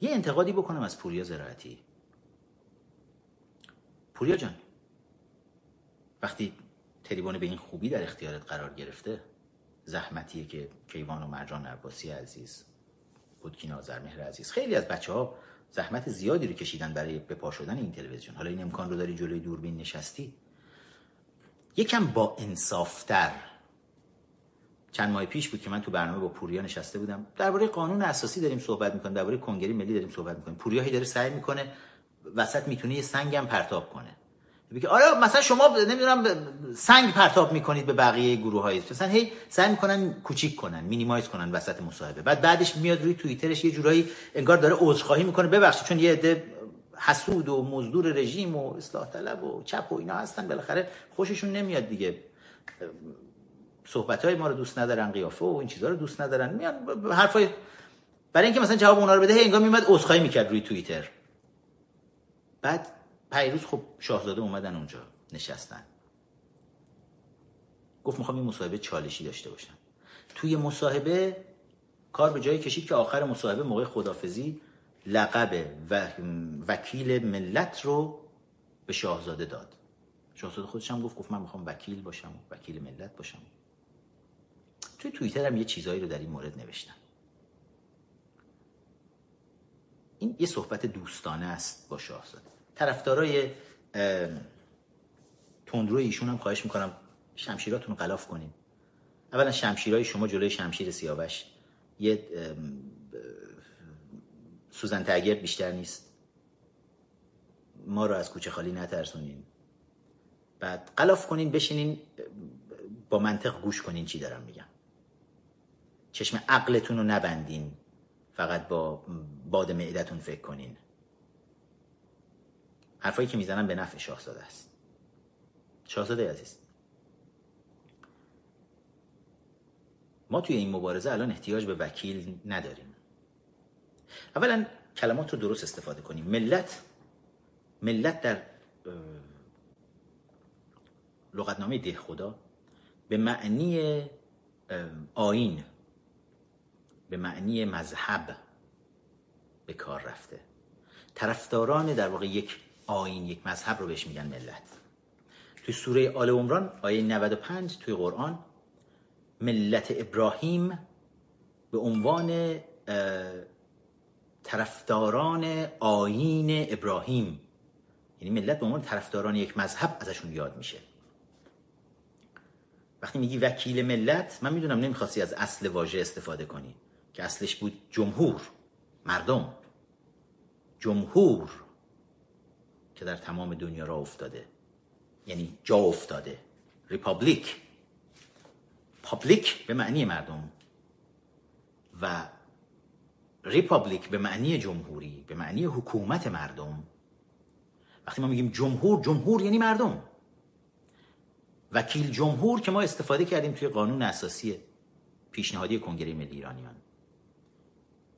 یه انتقادی بکنم از پوریا زراعتی. پوریا جان وقتی تریبون به این خوبی در اختیارت قرار گرفته زحمتیه که کیوان و مرجان عباسی عزیز بودکین آزرمهر عزیز خیلی از بچه ها زحمت زیادی رو کشیدن برای به پا شدن این تلویزیون. حالا این امکان رو داری جلوی دوربین نشستی؟ یکم با انصافتر. چند ماه پیش بود که من تو برنامه با پوریا نشسته بودم. درباره قانون اساسی داریم صحبت می‌کنیم درباره کنگره ملی داریم صحبت می‌کنیم. پوریا هی داره سعی می‌کنه وسط می‌تونه یه سنگم پرتاب کنه. بگه آره مثلا شما نمی‌دونم سنگ پرتاب می‌کنید به بقیه گروه های مثلا هی سعی می‌کنن کوچیک کنن مینیمایز کنن وسط مصاحبه. بعد بعدش میاد روی توییترش یه جورایی انگار داره عذرخواهی می‌کنه. ببخشید چون یه عده حسود و مزدور رژیم و اصلاح طلب و چپ و اینا هستن بالاخره خوششون نمیاد دیگه. صحبت های ما رو دوست ندارن قیافه و این چیزها رو دوست ندارن. میان حرفای برای اینکه مثلا جواب اونا رو بده انگار میمد عذرخواهی می‌کرد روی توییتر. بعد پیروز خب شاهزاده اومدن اونجا نشستن. گفت می‌خوام این مصاحبه چالشی داشته باشم. توی مصاحبه کار به جایی کشید که آخر مصاحبه موقع خدافزی لقب و وکیل ملت رو به شاهزاده داد. شاهزاده خودش هم گفت گفت من می‌خوام وکیل باشم وکیل ملت باشم. توی توییتر هم یه چیزایی رو در این مورد نوشتم این یه صحبت دوستانه است با شاهزاده. طرفدارای تندرو ایشون هم خواهش می‌کنم شمشیراتون رو غلاف کنیم اولا شمشیرهای شما جلوی شمشیر سیاوش. یه سوزن تاگر بیشتر نیست. ما رو از کوچه خالی نترسونین. بعد قلاف کنین بشینین با منطق گوش کنین چی دارم میگم. چشم عقلتون رو نبندین فقط با باد معدتون فکر کنین. حرفایی که می‌زنم به نفع شاهزاده است. شاهزاده عزیز. ما توی این مبارزه الان احتیاج به وکیل نداریم. اولا کلمات رو درست استفاده کنیم. ملت ملت در لغتنامه ده خدا به معنی آین به معنی مذهب به کار رفته. طرفداران در واقع یک آین یک مذهب رو بهش میگن ملت. توی سوره آل عمران آیه 95 توی قرآن ملت ابراهیم به عنوان طرفداران آیین ابراهیم. یعنی ملت به عنوان طرفداران یک مذهب ازشون یاد میشه. وقتی میگی وکیل ملت من می‌دونم نمی‌خواستی از اصل واژه استفاده کنی که اصلش بود جمهور مردم. جمهور. که در تمام دنیا را افتاده. یعنی جا افتاده. republic public به معنی مردم. و republic به معنی جمهوری به معنی حکومت مردم. وقتی ما میگیم جمهور جمهور یعنی مردم. وکیل جمهور که ما استفاده کردیم توی قانون اساسی پیشنهادی کنگره ملی ایرانیان.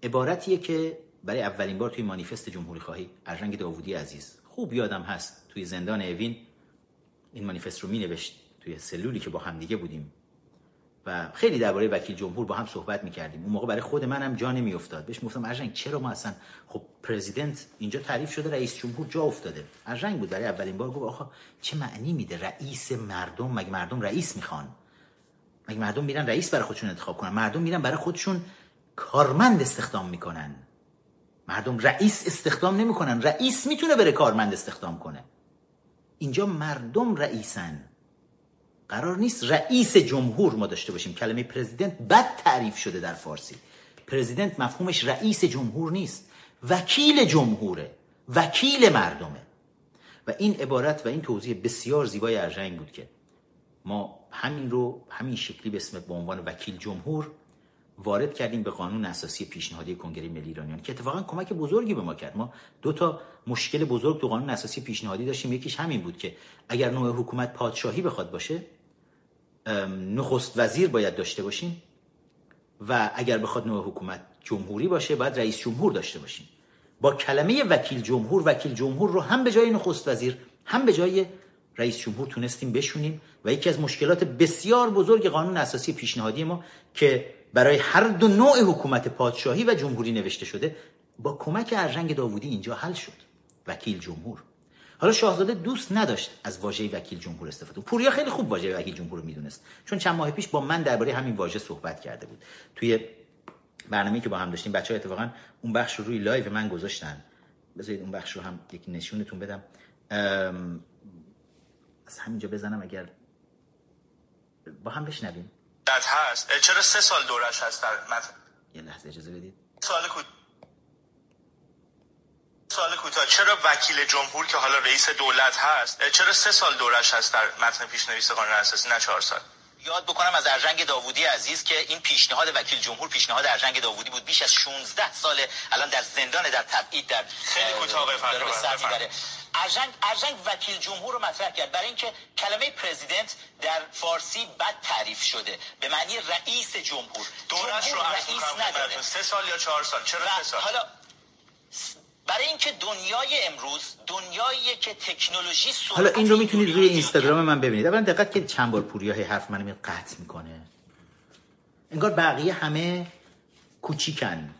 عبارتیه که برای اولین بار توی مانیفست جمهوری خواهی ارژنگ داوودی عزیز خوب یادم هست توی زندان اوین این مانیفست رو می نوشت توی سلولی که با هم دیگه بودیم. و خیلی درباره وکیل جمهور با هم صحبت می‌کردیم. اون موقع برای خود منم جا نمیافتاد. بهش گفتم ارجنگ چرا ما اصلا خب پرزیدنت اینجا تعریف شده رئیس جمهور جا افتاده. ارجنگ بود برای اولین بار گفت آخه چه معنی میده رئیس مردم؟ مگه مردم رئیس می‌خوان؟ مگه مردم میرن رئیس برای خودشون انتخاب کنن؟ مردم میرن برای خودشون کارمند استخدام می‌کنن. مردم رئیس استخدام نمی‌کنن. رئیس می‌تونه بره کارمند استخدام کنه. اینجا مردم رئیسن. قرار نیست رئیس جمهور ما داشته باشیم. کلمه پرزیدنت بد تعریف شده در فارسی. پرزیدنت مفهومش رئیس جمهور نیست. وکیل جمهوره. وکیل مردمه. و این عبارت و این توضیح بسیار زیبای ارژنگ بود که ما همین رو همین شکلی به اسم به عنوان وکیل جمهور وارد کردیم به قانون اساسی پیشنهادی کنگره ملی ایرانیان که اتفاقا کمک بزرگی به ما کرد. ما دو تا مشکل بزرگ تو قانون اساسی پیشنهادی داشتیم. یکیش همین بود که اگر نوع حکومت پادشاهی بخواد باشه نخست وزیر باید داشته باشیم و اگر بخواد نوع حکومت جمهوری باشه باید رئیس جمهور داشته باشیم. با کلمه وکیل جمهور وکیل جمهور رو هم به جای نخست وزیر هم به جای رئیس جمهور تونستیم بشونیم. و یکی از مشکلات بسیار بزرگ قانون اساسی پیشنهادی ما که برای هر دو نوع حکومت پادشاهی و جمهوری نوشته شده با کمک ارژنگ داوودی اینجا حل شد. وکیل جمهور. حالا شاهزاده دوست نداشت از واژه وکیل جمهور استفاده. پوریا خیلی خوب واژه وکیل جمهور می‌دونست. چون چند ماه پیش با من درباره همین واژه صحبت کرده بود. توی برنامه‌ای که با هم داشتیم بچه‌ها اتفاقا اون بخش رو روی live من گذاشتن. بذارید اون بخش رو هم یک نشونتون بدم. از همینجا بزنم اگر با هم بشنویم. هست. چرا سه سال دورش هست؟ در متن یه لحظه اجازه بدید. سال سال کوتاه. چرا وکیل جمهور که حالا رئیس دولت هست چرا سه سال دورش هست در متن پیشنویس قانون اساسی؟ نه چهار سال. یاد بکنم از ارجنگ داوودی عزیز که این پیشنهاد وکیل جمهور پیشنهاد ارجنگ داوودی بود. بیش از 16 ساله الان در زندان در تبعید در خیلی کوتاه بفرمایید ارجنگ ارجنگ وکیل جمهور رو مطرح کرد. برای اینکه کلمه پرزیدنت در فارسی بد تعریف شده. به معنی رئیس جمهور. دورش رو رئیس نداره. سه سال یا چهار سال؟ چرا سه سال؟ حالا برای اینکه دنیای امروز دنیایی که تکنولوژی حالا این رو می‌تونید روی اینستاگرام من ببینید. اولا دقت که چند بار پوریا حرف منو قطع می‌کنه. انگار بقیه همه کوچیکن.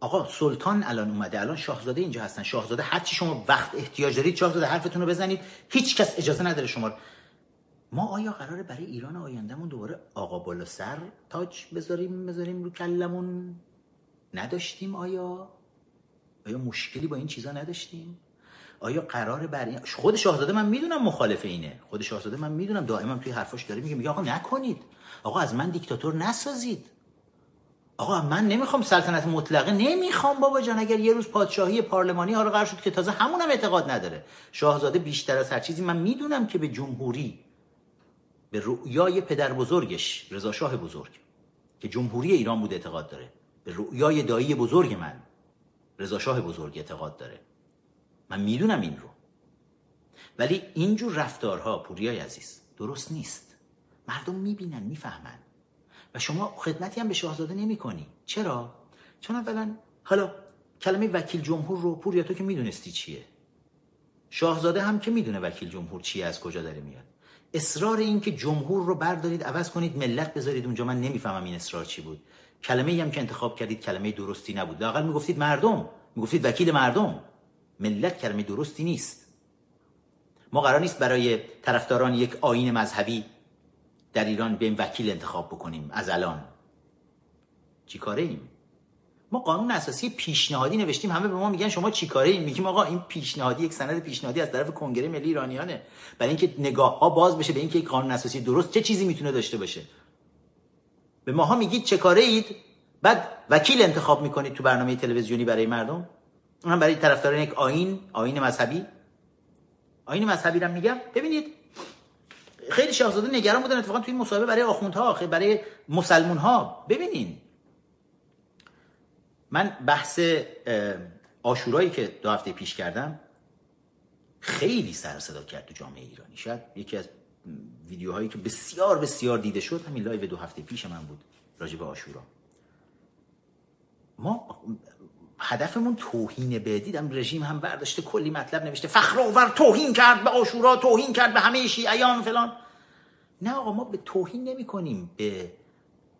آقا سلطان الان اومده. الان شاهزاده اینجا هستن. شاهزاده هرچی شما وقت احتیاج دارید شاهزاده حرفتون رو بزنید. هیچ کس اجازه نداره شما ما آیا قراره برای ایران آیندهمون دوباره آقا بالا سر تاج بذاریم بذاریم رو کلمون؟ نداشتیم آیا؟ آیا مشکلی با این چیزا نداشتیم؟ آیا قرار بر خود شاهزاده من می‌دونم مخالف اینه. خود شاهزاده من می‌دونم. دائما توی حرفاش داره میگه میگه آقا نکنید. آقا از من دیکتاتور نسازید. آقا من نمی‌خوام سلطنت مطلقه نمی‌خوام بابا جان اگر یه روز پادشاهی پارلمانی حالا قرار شد که تازه همونم اعتقاد نداره. شاهزاده بیشتر از هر چیزی من می‌دونم که به جمهوری به رؤیای پدر بزرگش رضا شاه بزرگ که جمهوری ایران بود اعتقاد داره. به رؤیای دایی بزرگ من رضا شاه بزرگ اعتقاد داره. من می‌دونم این رو. ولی اینجور رفتارها پوریای عزیز درست نیست. مردم می‌بینن می‌فهمن. و شما خدمتی هم به شاهزاده نمی کنی چرا؟ چون اولا حالا کلمه وکیل جمهور رو پوریا تو که می‌دونستی چیه؟ شاهزاده هم که می‌دونه وکیل جمهور چیه از کجا داره میاد. اصرار این که جمهور رو بردارید عوض کنید ملت بذارید اونجا من نمی‌فهمم این اصرار چی بود. کلمه ای هم که انتخاب کردید کلمه درستی نبود. لاقل می‌گفتید مردم. می‌گفتید وکیل مردم. ملت کلمه درستی نیست. ما قرار نیست برای طرفداران یک آین مذهبی در ایران بیم وکیل انتخاب بکنیم از الان. چی کاره ایم؟ ما قانون اساسی پیشنهادی نوشتیم همه به ما میگن شما چی کاره ایم؟ میگیم آقا این پیشنهادی یک سند پیشنهادی از طرف کنگره ملی ایرانیانه. برای اینکه نگاه ها باز بشه به اینکه یک قانون اساسی درست چه چیزی می‌تونه داشته باشه. به ماها میگید چه کاره اید؟ بعد وکیل انتخاب می‌کنید تو برنامه تلویزیونی برای مردم. اونم برای طرفداران یک آین آین مذهبی. آین مذهبی رو میگم. ببینید خیلی شاهزاده نگران بودن اتفاقا توی این مصاحبه برای آخوندها برای مسلمون ها ببینین. من بحث عاشورایی که دو هفته پیش کردم خیلی سر صدا کرد تو جامعه ایرانی. شاید یکی از ویدیوهایی که بسیار بسیار دیده شد همین live دو هفته پیش من بود راجع به عاشورا. ما هدفمون توهین به دیدم رژیم هم برداشته کلی مطلب نوشته. فخرآور توهین کرد به عاشورا توهین کرد به همه شیعیان فلان. نه آقا ما به توهین نمی کنیم به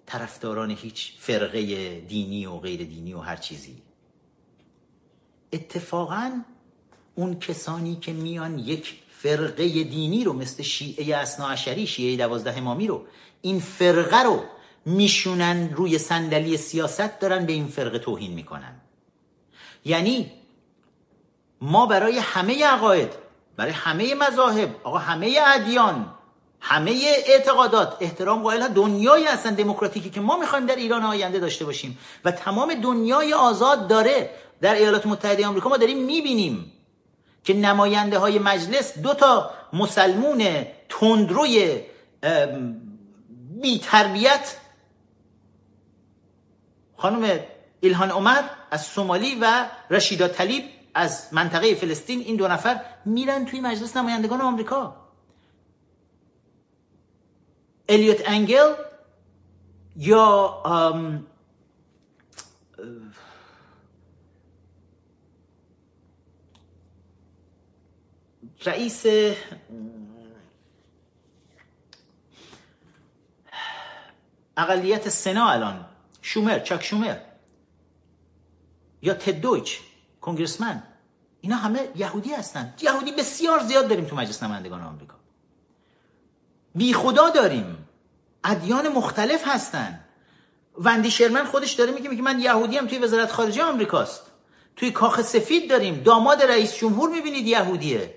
طرفداران هیچ فرقه دینی و غیر دینی و هر چیزی. اتفاقا اون کسانی که میان یک فرقه دینی رو مثل شیعه اصناعشری شیعه دوازده امامی رو این فرقه رو میشونن روی صندلی سیاست دارن به این فرقه توهین می‌کنن. یعنی ما برای همه عقاید برای همه مذاهب آقا همه ادیان همه اعتقادات احترام قائل دنیای اصلا دموکراتیکی که ما می‌خوایم در ایران آینده داشته باشیم و تمام دنیای آزاد داره. در ایالات متحده آمریکا ما داریم می‌بینیم که نماینده های مجلس دو تا مسلمون تندروی بی تربیت خانم ایلهان عمر از سومالی و رشیدا طلیب از منطقه فلسطین این دو نفر میرن توی مجلس نمایندگان آمریکا. الیوت انگل یا رئیس اقلیت سنا الان. شومر چاک شومر. یا تدویچ کنگرسمن. اینا همه یهودی هستن. یهودی بسیار زیاد داریم تو مجلس نمایندگان آمریکا. بی خدا داریم. ادیان مختلف هستن. وندی شرمن خودش داره میگه میگه من یهودی هم توی وزارت خارجه آمریکاست. توی کاخ سفید داریم. داماد رئیس جمهور می‌بینید یهودیه.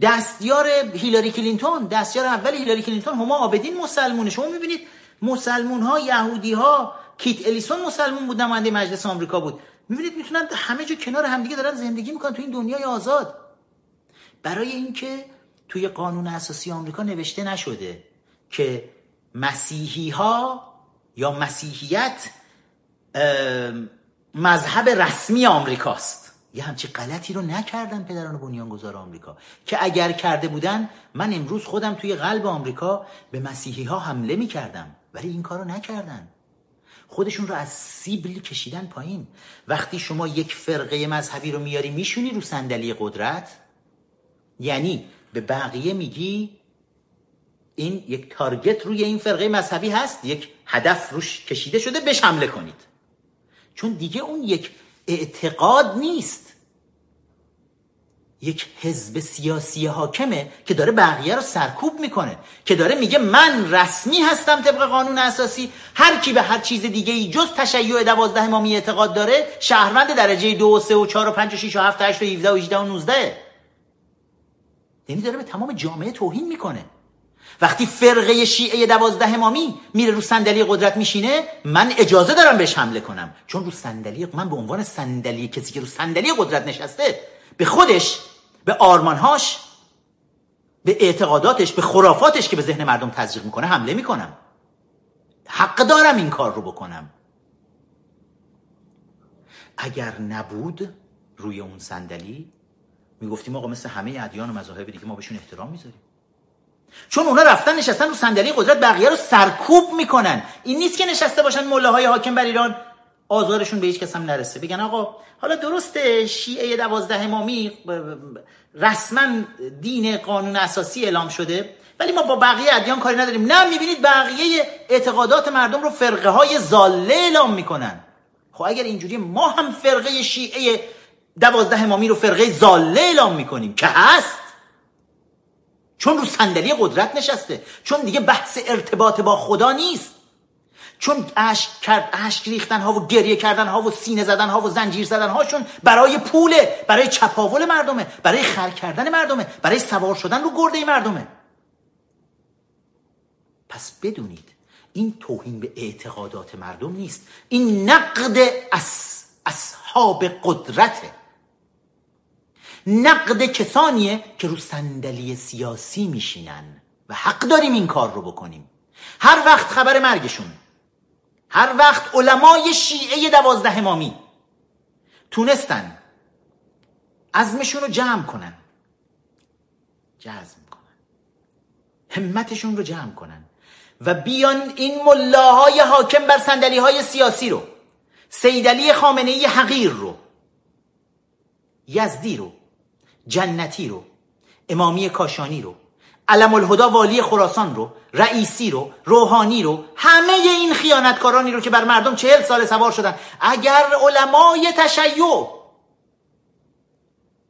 دستیار هیلاری کلینتون دستیار اول هیلاری کلینتون هما عابدین مسلمونه. شما می‌بینید مسلمون ها یهودی ها کیت الیسون مسلمون بود نماینده مجلس آمریکا بود. می‌بینید می‌تونن همه جا کنار همدیگه دارن زندگی می‌کنن تو این دنیای آزاد. برای اینکه توی قانون اساسی آمریکا نوشته نشده که مسیحی ها یا مسیحیت مذهب رسمی آمریکاست. یه همچی غلطی رو نکردن پدران بنیانگذار آمریکا. که اگر کرده بودن من امروز خودم توی قلب آمریکا به مسیحی ها حمله می کردم ولی این کارو نکردن. خودشون رو از سیبل کشیدن پایین. وقتی شما یک فرقه مذهبی رو میاری میشونی رو صندلی قدرت؟ یعنی به بقیه میگی این یک تارگت روی این فرقه مذهبی هست یک هدف روش کشیده شده بهش حمله کنید. چون دیگه اون یک اعتقاد نیست. یک حزب سیاسی حاکمه که داره بقیه رو سرکوب می‌کنه که داره میگه من رسمی هستم طبق قانون اساسی. هر کی به هر چیز دیگه ای جز تشیع دوازده امامی اعتقاد داره شهروند درجه دو و سه و چهار و پنج و شیش و هفت و هشت و هیوده و هیجده و نوزده. یعنی داره به تمام جامعه توهین می‌کنه. وقتی فرقه شیعه دوازده امامی میره رو صندلی قدرت میشینه من اجازه دارم بهش حمله کنم. چون رو صندلی من به عنوان صندلی کسی که رو صندلی قدرت نشسته به خودش به آرمانهاش به اعتقاداتش به خرافاتش که به ذهن مردم تزریق می‌کنه حمله می‌کنم. حق دارم این کار رو بکنم. اگر نبود روی اون صندلی می‌گفتیم آقا مثل همه ادیان و مذاهب دیگه ما بهشون احترام می‌ذاریم. چون اونا رفتن نشستن رو صندلی قدرت بقیه رو سرکوب می‌کنن. این نیست که نشسته باشن ملاهای حاکم بر ایران. آزارشون به هیچ کس هم نرسه. بگن آقا حالا درسته شیعه دوازده امامی رسما دین قانون اساسی اعلام شده ولی ما با بقیه ادیان کاری نداریم. نه می‌بینید بقیه اعتقادات مردم رو فرقه های زاله اعلام می‌کنن. خب اگر اینجوری ما هم فرقه شیعه دوازده امامی رو فرقه زاله اعلام می‌کنیم. که هست. چون رو صندلی قدرت نشسته. چون دیگه بحث ارتباط با خدا نیست. چون اشک کرد اشک ریختن ها و گریه کردن ها و سینه زدن ها و زنجیر زدن هاشون برای پوله برای چپاول مردمه برای خر کردن مردمه برای سوار شدن رو گرده مردمه. پس بدونید این توهین به اعتقادات مردم نیست. این نقد از اصحاب قدرته. نقد کسانیه که رو صندلی سیاسی میشینن و حق داریم این کار رو بکنیم. هر وقت خبر مرگشون. هر وقت علمای شیعه دوازده امامی تونستن عزمشون رو جمع کنن جزم کنن همتشون رو جمع کنن و بیان این ملاهای حاکم بر صندلی های سیاسی رو سیدلی خامنه ای حقیر رو یزدی رو جنتی رو امامی کاشانی رو علم الهدا والی خراسان رو رئیسی رو روحانی رو همه این خیانتکارانی رو که بر مردم چهل سال سوار شدن. اگر علمای تشیع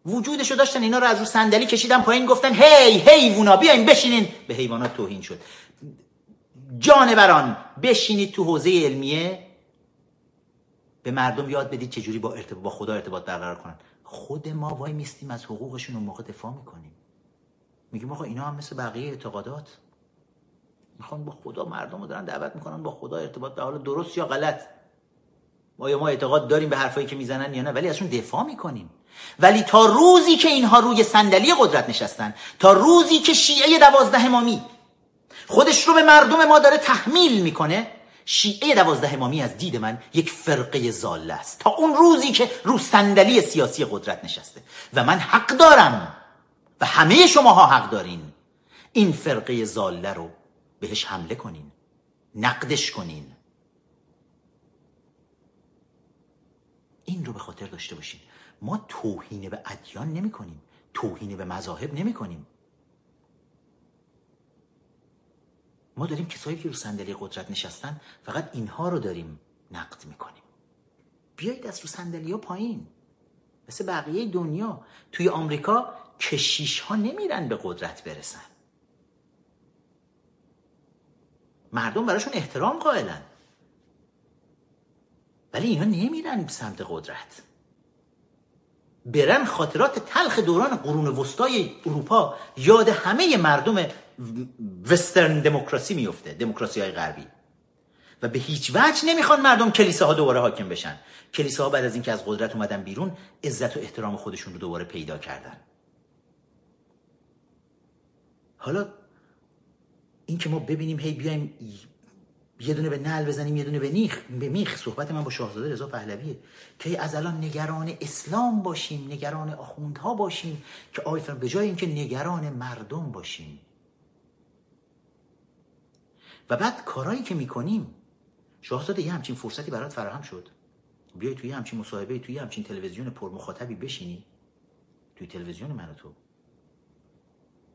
وجودش رو داشتن اینا رو از رو صندلی کشیدن پایین گفتن هی حیوونا بیاین بشینین. به حیوانات توهین شد. جانوران بشینید تو حوزه علمیه. به مردم یاد بدید چجوری با, ارتباط با خدا ارتباط برقرار کنن. خود ما وای میستیم از حقوقشون اون موقع دفاع می‌کنیم. میگیم آقا اینا هم مثل بقیه اعتقادات. می‌خوان با خدا مردم رو دارن دعوت می‌کنن با خدا ارتباط به حال درست یا غلط. ما یا ما اعتقاد داریم به حرفایی که می‌زنن یا نه ولی ازشون دفاع می‌کنیم. ولی تا روزی که اینها روی صندلی قدرت نشستن تا روزی که شیعه دوازده امامی خودش رو به مردم ما داره تحمیل می‌کنه شیعه دوازده امامی از دید من یک فرقه زاله است. تا اون روزی که رو صندلی سیاسی قدرت نشسته. و من حق دارم و همه شماها حق دارین. این فرقه زاله رو بهش حمله کنین. نقدش کنین. این رو به خاطر داشته باشین. ما توهین به ادیان نمی کنیم. توهین به مذاهب نمی کنیم. ما داریم کسایی که رو صندلی قدرت نشستن فقط اینها رو داریم نقد می‌کنیم بیایید از رو صندلی ها پایین. مثل بقیه دنیا. توی آمریکا کشیش ها نمیرن به قدرت برسن. مردم براشون احترام قائلن. ولی اینا نمیرن سمت قدرت. برن خاطرات تلخ دوران قرون وسطای اروپا. یاد همه مردم وسترن دموکراسی میفته دموکراسی های غربی. و به هیچ وجه نمی‌خوان مردم کلیساها دوباره حاکم بشن. کلیساها بعد از اینکه از قدرت اومدن بیرون عزت و احترام خودشون رو دوباره پیدا کردن. حالا اینکه ما ببینیم هی بیایم یه دونه به نل بزنیم یه دونه به نیخ به میخ. صحبت من با شاهزاده رضا پهلویه که از الان نگران اسلام باشیم نگران آخوندها باشیم که آی به جای اینکه نگران مردم باشیم. و بعد کارهایی که می‌کنیم شاهزاده یه همچین فرصتی برات فراهم شد. بیای توی همچین مصاحبه توی همچین تلویزیون پر مخاطبی بشینی. توی تلویزیون من تو.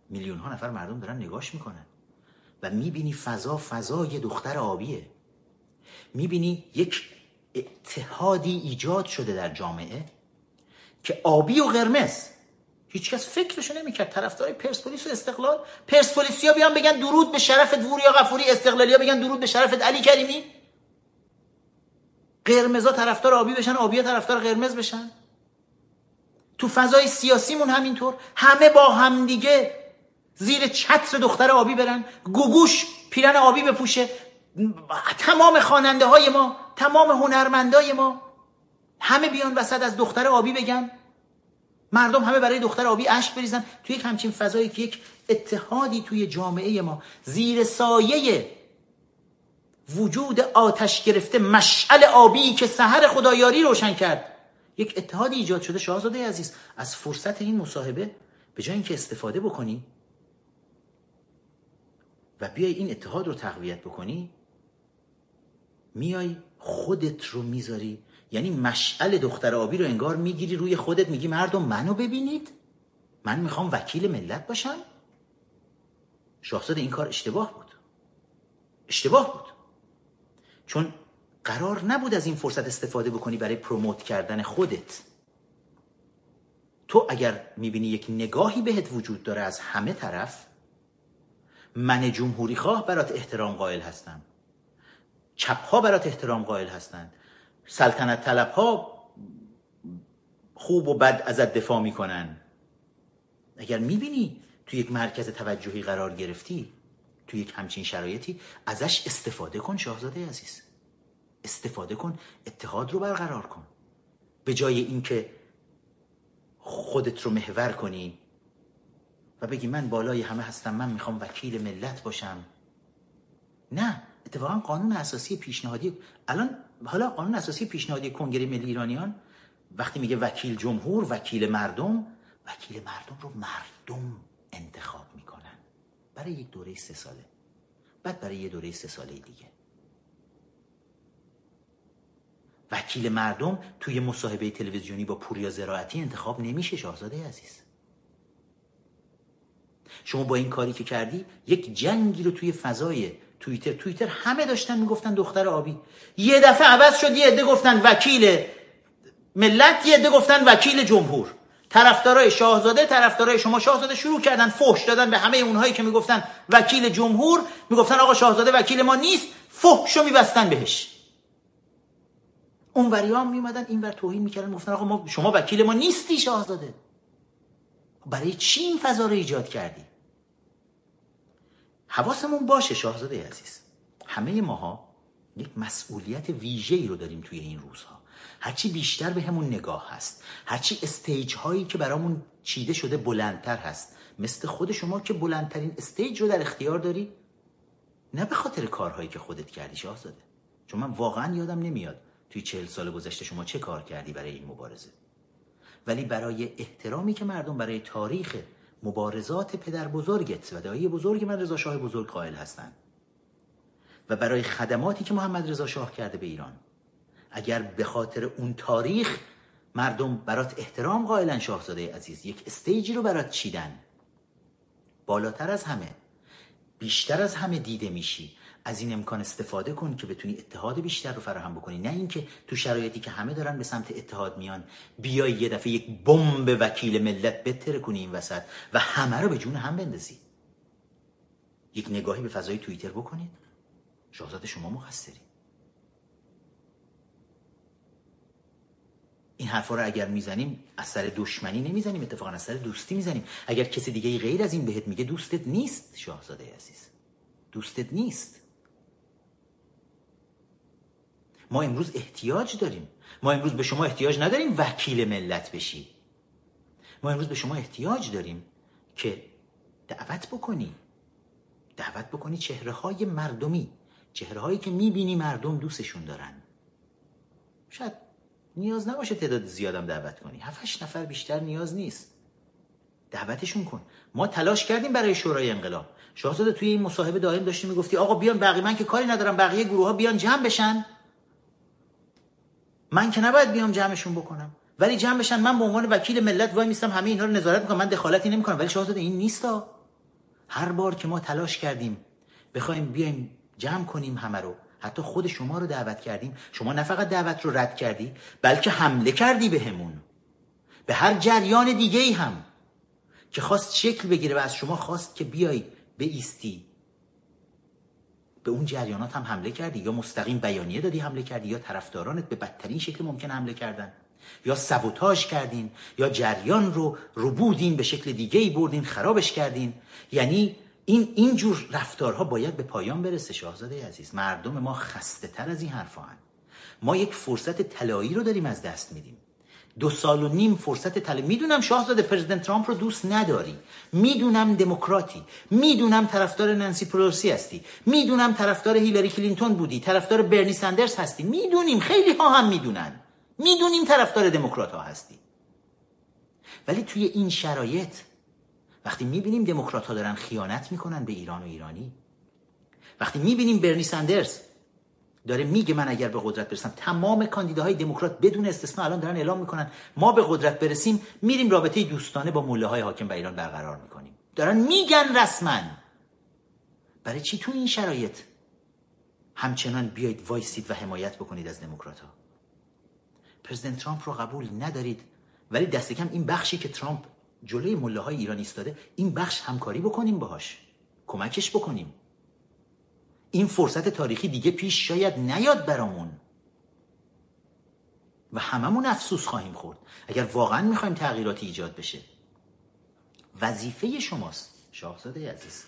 میلیون ها نفر مردم دارن نگاش می‌کنن. و می‌بینی فضا فضای دختر آبیه. می‌بینی یک اتحادی ایجاد شده در جامعه که آبی و قرمز. هیچکس فکرشو نمی‌کرد. طرفدارای پرسپولیس و استقلال. پرسپولیسیا بیان بگن درود به شرفت وریا غفوری استقلالیا بگن درود به شرفت علی کریمی. قرمزا طرفدار آبی بشن آبی طرفدار قرمز بشن. تو فضای سیاسیمون همینطور. همه با همدیگه زیر چتر دختر آبی برن گوگوش پیرن آبی بپوشه. تمام خواننده های ما تمام هنرمندای ما همه بیان وسط از دختر آبی بگن. مردم همه برای دختر آبی اشک بریزن. توی یک همچین فضایی که یک اتحادی توی جامعه ما زیر سایه وجود آتش گرفته مشعل آبی که سحر خدایاری روشن کرد یک اتحادی ایجاد شده. شاهزاده عزیز از فرصت این مصاحبه به جای اینکه استفاده بکنی و بیای این اتحاد رو تقویت بکنی میای خودت رو می‌ذاری. یعنی مشعل دختر آبی رو انگار می‌گیری روی خودت میگی مردم منو ببینید. من می‌خوام وکیل ملت باشم. شاهزاده این کار اشتباه بود. اشتباه بود. چون قرار نبود از این فرصت استفاده بکنی برای پروموت کردن خودت. تو اگر می‌بینی یک نگاهی بهت وجود داره از همه طرف من جمهوری خواه برات احترام قائل هستم. چپ ها برات احترام قائل هستند. سلطنت طلب ها خوب و بد ازت دفاع می‌کنن. اگر می‌بینی تو یک مرکز توجهی قرار گرفتی تو یک همچین شرایطی ازش استفاده کن شاهزاده عزیز. استفاده کن اتحاد رو برقرار کن. به جای اینکه خودت رو محور کنی و بگی من بالای همه هستم من می‌خوام وکیل ملت باشم. نه اتفاقا قانون اساسی پیشنهادی الان حالا قانون اساسی پیشنهادی کنگره ملی ایرانیان وقتی میگه وکیل جمهور وکیل مردم وکیل مردم رو مردم انتخاب می‌کنن. برای یک دوره سه ساله. بعد برای یه دوره سه ساله دیگه. وکیل مردم توی مصاحبه تلویزیونی با پوریا زراعتی انتخاب نمیشه شاهزاده عزیز. شما با این کاری که کردی یک جنگی رو توی فضای توییتر توییتر همه داشتن می‌گفتن دختر آبی. یه دفعه عوض شد یه عده گفتن وکیل ملت یه عده گفتن وکیل جمهور. طرفدارای شاهزاده طرفدارای شما شاهزاده شروع کردن فحش دادن به همه اونهایی که می‌گفتن وکیل جمهور. می‌گفتن آقا شاهزاده وکیل ما نیست فحشو میبستن بهش. اون وریام میومدن این ور توهین می‌کردن گفتن آقا ما شما وکیل ما نیستی شاهزاده. برای چی این فضا رو ایجاد کردی؟ حواسمون باشه شاهزاده عزیز. همه ماها یک مسئولیت ویژه‌ای رو داریم توی این روزها. هرچی بیشتر به همون نگاه هست. هرچی stage هایی که برامون چیده شده بلندتر هست. مثل خود شما که بلندترین stage رو در اختیار داری؟ نه به خاطر کارهایی که خودت کردی شاهزاده. چون من واقعا یادم نمیاد توی چهل سال گذشته شما چه کار کردی برای این مبارزه. ولی برای احترامی که مردم برای تاریخ مبارزات پدر بزرگت و دایی بزرگ من رضا شاه بزرگ قائل هستند. و برای خدماتی که محمد رضا شاه کرده به ایران. اگر به خاطر اون تاریخ مردم برات احترام قائلن شاهزاده عزیز یک استیجی رو برات چیدن. بالاتر از همه بیشتر از همه دیده میشی. از این امکان استفاده کن که بتونی اتحاد بیشتر رو فراهم بکنی. نه اینکه تو شرایطی که همه دارن به سمت اتحاد میان بیای یه دفعه یک بمب وکیل ملت بتره کنی این وسط و همه رو به جون هم بندازی. یک نگاهی به فضای توییتر بکنید. شاهزاده شما مقصری. این حرفا رو اگر می‌زنیم از سر دشمنی نمی‌زنیم اتفاقا از سر دوستی می‌زنیم. اگر کسی دیگه غیر از این بهت میگه دوستت نیست شاهزاده عزیز. دوستت نیست. ما امروز احتیاج داریم. ما امروز به شما احتیاج نداریم وکیل ملت بشی. ما امروز به شما احتیاج داریم که دعوت بکنی. دعوت بکنی چهره های مردمی. چهره هایی که می‌بینی مردم دوستشون دارن. شاید نیاز نباشه تعداد زیادم دعوت کنی. هفتش نفر بیشتر نیاز نیست. دعوتشون کن. ما تلاش کردیم برای شورای انقلاب. شاهزاده توی این مصاحبه دائم داشتی می‌گفتی آقا بیان بقیه من که کاری ندارم بقیه گروه ها بیان جمع بشن. من که نباید بیام جمعشون بکنم. ولی جمع بشن من به عنوان وکیل ملت وای میستم همه اینا رو نظارت می‌کنم. من دخالتی نمی‌کنم. ولی شاهزاده این نیستا. هر بار که ما تلاش کردیم بخوایم بیایم جمع کنیم همه رو حتی خود شما رو دعوت کردیم. شما نه فقط دعوت رو رد کردی بلکه حمله کردی بهمون. به, به هر جریان دیگه ای هم که خواست شکل بگیره و از شما خواست که بیای به ایستی به اون جریانات هم حمله کردی؟ یا مستقیم بیانیه دادی حمله کردی؟ یا طرفدارانت به بدترین شکل ممکن حمله کردن؟ یا سبوتاژ کردین؟ یا جریان رو ربودین به شکل دیگه ای بردین خرابش کردین؟ یعنی این این جور رفتارها باید به پایان برسه شاهزاده عزیز. مردم ما خسته تر از این حرفا هن. ما یک فرصت طلایی رو داریم از دست میدیم. دو سال و نیم فرصت طلایی می‌دونم شاهزاده پرزیدنت ترامپ رو دوست نداری. می‌دونم دموکراتی. می‌دونم طرفدار نانسی پلوسی هستی. می‌دونم طرفدار هیلاری کلینتون بودی. طرفدار برنی سندرز هستی. می‌دونیم. خیلی ها هم می‌دونن. می‌دونیم طرفدار دموکرات ها هستی. ولی توی این شرایط وقتی می‌بینیم دموکرات ها دارن خیانت می‌کنن به ایران و ایرانی وقتی می‌بینیم برنی سندرز داره میگه من اگر به قدرت برسم. تمام کاندیداهای دموکرات بدون استثنا الان دارن اعلام می‌کنن. ما به قدرت برسیم میریم رابطه دوستانه با موله های حاکم بر ایران برقرار می‌کنیم. دارن میگن رسما. برای چی تو این شرایط؟ همچنان بیاید وایسید و حمایت بکنید از دموکرات ها پرزیدنت ترامپ رو قبول ندارید ولی دست کم این بخشی که ترامپ جلوی مله های ایران ایستاده این بخش همکاری بکنیم باهاش. کمکش بکنیم. این فرصت تاریخی دیگه پیش شاید نیاد برامون. و هممون افسوس خواهیم خورد. اگر واقعا می‌خوایم تغییراتی ایجاد بشه. وظیفه شماست شاهزاده عزیز.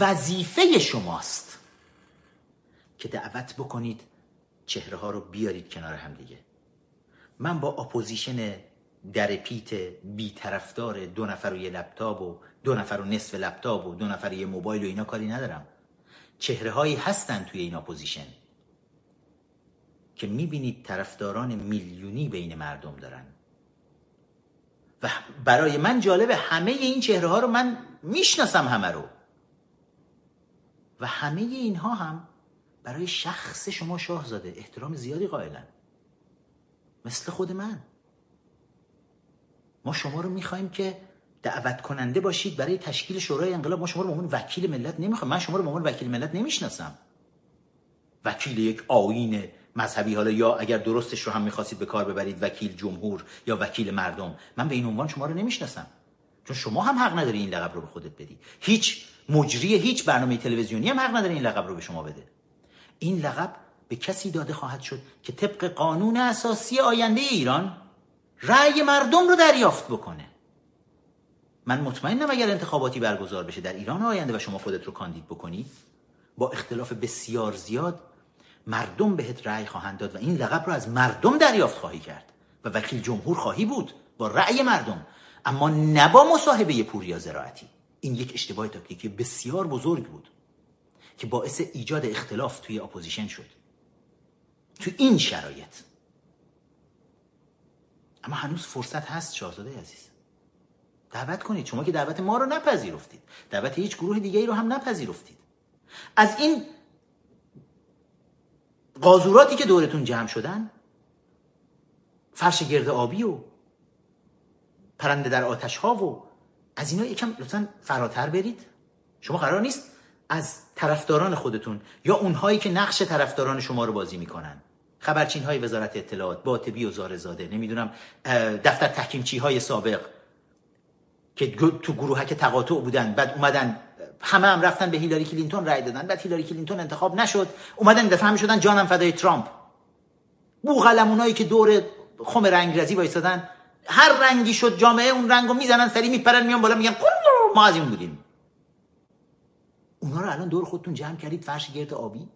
وظیفه شماست که دعوت بکنید چهره ها رو بیارید کنار هم دیگه. من با اپوزیشن در پیت بی طرفدار دو نفر و یه لپتاپ و دو نفر و نصف لپتاپ و دو نفر و یه موبایل و اینا کاری ندارم. چهره هایی هستن توی این اپوزیشن که می‌بینید طرفداران میلیونی بین مردم دارن. و برای من جالبه همه این چهره ها رو من می‌شناسم همه رو. و همه اینها هم برای شخص شما شاهزاده احترام زیادی قائلن. مثل خود من. ما شما رو می‌خوایم که دعوت کننده باشید برای تشکیل شورای انقلاب. ما شما رو به وکیل ملت نمی‌خوایم من شما رو به عنوان وکیل ملت نمی‌شناسم. وکیل یک آیین مذهبی. حالا یا اگر درستش رو هم می‌خواستید به کار ببرید وکیل جمهور یا وکیل مردم. من به این عنوان شما رو نمی‌شناسم. چون شما هم حق نداری این لقب رو به خودت بدی. هیچ مجری هیچ برنامه تلویزیونی هم حق نداره این لقب رو به شما بده. این لقب به کسی داده خواهد شد که طبق قانون اساسی آینده ایران رأی مردم رو دریافت بکنه. من مطمئنم اگر انتخاباتی برگزار بشه در ایران آینده و شما خودت رو کاندید بکنی با اختلاف بسیار زیاد مردم بهت رأی خواهند داد و این لقب رو از مردم دریافت خواهی کرد و وکیل جمهور خواهی بود با رأی مردم. اما نه با مصاحبه پوریا زراعتی. این یک اشتباه تاکتیکی بسیار بزرگ بود که باعث ایجاد اختلاف توی اپوزیشن شد. تو این شرایط. اما هنوز فرصت هست شاهزاده عزیز. دعوت کنید. شما که دعوت ما رو نپذیرفتید. دعوت هیچ گروه دیگه ای رو هم نپذیرفتید. از این قازوراتی که دورتون جمع شدن فرش گرد آبی و پرنده در آتش ها و از اینا یکم لطفا فراتر برید. شما قرار نیست از طرفداران خودتون یا اونهایی که نقش طرفداران شما رو بازی می‌کنن. خبرچین های وزارت اطلاعات باطبی و زارزاده نمی‌دونم دفتر تحکیمچی های سابق که تو گروهک تقاطع بودن بعد اومدن همه هم رفتن به هیلاری کلینتون رای دادن. بعد هیلاری کلینتون انتخاب نشد. اومدن دفعه هم شدن جانم فدای ترامپ. بوقلمونایی که دور خم رنگرزی وایسادن هر رنگی شد جامعه اون رنگو می‌زنن سری میپرن میان بالا میگن ما از این بودیم. اونا رو الان دور خودتون جمع کردید فرشگرد آبی؟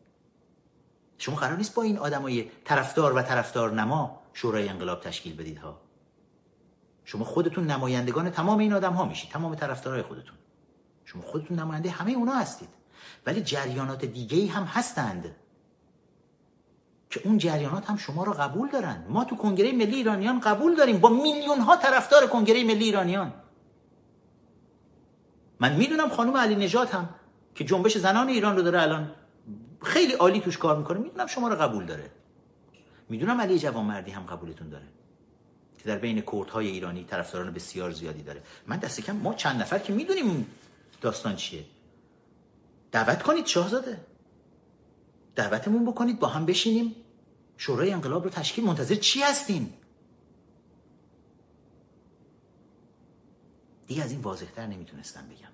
شما قرار نیست با این آدمای طرفدار و طرفدار نما شورای انقلاب تشکیل بدید ها شما خودتون نمایندگان تمام این آدم ها میشید تمام طرفدارای خودتون. شما خودتون نماینده همه اونا هستید. ولی جریانات دیگه هم هستند. که اون جریانات هم شما رو قبول دارن. ما تو کنگره ملی ایرانیان قبول داریم. با میلیون ها طرفدار کنگره ملی ایرانیان. من می‌دونم خانم علی نجات هم که جنبش زنان ایران رو داره الان خیلی عالی توش کار می‌کنه. می‌دونم شما رو قبول داره. می‌دونم علی جوانمردی هم قبولتون داره. که در بین کردهای ایرانی طرفداران بسیار زیادی داره. من دست کم ما چند نفر که می‌دونیم داستان چیه. دعوت کنید شاهزاده. دعوتمون بکنید با هم بشینیم. شورای انقلاب رو تشکیل منتظر چی هستیم؟ دیگه از این واضحتر نمی‌تونستم بگم.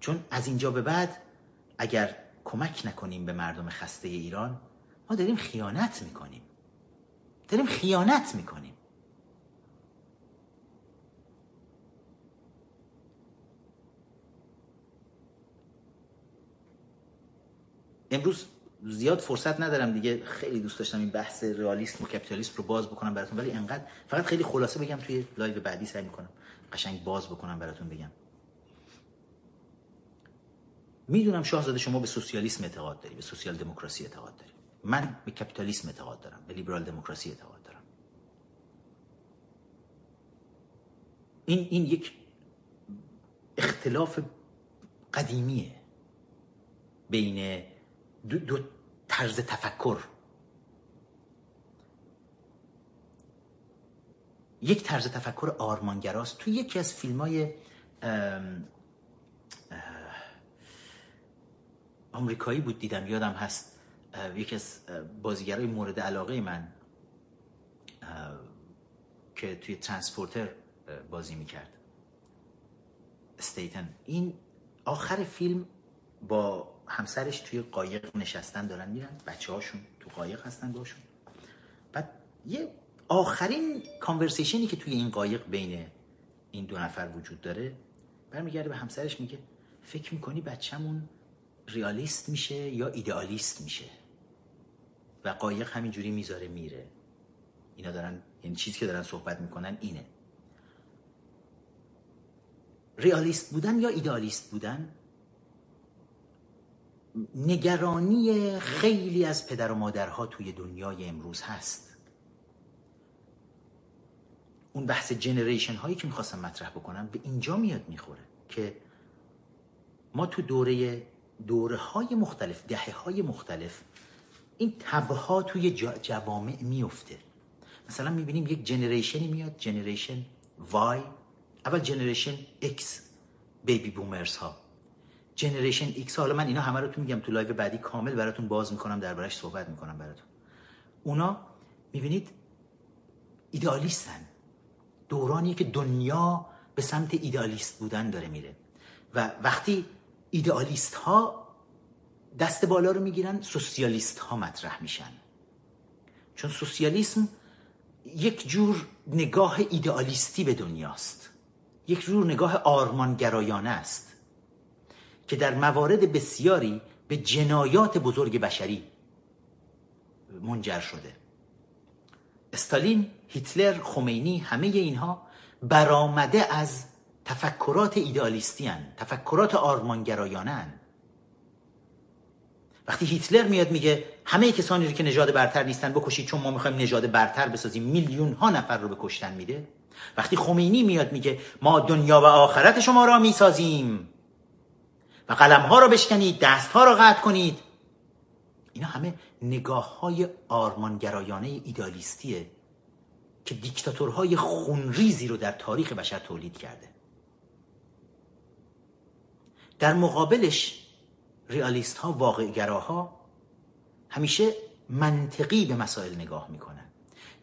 چون از اینجا به بعد اگر کمک نکنیم به مردم خسته ایران ما داریم خیانت می‌کنیم. داریم خیانت می‌کنیم. امروز زیاد فرصت ندارم دیگه خیلی دوست داشتم این بحث رئالیسم و کپیتالیسم رو باز بکنم براتون ولی انقدر فقط خیلی خلاصه بگم توی لایو بعدی سعی می‌کنم قشنگ باز بکنم براتون بگم. می‌دونم شاهزاده شما به سوسیالیسم اعتقاد داری به سوسیال دموکراسی اعتقاد داری. من به کپیتالیسم اعتقاد دارم به لیبرال دموکراسی اعتقاد دارم. این این یک اختلاف قدیمیه بین دو, دو طرز تفکر. یک طرز تفکر آرمانگراست. تو یکی از فیلم های آمریکایی بود دیدم یادم هست. یکی از بازیگرای مورد علاقه من که توی Transporter بازی می‌کرد. استیتم. این آخر فیلم با همسرش توی قایق نشستن دارن میرن. بچه هاشون تو قایق هستن باشون بعد یه آخرین کانورسیشنی که توی این قایق بین این دو نفر وجود داره برمیگرده به همسرش میگه فکر می‌کنی بچهمون ریالیست میشه یا ایدئالیست میشه؟ و قایق همینجوری می‌ذاره میره. اینا دارن یعنی چیزی که دارن صحبت می‌کنن اینه. ریالیست بودن یا ایدئالیست بودن؟ نگرانی خیلی از پدر و مادرها توی دنیای امروز هست. اون بحث generation هایی که می‌خواستم مطرح بکنم به اینجا میاد می‌خوره که ما تو دوره دوره های مختلف دهه های مختلف این تبها توی جوامع میفته. مثلا می‌بینیم یک generation ی میاد generation Y اول generation X baby boomers ها generation X حالا من اینا همه رو تو میگم تو لایو بعدی کامل براتون باز می‌کنم دربارش صحبت می‌کنم براتون. اونا می‌بینید ایدئالیستن. دورانی که دنیا به سمت ایدئالیست بودن داره میره. و وقتی ایدئالیست ها دست بالا رو می‌گیرن سوسیالیست ها مطرح میشن چون سوسیالیسم یک جور نگاه ایدئالیستی به دنیاست یک جور نگاه آرمانگرایانه است که در موارد بسیاری به جنایات بزرگ بشری منجر شده استالین، هیتلر، خمینی همه اینها برآمده از تفکرات ایدئالیستی هن. تفکرات آرمانگرایانه هن. وقتی هیتلر میاد میگه همه کسانی رو که نژاد برتر نیستن بکشید چون ما می‌خوایم نژاد برتر بسازیم میلیون ها نفر رو به میده. وقتی خمینی میاد میگه ما دنیا و آخرت شما را می‌سازیم. و قلم ها رو بشکنید دست ها رو قطع کنید. اینا همه نگاه های آرمانگرایانه ایدالیستیه که دیکتاتورهای خونریزی رو در تاریخ بشر تولید کرده. در مقابلش ریالیست ها واقعگراها همیشه منطقی به مسائل نگاه می‌کنن.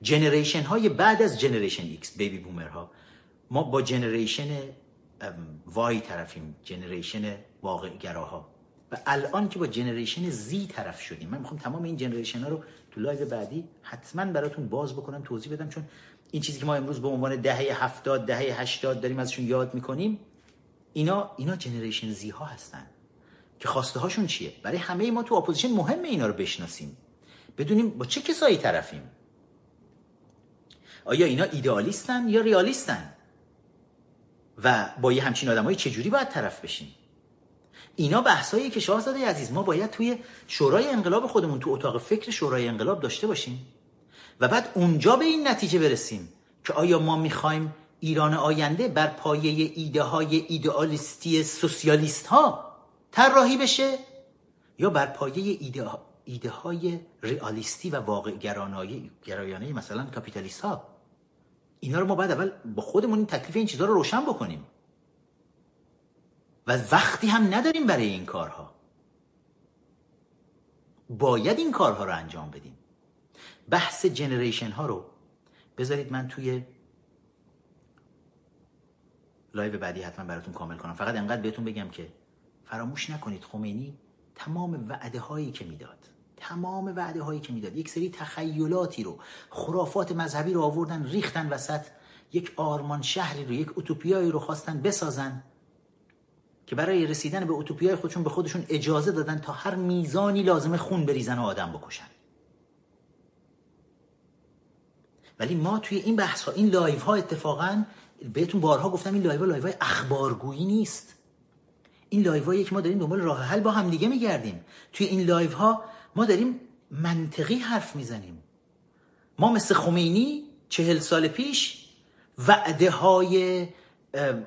generation های بعد از generation X baby boomer ها ما با generation Y طرفیم generation واقعگراها. و الان که با generation Z طرف شدیم من می‌خوام تمام این generation ها رو تو لایو بعدی حتما براتون باز بکنم توضیح بدم چون این چیزی که ما امروز به عنوان دهه هفتاد دهه هشتاد داریم ازشون یاد می‌کنیم اینا اینا generation Z ها هستن. که خواسته هاشون چیه؟ برای همه ما تو اپوزیشن مهمه اینا رو بشناسیم. بدونیم با چه کسایی طرفیم. آیا اینا ایدئالیستن یا ریالیستن؟ و با یه همچین آدمایی چجوری باید طرف بشیم؟ اینا بحثایی که شاهزاده عزیز ما باید توی شورای انقلاب خودمون تو اتاق فکر شورای انقلاب داشته باشیم و بعد اونجا به این نتیجه برسیم که آیا ما می‌خوایم ایران آینده بر پایه ایده های ایدئالیستی سوسیالیست ها طراحی بشه یا بر پایه ایده, ایده های ریالیستی و واقع گرایانه مثلا کاپیتالیست ها. اینا رو ما بعد اول با خودمون این تکلیف این چیزها رو روشن بکنیم. و وقتی هم نداریم برای این کارها باید این کارها رو انجام بدیم. بحث جنریشن ها رو بذارید من توی لایو بعدی حتما براتون کامل کنم. فقط انقدر بهتون بگم که فراموش نکنید خمینی تمام وعده هایی که می‌داد. تمام وعده هایی که می‌داد. یک سری تخیلاتی رو خرافات مذهبی رو آوردن ریختن وسط. یک آرمان شهری رو یک اوتوپیایی رو خواستن بسازن که برای رسیدن به اوتوپیای خودشون به خودشون اجازه دادن تا هر میزانی لازمه خون بریزن و آدم بکشن. ولی ما توی این بحث ها این لایو ها اتفاقا بهتون بارها گفتم این لایو ها لایو های اخبارگویی نیست. این لایو هایی که ما داریم دنبال راه حل با هم دیگه میگردیم. توی این لایو ها ما داریم منطقی حرف می‌زنیم. ما مثل خمینی چهل سال پیش وعده های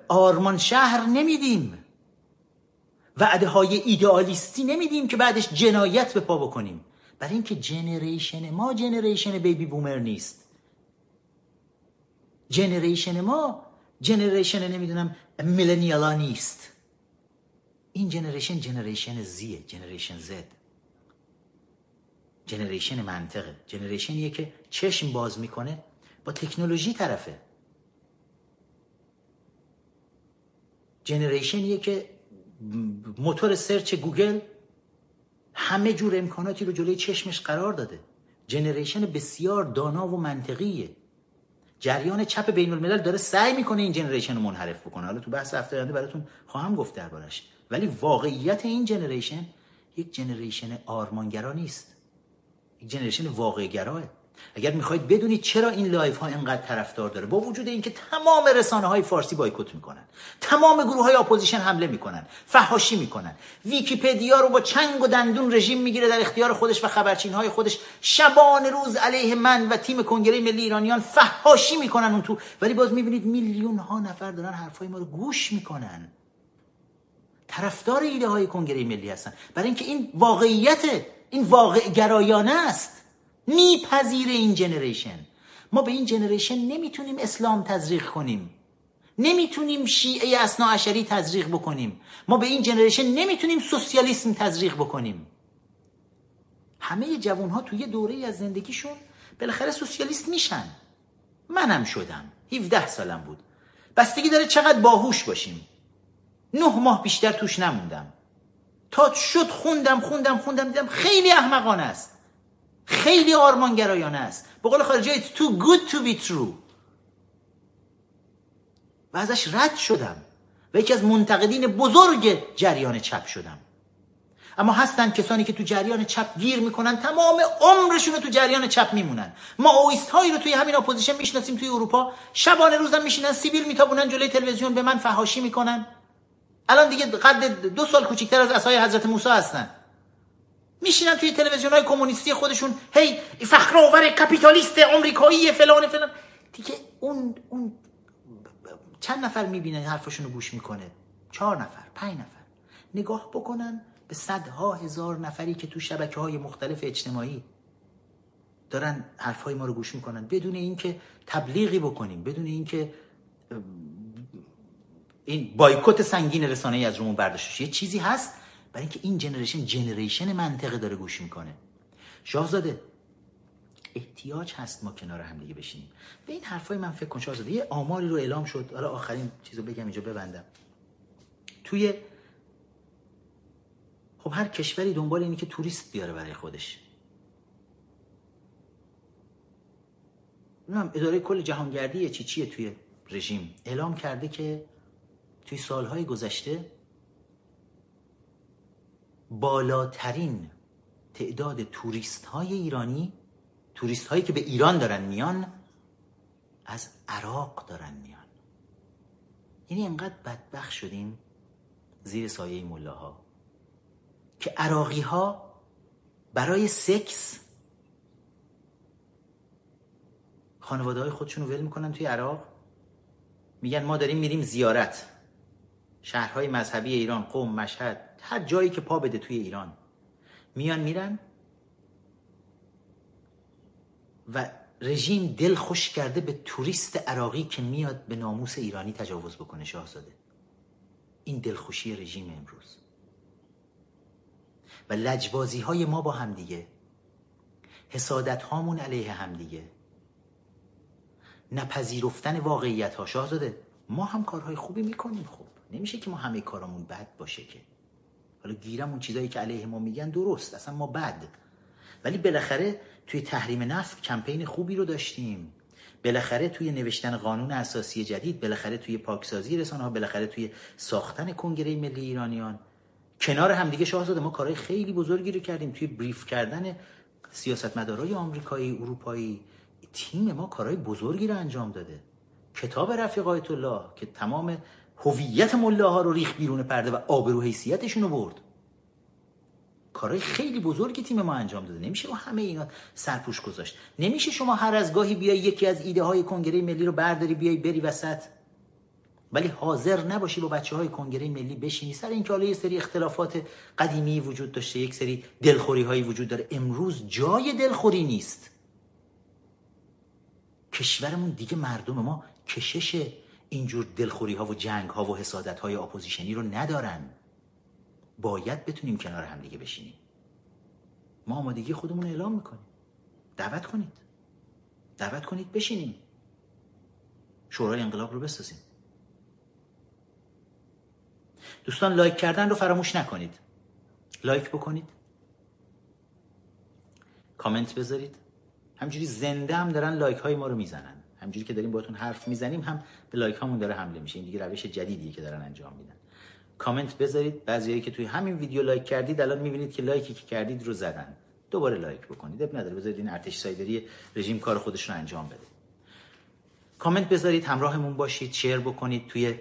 آرمان شهر نمیدیم. وعده های ایدئالیستی نمیدیم که بعدش جنایت به پا بکنیم. برای اینکه generation ما generation baby boomer نیست. generation ما generation نمی‌دونم millennial ا نیست. این generation generation Z ه generation Z. generation منطقه. generation یه که چشم باز می‌کنه با تکنولوژی طرفه. generation یه که موتور search گوگل همه جور امکاناتی رو جلوی چشمش قرار داده. generation بسیار دانا و منطقیه. جریان چپ بین الملل داره سعی می‌کنه این generation رو منحرف بکنه. حالا تو بحث هفته آینده براتون خواهم گفت دربارش. ولی واقعیت این generation یک generation آرمانگرا نیست. یک generation واقعگراه. اگر می‌خواید بدونید چرا این لایو ها اینقدر طرفدار داره با وجود اینکه تمام رسانه های فارسی بایکوت می‌کنن تمام گروه های اپوزیشن حمله می‌کنن فحاشی می‌کنن ویکیپدیا رو با چنگ و دندون رژیم می‌گیره در اختیار خودش و خبرچین های خودش شبان روز علیه من و تیم کنگره ملی ایرانیان فحاشی می‌کنن اون تو. ولی باز می‌بینید میلیون ها نفر دارن حرفای ما رو گوش می‌کنن. طرفدار ایده های کنگره ملی هستن. برای اینکه این واقعیت این واقع گرایانه است. میپذیره این generation. ما به این جنریشن نمی‌تونیم اسلام تزریق کنیم. نمی‌تونیم شیعه اسنا عشری تزریق بکنیم. ما به این جنریشن نمی‌تونیم سوسیالیسم تزریق بکنیم. همه جوان ها توی دوره از زندگیشون بالاخره سوسیالیست میشن. منم شدم. 17 سالم بود. بستگی داره چقدر باهوش باشیم. نه ماه بیشتر توش نموندم. تا شد خوندم خوندم خوندم دیدم خیلی احمقانه است. خیلی آرمانگرایانه است. به قول خارجی it's too good to be true. و ازش رد شدم. و یکی از منتقدین بزرگ جریان چپ شدم. اما هستن کسانی که تو جریان چپ گیر می‌کنن تمام عمرشون رو تو جریان چپ میمونن. ما مائوئیست هایی رو توی همین اپوزیشن می‌شناسیم توی اروپا. شبانه روزم میشینن سیبیل میتابونن جلوی تلویزیون به من فحاشی می‌کنن. الان دیگه قد دو سال کوچیکتر از عصای حضرت موسی هستن. میشینن توی تلویزیون های کمونیستی خودشون هی فخر کپیتالیست آمریکایی فلان فلان. دیگه اون اون چند نفر می‌بینه حرفشون رو گوش می‌کنه؟ چهار نفر پنج نفر. نگاه بکنن به صدها هزار نفری که تو شبکه های مختلف اجتماعی دارن حرفهای ما رو گوش می‌کنن. بدون اینکه تبلیغی بکنیم بدون اینکه این بایکوت سنگین رسانه ای از رومون برداشت یه چیزی هست برای اینکه این جنریشن جنریشن منطقه داره گوش می‌کنه. شاهزاده احتیاج هست ما کنار هم دیگه بشینیم. به این حرفای من فکر کن شاهزاده یه آماری رو اعلام شد. حالا آخرین چیزو بگم اینجا ببندم. توی خب هر کشوری دنبال اینه که توریست بیاره برای خودش. نمی‌دونم اداره کل جهانگردی چی چیه توی رژیم؟ اعلام کرده که توی سالهای گذشته بالاترین تعداد توریست های ایرانی توریست هایی که به ایران دارن میان از عراق دارن میان. یعنی انقدر بدبخ شدیم زیر سایه ملاها که عراقی ها برای سکس خانواده های خودشون رو ول می‌کنن توی عراق. میگن ما داریم میریم زیارت. شهرهای مذهبی ایران قوم مشهد هر جایی که پا بده توی ایران. میان میرن. و رژیم دل خوش کرده به توریست عراقی که میاد به ناموس ایرانی تجاوز بکنه شاهزاده. این دلخوشی رژیم امروز. و لجبازی های ما با همدیگه حسادت هامون علیه همدیگه نپذیرفتن واقعیت ها شاهزاده ما هم کارهای خوبی می‌کنیم خوب نمیشه که ما همه کارامون بد باشه که. حالا گیرم اون چیزایی که علیه ما میگن درست اصلا ما بد. ولی بالاخره توی تحریم نفت کمپین خوبی رو داشتیم. بالاخره توی نوشتن قانون اساسی جدید بالاخره توی پاکسازی رسانه ها بالاخره توی ساختن کنگره ملی ایرانیان. کنار همدیگه شاهزاده ما کارهای خیلی بزرگی رو کردیم. توی بریف کردن سیاستمدارای آمریکایی اروپایی تیم ما کارهای بزرگی رو انجام داده. کتاب رفیق آیت الله که تمام هویت ملاها رو ریخ بیرون پرده و آبرو حیثیتشون رو برد. کارهای خیلی بزرگی تیم ما انجام داده. نمیشه با همه اینا سرپوش گذاشت. نمیشه شما هر از گاهی بیای یکی از ایده های کنگره ملی رو برداری بیای بری وسط. ولی حاضر نباشی با بچه های کنگره ملی بشینی. سر اینکه حالا یه سری اختلافات قدیمی وجود داشته یک سری دلخوری هایی وجود داره. امروز جای دلخوری نیست. کشورمون دیگه مردم ما کشش اینجور دلخوری ها و جنگ ها و حسادت های اپوزیشنی رو ندارن. باید بتونیم کنار هم دیگه بشینیم. ما آمادگی خودمون اعلام می‌کنیم. دعوت کنید. دعوت کنید بشینیم. شورای انقلاب رو بسازیم. دوستان لایک کردن رو فراموش نکنید. لایک بکنید. کامنت بذارید. همجوری زنده هم دارن لایک های ما رو می‌زنن. همجوری که داریم باهاتون حرف می‌زنیم هم به لایک هامون داره حمله میشه. این دیگه روش جدیدیه که دارن انجام میدن. کامنت بذارید. بعضیایی که توی همین ویدیو لایک کردید الان می‌بینید که لایکی که کردید رو زدن. دوباره لایک بکنید. اب نداره. بذارید این ارتش سایبری رژیم کار خودش رو انجام بده. کامنت بذارید. همراهمون باشید. شیر بکنید توی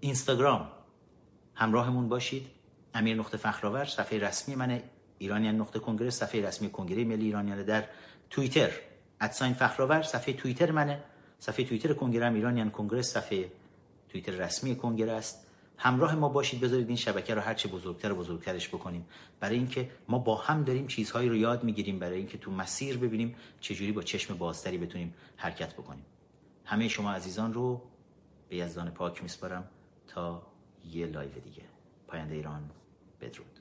اینستاگرام. همراهمون باشید. امیر نقطه فخرآور صفحه رسمی من ایرانیان نقطه کنگره صفحه رسمی کنگره ملی ایرانیان در توییتر. ادساین فخرآور صفحه توییتر منه. صفحه توییتر کنگره هم ایرانیان کنگره صفحه توییتر رسمی کنگره است. همراه ما باشید بذارید این شبکه رو هرچه بزرگتر بزرگترش بکنیم. برای اینکه ما با هم داریم چیزهایی رو یاد می‌گیریم برای اینکه تو مسیر ببینیم چجوری با چشم بازتری بتونیم حرکت بکنیم. همه شما عزیزان رو به یزدان پاک میسپارم تا یه لایو دیگه. پاینده ایران بدرود.